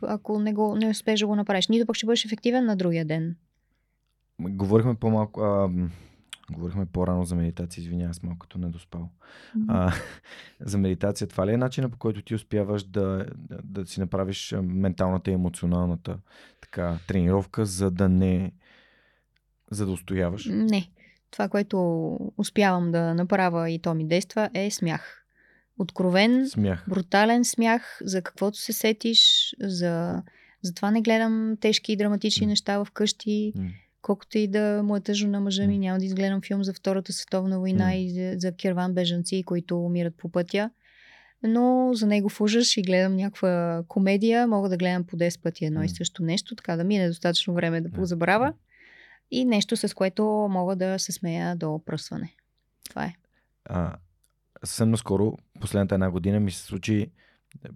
ако не, го, не успееш да го направиш. Нито пък ще бъдеш ефективен на другия ден. Говорихме по-малко. А, говорихме по-рано за медитация, извинявай, аз малко като не доспал. А, *laughs* за медитация, това ли е начина по който ти успяваш да, да, да си направиш менталната и емоционалната така, тренировка, за да не. за да устояваш? Не. Това, което успявам да направя и то ми действа, е смях. Откровен, Смях. брутален смях, за каквото се сетиш, за... Затова не гледам тежки и драматични М. неща вкъщи. М, колкото и да му е тъжно на мъжа ми, няма да изгледам филм за Втората световна война М. и за, за керван бежанци, които умират по пътя. Но за него в ужас и гледам някаква комедия, мога да гледам по 10 пъти едно и М. също нещо, така да мине достатъчно време да позабравя. И нещо, с което мога да се смея до пръсване. Това е. А, съвсем наскоро, последната една година ми се случи,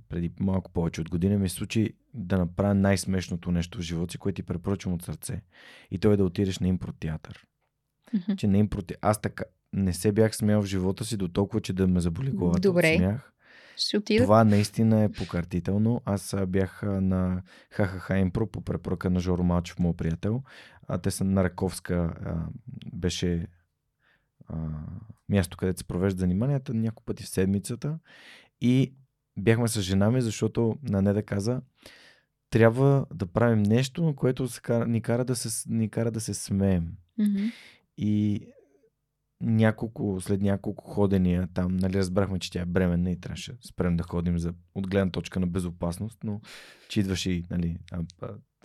преди малко повече от година, ми се случи да направя най-смешното нещо в живота си, което ти препоръчвам от сърце. И то е да отидеш на импро театър. Мгм. Че на импро те- Аз така не се бях смял в живота си до толкова, че да ме заболи главата Добре. от смях. Ще отида. Това наистина е покартително. Аз бях на ХХХ Импро по препоръка на Жоро Малчев, моят приятел. А, те са на Раковска. А, беше а, място, където се провежда заниманията няколко пъти в седмицата. И бяхме с жена ми, защото на не да каза, трябва да правим нещо, което ни, кара да се, ни кара да се смеем. Мгм. И няколко, след няколко ходения там, нали, разбрахме, че тя е бременна и трябваше да спрем да ходим за, от гледна точка на безопасност, но че идваше и нали,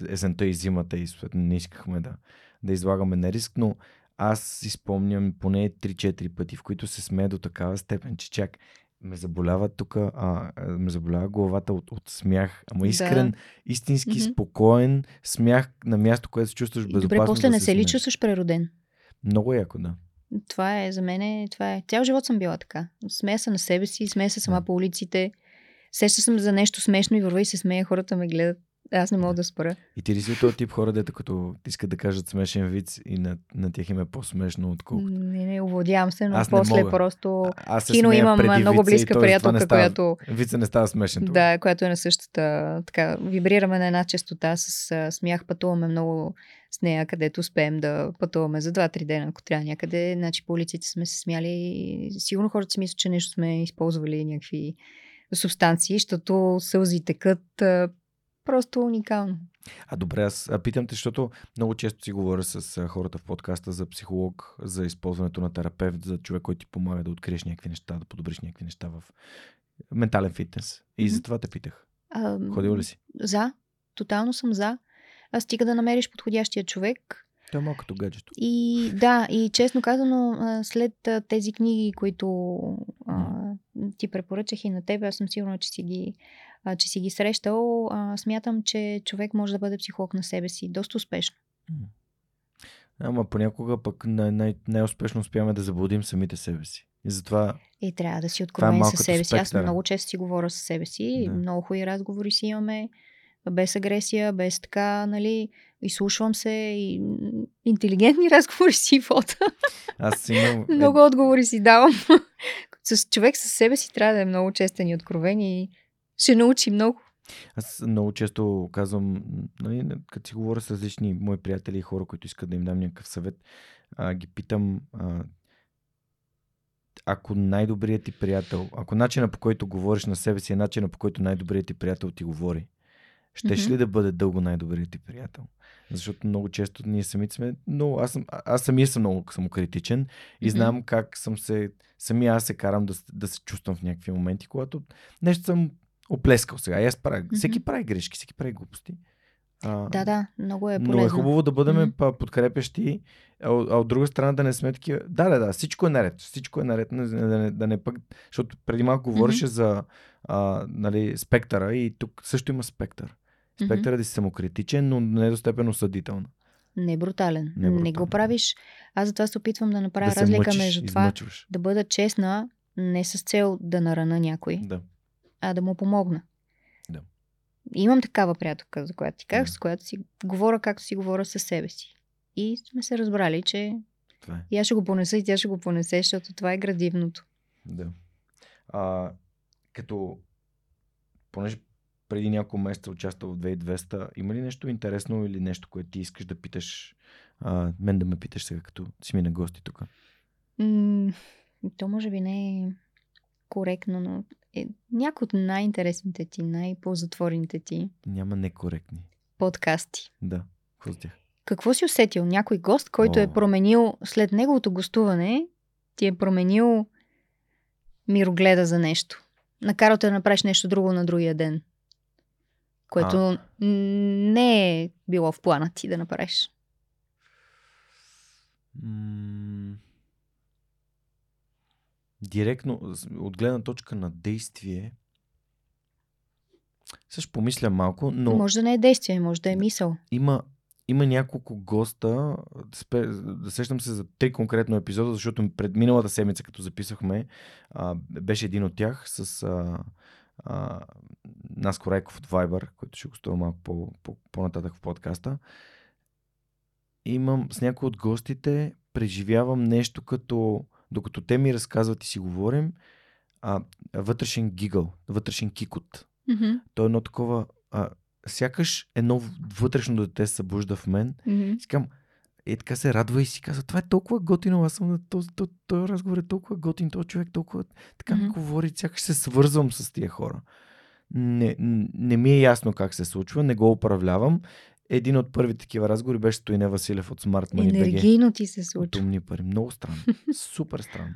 есента и зимата и съответно не искахме да, да излагаме на риск, но аз си спомням поне 3-4 пъти, в които се смея до такава степен, че чак ме заболява тук, а, ме заболява главата от, от смях. Ама искрен, да. истински, mm-hmm. спокоен смях на място, което се чувстваш безопасно. Добре, после да не се, се ли чувстваш прероден? Много яко, да. Това е за мен, това е. Цял живот съм била така. Смея се на себе си, смея се сама по улиците. Сеща съм за нещо смешно и върва и се смея, хората ме гледат. Аз не мога да спра. И ти ли си този тип хора, дето като искат да кажат смешен вид и на, на тях им е по-смешно, отколкото. Не, не, овладявам се, но Аз после просто а, кино имам много близка приятелка, която... Вица не става смешен. Да, която е на същата... Така, вибрираме на една частота с а, смях, пътуваме много с нея, където успеем да пътуваме за 2-3 дена, ако трябва някъде. Значи по улиците сме се смяли. Сигурно хората си мислят, че нещо сме използвали някакви субстанции, защото сълзи текат просто уникално. А добре, аз а питам те, защото много често си говоря с хората в подкаста за психолог, за използването на терапевт, за човек, който ти помага да откриеш някакви неща, да подобриш някакви неща в ментален фитнес. И mm-hmm. за това те питах. А, Ходила ли си? За. Тотално съм за. А стига да намериш подходящия човек. Той е малко като гаджето. И да, и честно казано, след тези книги, които а, ти препоръчах и на теб, аз съм сигурна, че си ги а, че си ги срещал, а, смятам, че човек може да бъде психолог на себе си доста успешно. Ама понякога пък най- най- най-успешно успяваме да заблудим самите себе си. И затова. И трябва да си е откровен е със себе си. Аз много често си говоря с себе си. Да. Много хубави разговори си имаме. Без агресия, без така, нали. Изслушвам се и интелигентни *laughs* разговори си вода. Аз имам... *laughs* много отговори си давам. *laughs* с човек със себе си трябва да е много честен и откровен и ще научи много. Аз много често казвам, нали, като си говоря с различни мои приятели и хора, които искат да им дам някакъв съвет, а, ги питам, а, ако най-добрият ти приятел, ако начина по който говориш на себе си е начина по който най-добрият ти приятел ти говори, щеш mm-hmm. ли да бъде дълго най-добрият ти приятел? Защото много често ние самите сме, но аз, съм, аз самия съм много самокритичен и mm-hmm. знам как съм се, самия аз се карам да, да се чувствам в някакви моменти, когато нещо съм оплескал сега. И аз правя. Mm-hmm. Всеки прави грешки, всеки прави глупости. А, да, да, много е полезно. Но е хубаво да бъдем mm-hmm. подкрепящи, а, а от друга страна да не сме такива. Да, да, да, всичко е наред. Всичко е наред. Да не, да не пък. Защото преди малко говореше mm-hmm. за а, нали, спектъра и тук също има спектър. Спектърът mm-hmm. да си самокритичен, но не е до степен осъдително. Не е брутален. Не, е брутален. не го правиш. Аз затова се опитвам да направя да разлика мъчиш, между това измъчваш. да бъда честна, не с цел да нарана някой. Да а да му помогна. Да. Имам такава приятелка, за която ти казах, да. с която си говоря както си говоря със себе си. И сме се разбрали, че това е. и аз ще го понеса и тя ще го понесе, защото това е градивното. Да. А, като, понеже преди няколко месеца участвал в 2200, има ли нещо интересно или нещо, което ти искаш да питаш, а, мен да ме питаш сега, като си ми на гости тук? М- то може би не е коректно, но е някои от най-интересните ти, най-ползатворните ти. Няма некоректни. Подкасти. Да. Какво Какво си усетил? Някой гост, който е О. е променил след неговото гостуване, ти е променил мирогледа за нещо. Накарал те да направиш нещо друго на другия ден. Което а. не е било в плана ти да направиш. М- директно, от гледна точка на действие, също помисля малко, но... Може да не е действие, може да е мисъл. Има, има няколко госта, да сещам се за три конкретно епизода, защото пред миналата седмица, като записахме, а, беше един от тях с а, а, Наско Райков от Viber, който ще гостува малко по, по, по-нататък в подкаста. Имам с някои от гостите, преживявам нещо като докато те ми разказват и си говорим, а, вътрешен гигъл, вътрешен кикот. Mm-hmm. То е едно такова, а, сякаш едно вътрешно дете се събужда в мен. Mm-hmm. Казвам, е така се радва и си казва, това е толкова готино, аз съм на този, този, този разговор е толкова готин, този човек толкова така mm-hmm. ми говори, сякаш се свързвам с тия хора. Не, не ми е ясно как се случва, не го управлявам един от първите такива разговори беше Стоине Василев от Smart Money Енергийно ти се случва. От умни пари. Много странно. *laughs* Супер странно.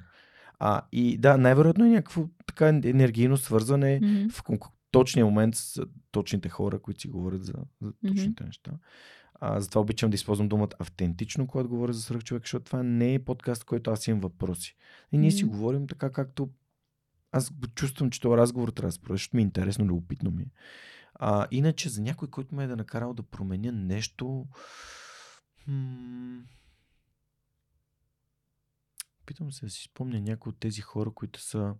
А, и да, най-вероятно е някакво така енергийно свързване mm-hmm. в точния момент с точните хора, които си говорят за, за точните mm-hmm. неща. А, затова обичам да използвам думата автентично, когато говоря за свръх човек, защото това не е подкаст, който аз имам въпроси. И ние mm-hmm. си говорим така, както аз чувствам, че този разговор трябва да спра, защото ми е интересно, любопитно ми. е. А, иначе за някой, който ме е да накарал да променя нещо... М- Питам се да си спомня някои от тези хора, които са...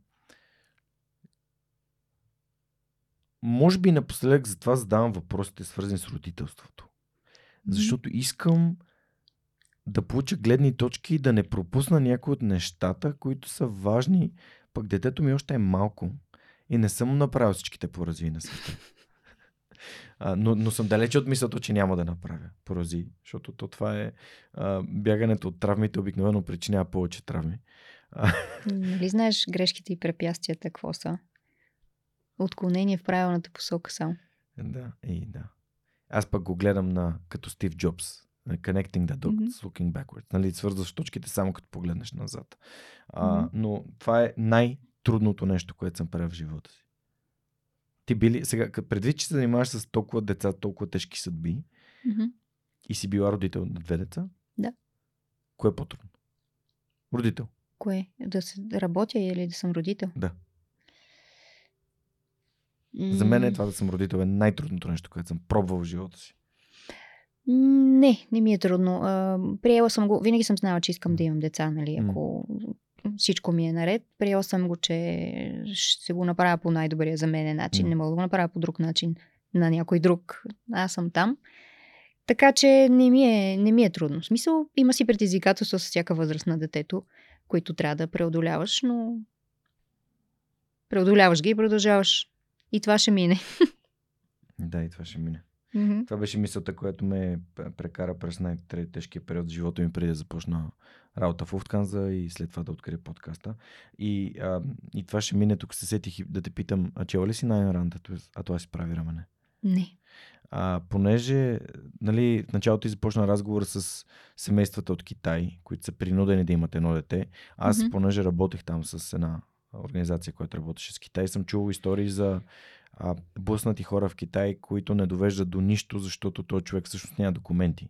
Може би напоследък затова задавам въпросите, свързани с родителството. Защото искам да получа гледни точки и да не пропусна някои от нещата, които са важни. Пък детето ми още е малко и не съм направил всичките порази на света. А, но, но съм далече от мисълта, че няма да направя порази, защото то това е а, бягането от травмите обикновено причинява повече травми. *laughs* Нали знаеш грешките и препятствията какво са? Отклонение в правилната посока само. да, и да. Аз пък го гледам на, като Стив Джобс. Connecting the dots, Мгм. looking backwards. Нали, свързваш точките само като погледнеш назад. А, Мгм. но това е най-трудното нещо, което съм правил в живота си. Ти били, сега, предвид, че се занимаваш с толкова деца, толкова тежки съдби Мгм. и си била родител на две деца, Да. кое е по-трудно? Родител. Кое? Да, се, работя или да съм родител? Да. За мен е това да съм родител е най-трудното нещо, което съм пробвал в живота си. Не, не ми е трудно. Приела съм го. Винаги съм знала, че искам да имам деца, нали, ако всичко ми е наред. Приела съм го, че ще го направя по най-добрия за мен начин. М. Не мога да го направя по друг начин на някой друг. Аз съм там. Така че не ми е, не ми е трудно. В смисъл, има си предизвикателства с всяка възраст на детето, които трябва да преодоляваш, но преодоляваш ги и продължаваш. И това ще мине. *laughs* Да, и това ще мине. Мгм. Това беше мисълта, която ме прекара през най-тежкия период в живота ми, преди да започна работа в Уфтканза и след това да открия подкаста. И, а, и това ще мине. Тук се сетих и да те питам, а чела ли си Найн Ранд, а това си прави рамене? Не. А, понеже нали, в началото ти започна разговор с семействата от Китай, които са принудени да имат едно дете. Аз, Мгм. понеже работех там с една организация, която работеше с Китай, съм чувал истории за а, блъснати хора в Китай, които не довеждат до нищо, защото този човек всъщност няма документи.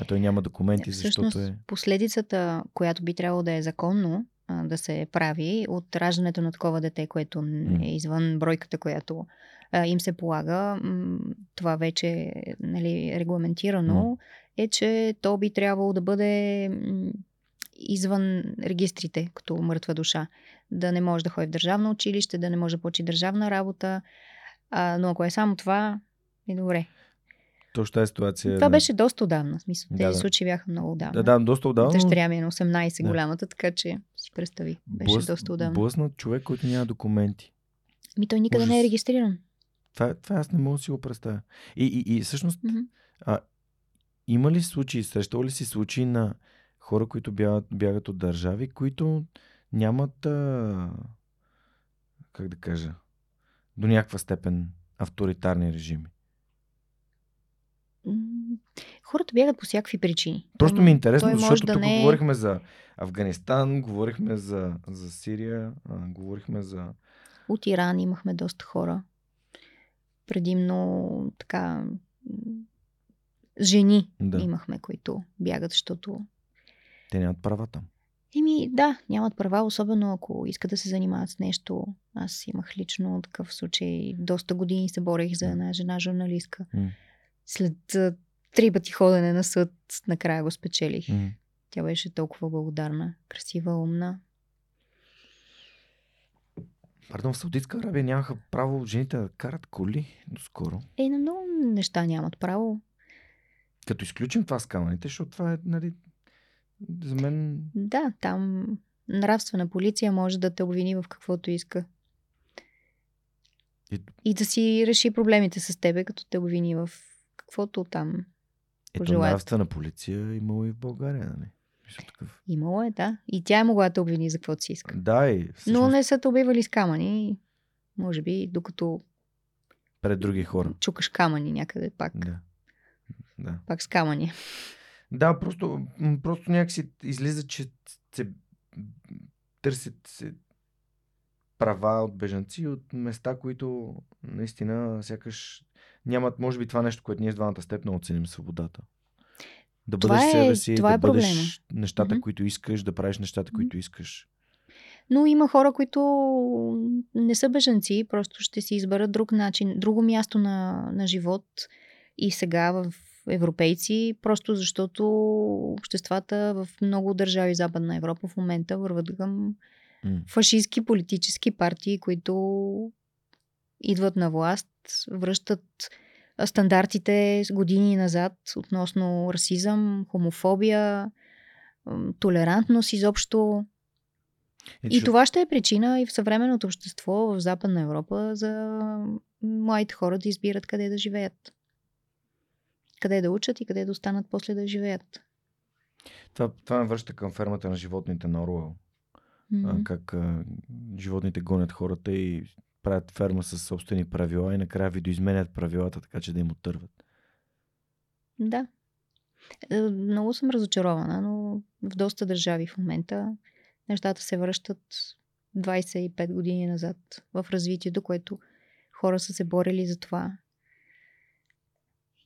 А той няма документи, Всъщност, защото е... последицата, която би трябвало да е законно а, да се прави от раждането на такова дете, което е извън бройката, която а, им се полага, м, това вече е нали, регламентирано, е, че то би трябвало да бъде м, извън регистрите, като мъртва душа. Да не може да ходи в държавно училище, да не може да почи държавна работа. А, но ако е само това, е добре. Точно тази ситуация... Това на- беше доста отдавна. Смисъл, тези Да, да. случаи бяха много отдавна. Да, да, доста отдавна. Дъщеря ми е на 18 Да. голямата, така че си представи. Беше блъс- доста отдавна. Блъснат човек, който няма документи. Ми той никъде не е Ужас. регистриран. Това, това аз не мога да си го представя. И, и, и всъщност Мгм. Има ли случаи, срещал ли си случаи на хора, които бягат, бягат от държави, които нямат, а, как да кажа, до някаква степен авторитарни режими? Хората бягат по всякакви причини. Просто ми е интересно, той защото да тук не е- говорихме за Афганистан, говорихме за, за Сирия, а, говорихме за... От Иран имахме доста хора. Предимно така жени Да. имахме, които бягат, защото Те нямат права там. Еми, да, нямат права, особено ако искат да се занимават с нещо. Аз имах лично такъв случай. Доста години се борех за една жена журналистка. М. След три пъти ходене на съд, накрая го спечелих. М. Тя беше толкова благодарна, красива, умна. Пардон, в Саудитска Арабия нямаха право жените да карат коли доскоро. Е, на много неща нямат право. Като изключим това с камъните, защото това е, нали, за мен Да, там нравствена полиция може да те обвини в каквото иска. И- И да си реши проблемите с тебе, като те обвини в каквото там Ето пожелаят. нравствена полиция имало и в България, нали? Такъв. Имало е, да. И тя е могла да те обвини за каквото си иска. Да, и всъщност Но не са те убивали с камъни. Може би, докато пред други хора. чукаш камъни някъде пак. Да. Да. Пак с камъни. Да, просто, просто някакси излиза, че се търсят се права от бежанци от места, които наистина сякаш нямат, може би, това нещо, което ние с двамата степна оценим свободата. Да Това бъдеш е- себе си, това да е бъдеш проблема. нещата, Мгм. които искаш, да правиш нещата, които искаш. Но има хора, които не са бежанци, просто ще си изберат друг начин, друго място на, на живот. И сега в европейци, просто защото обществата в много държави Западна Европа в момента върват към mm. фашистски политически партии, които идват на власт, връщат стандартите години назад относно расизъм, хомофобия, толерантност изобщо. Е, и това ще е причина и в съвременното общество в Западна Европа за младите хора да избират къде да живеят. Къде да учат и къде да останат после да живеят. Това, това ме връща към фермата на животните на Оруел. Mm-hmm. как а, животните гонят хората и правят ферма с собствени правила и накрая видоизменят правилата, така че да им отърват. Да. Е, много съм разочарована, но в доста държави в момента нещата се връщат 25 години назад в развитието, което хора са се борили за това.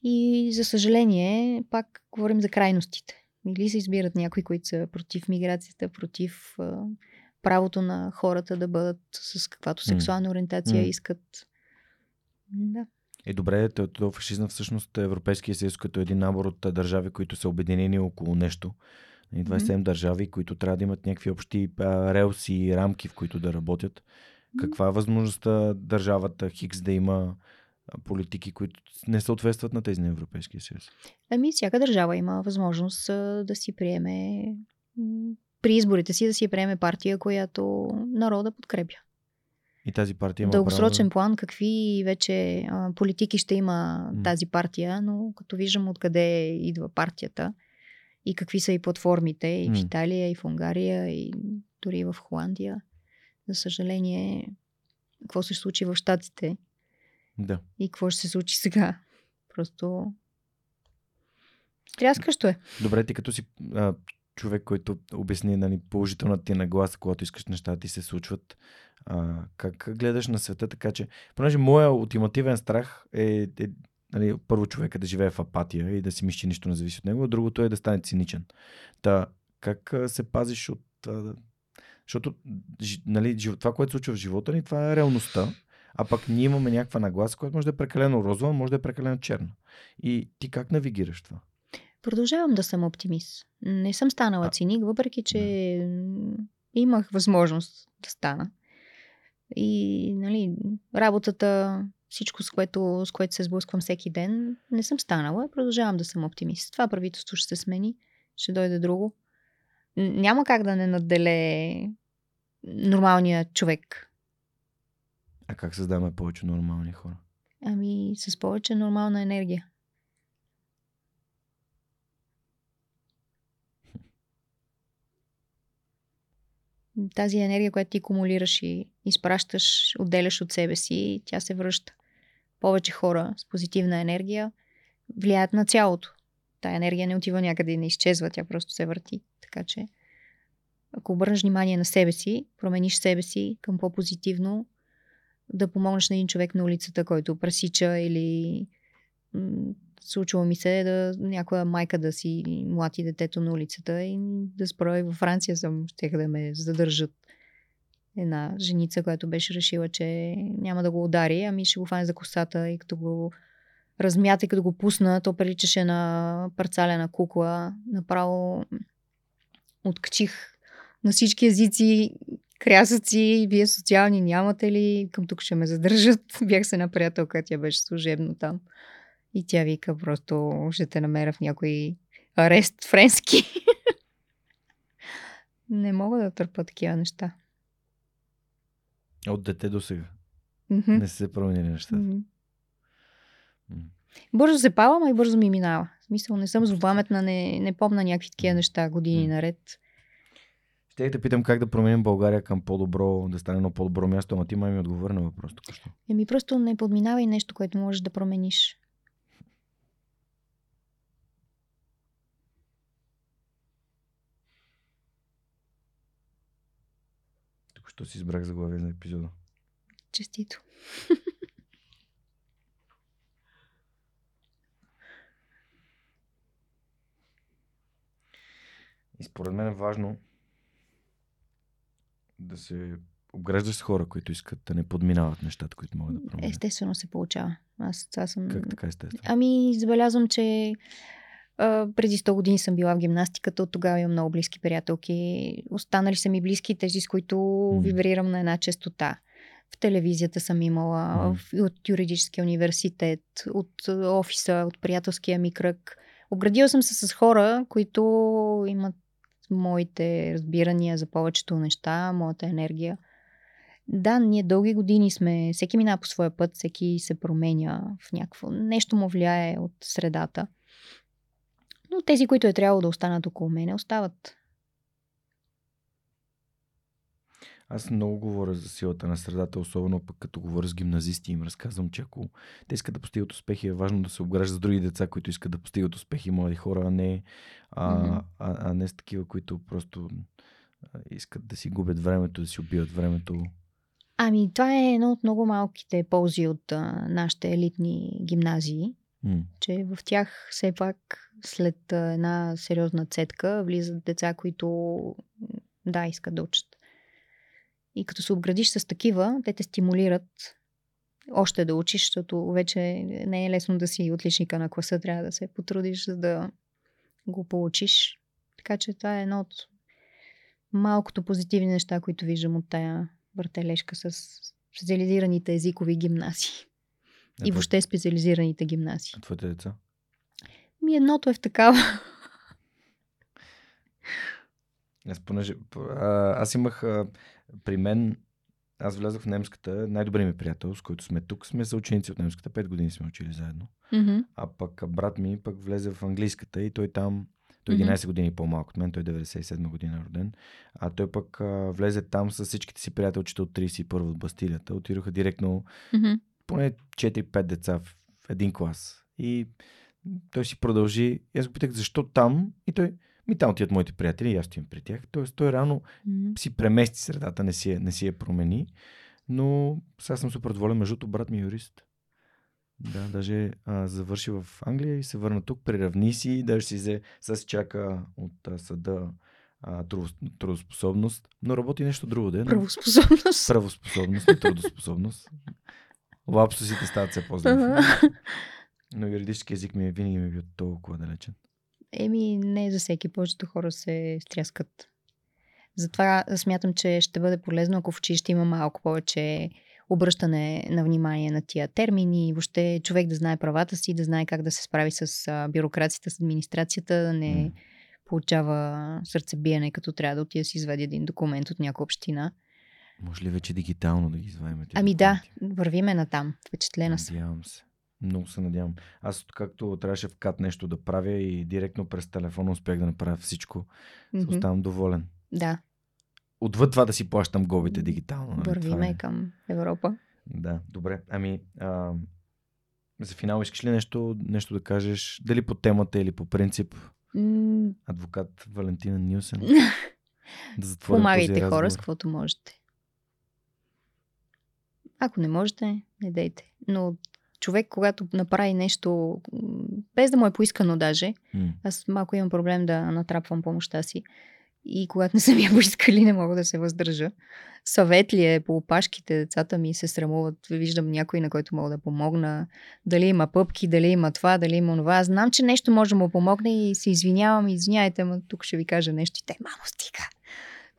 И за съжаление, пак говорим за крайностите. Или се избират някои, които са против миграцията, против правото на хората да бъдат с каквато сексуална ориентация mm. искат. Да. Е, добре, този фашизъм всъщност е Европейския съюз като един набор от държави, които са обединени около нещо. И 27 mm-hmm. държави, които трябва да имат някакви общи а, релси и рамки, в които да работят. Каква е възможността държавата Хикс да има политики, които не съответстват на тези на Европейския съюз? Ами, всяка държава има възможност да си приеме при изборите си да си приеме партия, която народа подкрепя. И тази партия има Дългосрочен право... план, какви вече а, политики ще има mm. тази партия, но като виждам откъде идва партията и какви са и платформите и в Италия, и в Унгария, и дори и в Холандия. За съжаление, какво се случи в Штатите да. и какво ще се случи сега. Просто тряскащо е. Добре, ти като си а, човек, който обясни нали, положителната ти нагласа, когато искаш нещата ти се случват. А, как гледаш на света, така че, понеже моя ултимативен страх е, е нали, първо човека да живее в апатия и да си мисли, че нищо не зависи от него, а другото е да стане циничен. Та, как се пазиш от... Защото нали, това, което се случва в живота ни, това е реалността. А пък ние имаме някаква нагласа, която може да е прекалено розова, може да е прекалено черна. И ти как навигираш това? Продължавам да съм оптимист. Не съм станала циник, въпреки че имах възможност да стана. И, нали, работата, всичко, с което, с което се сблъсквам всеки ден, не съм станала. Продължавам да съм оптимист. Това правителство ще се смени, ще дойде друго. Няма как да не наделе нормалния човек. А как създаваме повече нормални хора? Ами, с повече нормална енергия. *laughs* тази енергия, която ти кумулираш и изпращаш, отделяш от себе си, тя се връща. Повече хора с позитивна енергия влияят на цялото. Тая енергия не отива някъде и не изчезва, тя просто се върти. Така че, ако обърнеш внимание на себе си, промениш себе си към по-позитивно, да помогнеш на един човек на улицата, който пресича или Случило ми се да някоя майка да си млати детето на улицата и да спра и във Франция съм, ще да ме задържат една женица, която беше решила, че няма да го удари, ами ще го фане за косата и като го размята и като го пусна, то приличаше на парцалена кукла. Направо откачих на всички езици крясъци, вие социални нямате ли? Към тук ще ме задържат. *laughs* Бях се на приятелка, тя беше служебно там. И тя вика просто ще те намеря в някой арест френски. *laughs* Не мога да търпа такива неща. От дете до сега. Mm-hmm. Не се променили нещата. Mm-hmm. Бързо се павам, и бързо ми минава. В смисъл, не съм злопаметна, не, не помна някакви такива неща години наред. Ще те питам как да променим България към по-добро, да стане едно по-добро място, ама ти май ми отговори на въпрос. Еми просто не подминавай нещо, което можеш да промениш. Що си избрах заглавие на епизода. Честито. И според мен е важно да се обграждаш с хора, които искат да не подминават нещата, които могат да променят. Естествено се получава. Аз, аз съм... Как така естествено? Ами, забелязвам, че а, преди 100 години съм била в гимнастиката, от тогава имам много близки приятелки. Останали са ми близки тези, с които М. вибрирам на една частота. В телевизията съм имала, М. в, от юридическия университет, от офиса, от приятелския ми кръг. Обградила съм се с хора, които имат моите разбирания за повечето неща, моята енергия. Да, ние дълги години сме, всеки минава по своя път, всеки се променя в някакво, нещо му влияе от средата. Но тези, които е трябвало да останат около мене, остават. Аз много говоря за силата на средата, особено пък като говоря с гимназисти им разказвам, че ако те искат да постигат успехи, е важно да се обграждат с други деца, които искат да постигат успехи, млади хора, а не, а, а, а не с такива, които просто искат да си губят времето, да си убиват времето. Ами, това е едно от много малките ползи от а, нашите елитни гимназии, М. че в тях все пак след а, една сериозна цетка влизат деца, които да, искат да учат. И като се обградиш с такива, те те стимулират още да учиш, защото вече не е лесно да си отличника на класа, трябва да се потрудиш, за да го получиш. Така че това е едно от малкото позитивни неща, които виждам от тая въртележка с специализираните езикови гимназии. А И въобще специализираните гимназии. А твоите деца? Ми едното е в такава. Аз, понеже, а, аз имах а, при мен, аз влязох в немската, най-добрият ми приятел, с който сме тук, сме съученици от немската, 5 години сме учили заедно. Мгм. А пък брат ми пък влезе в английската и той там, той е Мгм. 11 години по-малко от мен, той е 97 година роден, а той пък а, влезе там с всичките си приятелчета от 31 от Бастилията, отидоха директно Мгм. поне 4-5 деца в един клас. И той си продължи. И аз го питах защо там и той ми там отиват моите приятели и аз отивам при тях. Тоест той реално Мгм. си премести средата, не си, не си я промени. Но сега съм супер доволен. Между другото, брат ми е юрист. Да, даже а, завърши в Англия и се върна тук, приравни си, даже си взе, сега се чака от а, съда а, трудос- трудоспособност, но работи нещо друго, де. но- Правоспособност. Правоспособност, не трудоспособност. Лапсусите стават все по-зле. Но юридически език ми е винаги ми е бил толкова далечен. Еми, не за всеки. Повечето хора се стряскат. Затова смятам, че ще бъде полезно, ако в училище има малко повече обръщане на внимание на тия термини и въобще човек да знае правата си, да знае как да се справи с бюрокрацията, с администрацията, да не М. получава сърцебиене, като трябва да отида да си извади един документ от някаква община. Може ли вече дигитално да ги извадим? Ами да, документи? вървиме на там. Впечатлена съм. Надявам се. Много се надявам. Аз както трябваше в кат нещо да правя и директно през телефона успях да направя всичко, Мгм. оставам доволен. Да, Отвъд това да си плащам глобите дигитално. нали? Вървиме е. към Европа. Да, добре. Ами, а, за финал искаш ли нещо, нещо да кажеш? Дали по темата или по принцип? М, Адвокат Валентина Нюсен. *laughs* да Помагайте хора с каквото можете. Ако не можете, не дейте. Но човек, когато направи нещо, без да му е поискано даже, М. аз малко имам проблем да натрапвам помощта си. И когато *laughs* не са ми я поискали, не мога да се въздържа. Съвет ли е по опашките, децата ми се срамуват. Виждам някой, на който мога да помогна. Дали има пъпки, дали има това, дали има това. Аз знам, че нещо може да му помогне и се извинявам. Извиняйте, но тук ще ви кажа нещо. И те, мамо, стига.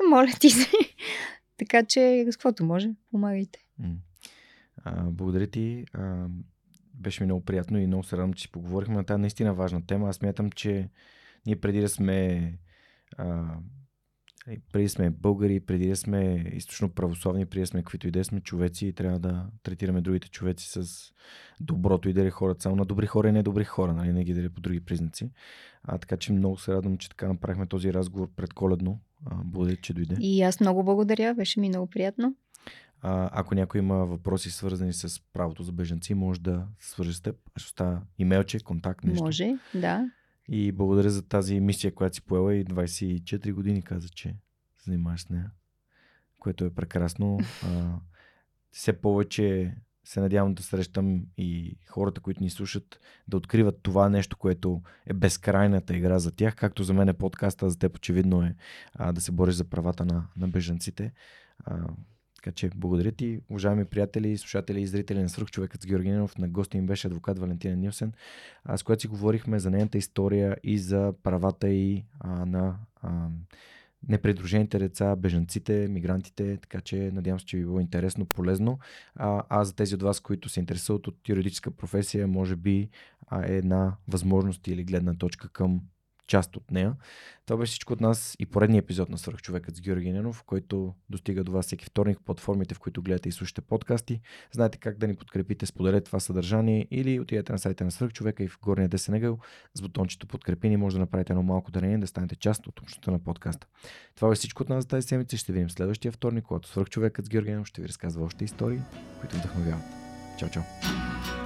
Моля ти се. *laughs* така че, с каквото може, помагайте. Благодаря ти. Беше ми много приятно и много се радвам, че си поговорихме на тази наистина важна тема. Аз мятам, че ние преди да сме а, преди да сме българи, преди да сме източно православни, преди да сме каквито и да сме човеци и трябва да третираме другите човеци с доброто и дали хората само на добри хора и недобри хора, нали, не ги дали по други признаци. А, така че много се радвам, че така направихме този разговор предколедно. А, благодаря, че дойде. И аз много благодаря. Беше ми много приятно. А, ако някой има въпроси свързани с правото за бежанци, може да свържи с теб. Ще оставя имейлче, контакт, нещо. Може, да. И благодаря за тази мисия, която си поела и 24 години каза, че се занимаваш с нея. Което е прекрасно. А, все повече се надявам да срещам и хората, които ни слушат, да откриват това нещо, което е безкрайната игра за тях, както за мен е подкаста, за теб очевидно е а, да се бориш за правата на, на бежанците. А, така че благодаря ти, уважаеми приятели, слушатели и зрители на Сръх човекът с Георгинов. На гости им беше адвокат Валентина Нилсен, с която си говорихме за нейната история и за правата и а, на а, непредружените деца, бежанците, мигрантите, така че надявам се, че ви било интересно, полезно. А, а за тези от вас, които се интересуват от юридическа професия, може би а, е една възможност или гледна точка към част от нея. Това беше всичко от нас и поредния епизод на Свърхчовекът с Георги Ненов, който достига до вас всеки вторник в платформите, в които гледате и слушате подкасти. Знаете как да ни подкрепите, споделете това съдържание или отидете на сайта на Свърхчовека и в горния десен ъгъл с бутончето подкрепи ни може да направите едно малко дарение да станете част от общността на подкаста. Това беше всичко от нас за тази седмица. Ще видим следващия вторник, когато Свърхчовекът с Георги Ненов ще ви разказва още истории, които вдъхновяват. Чао, чао!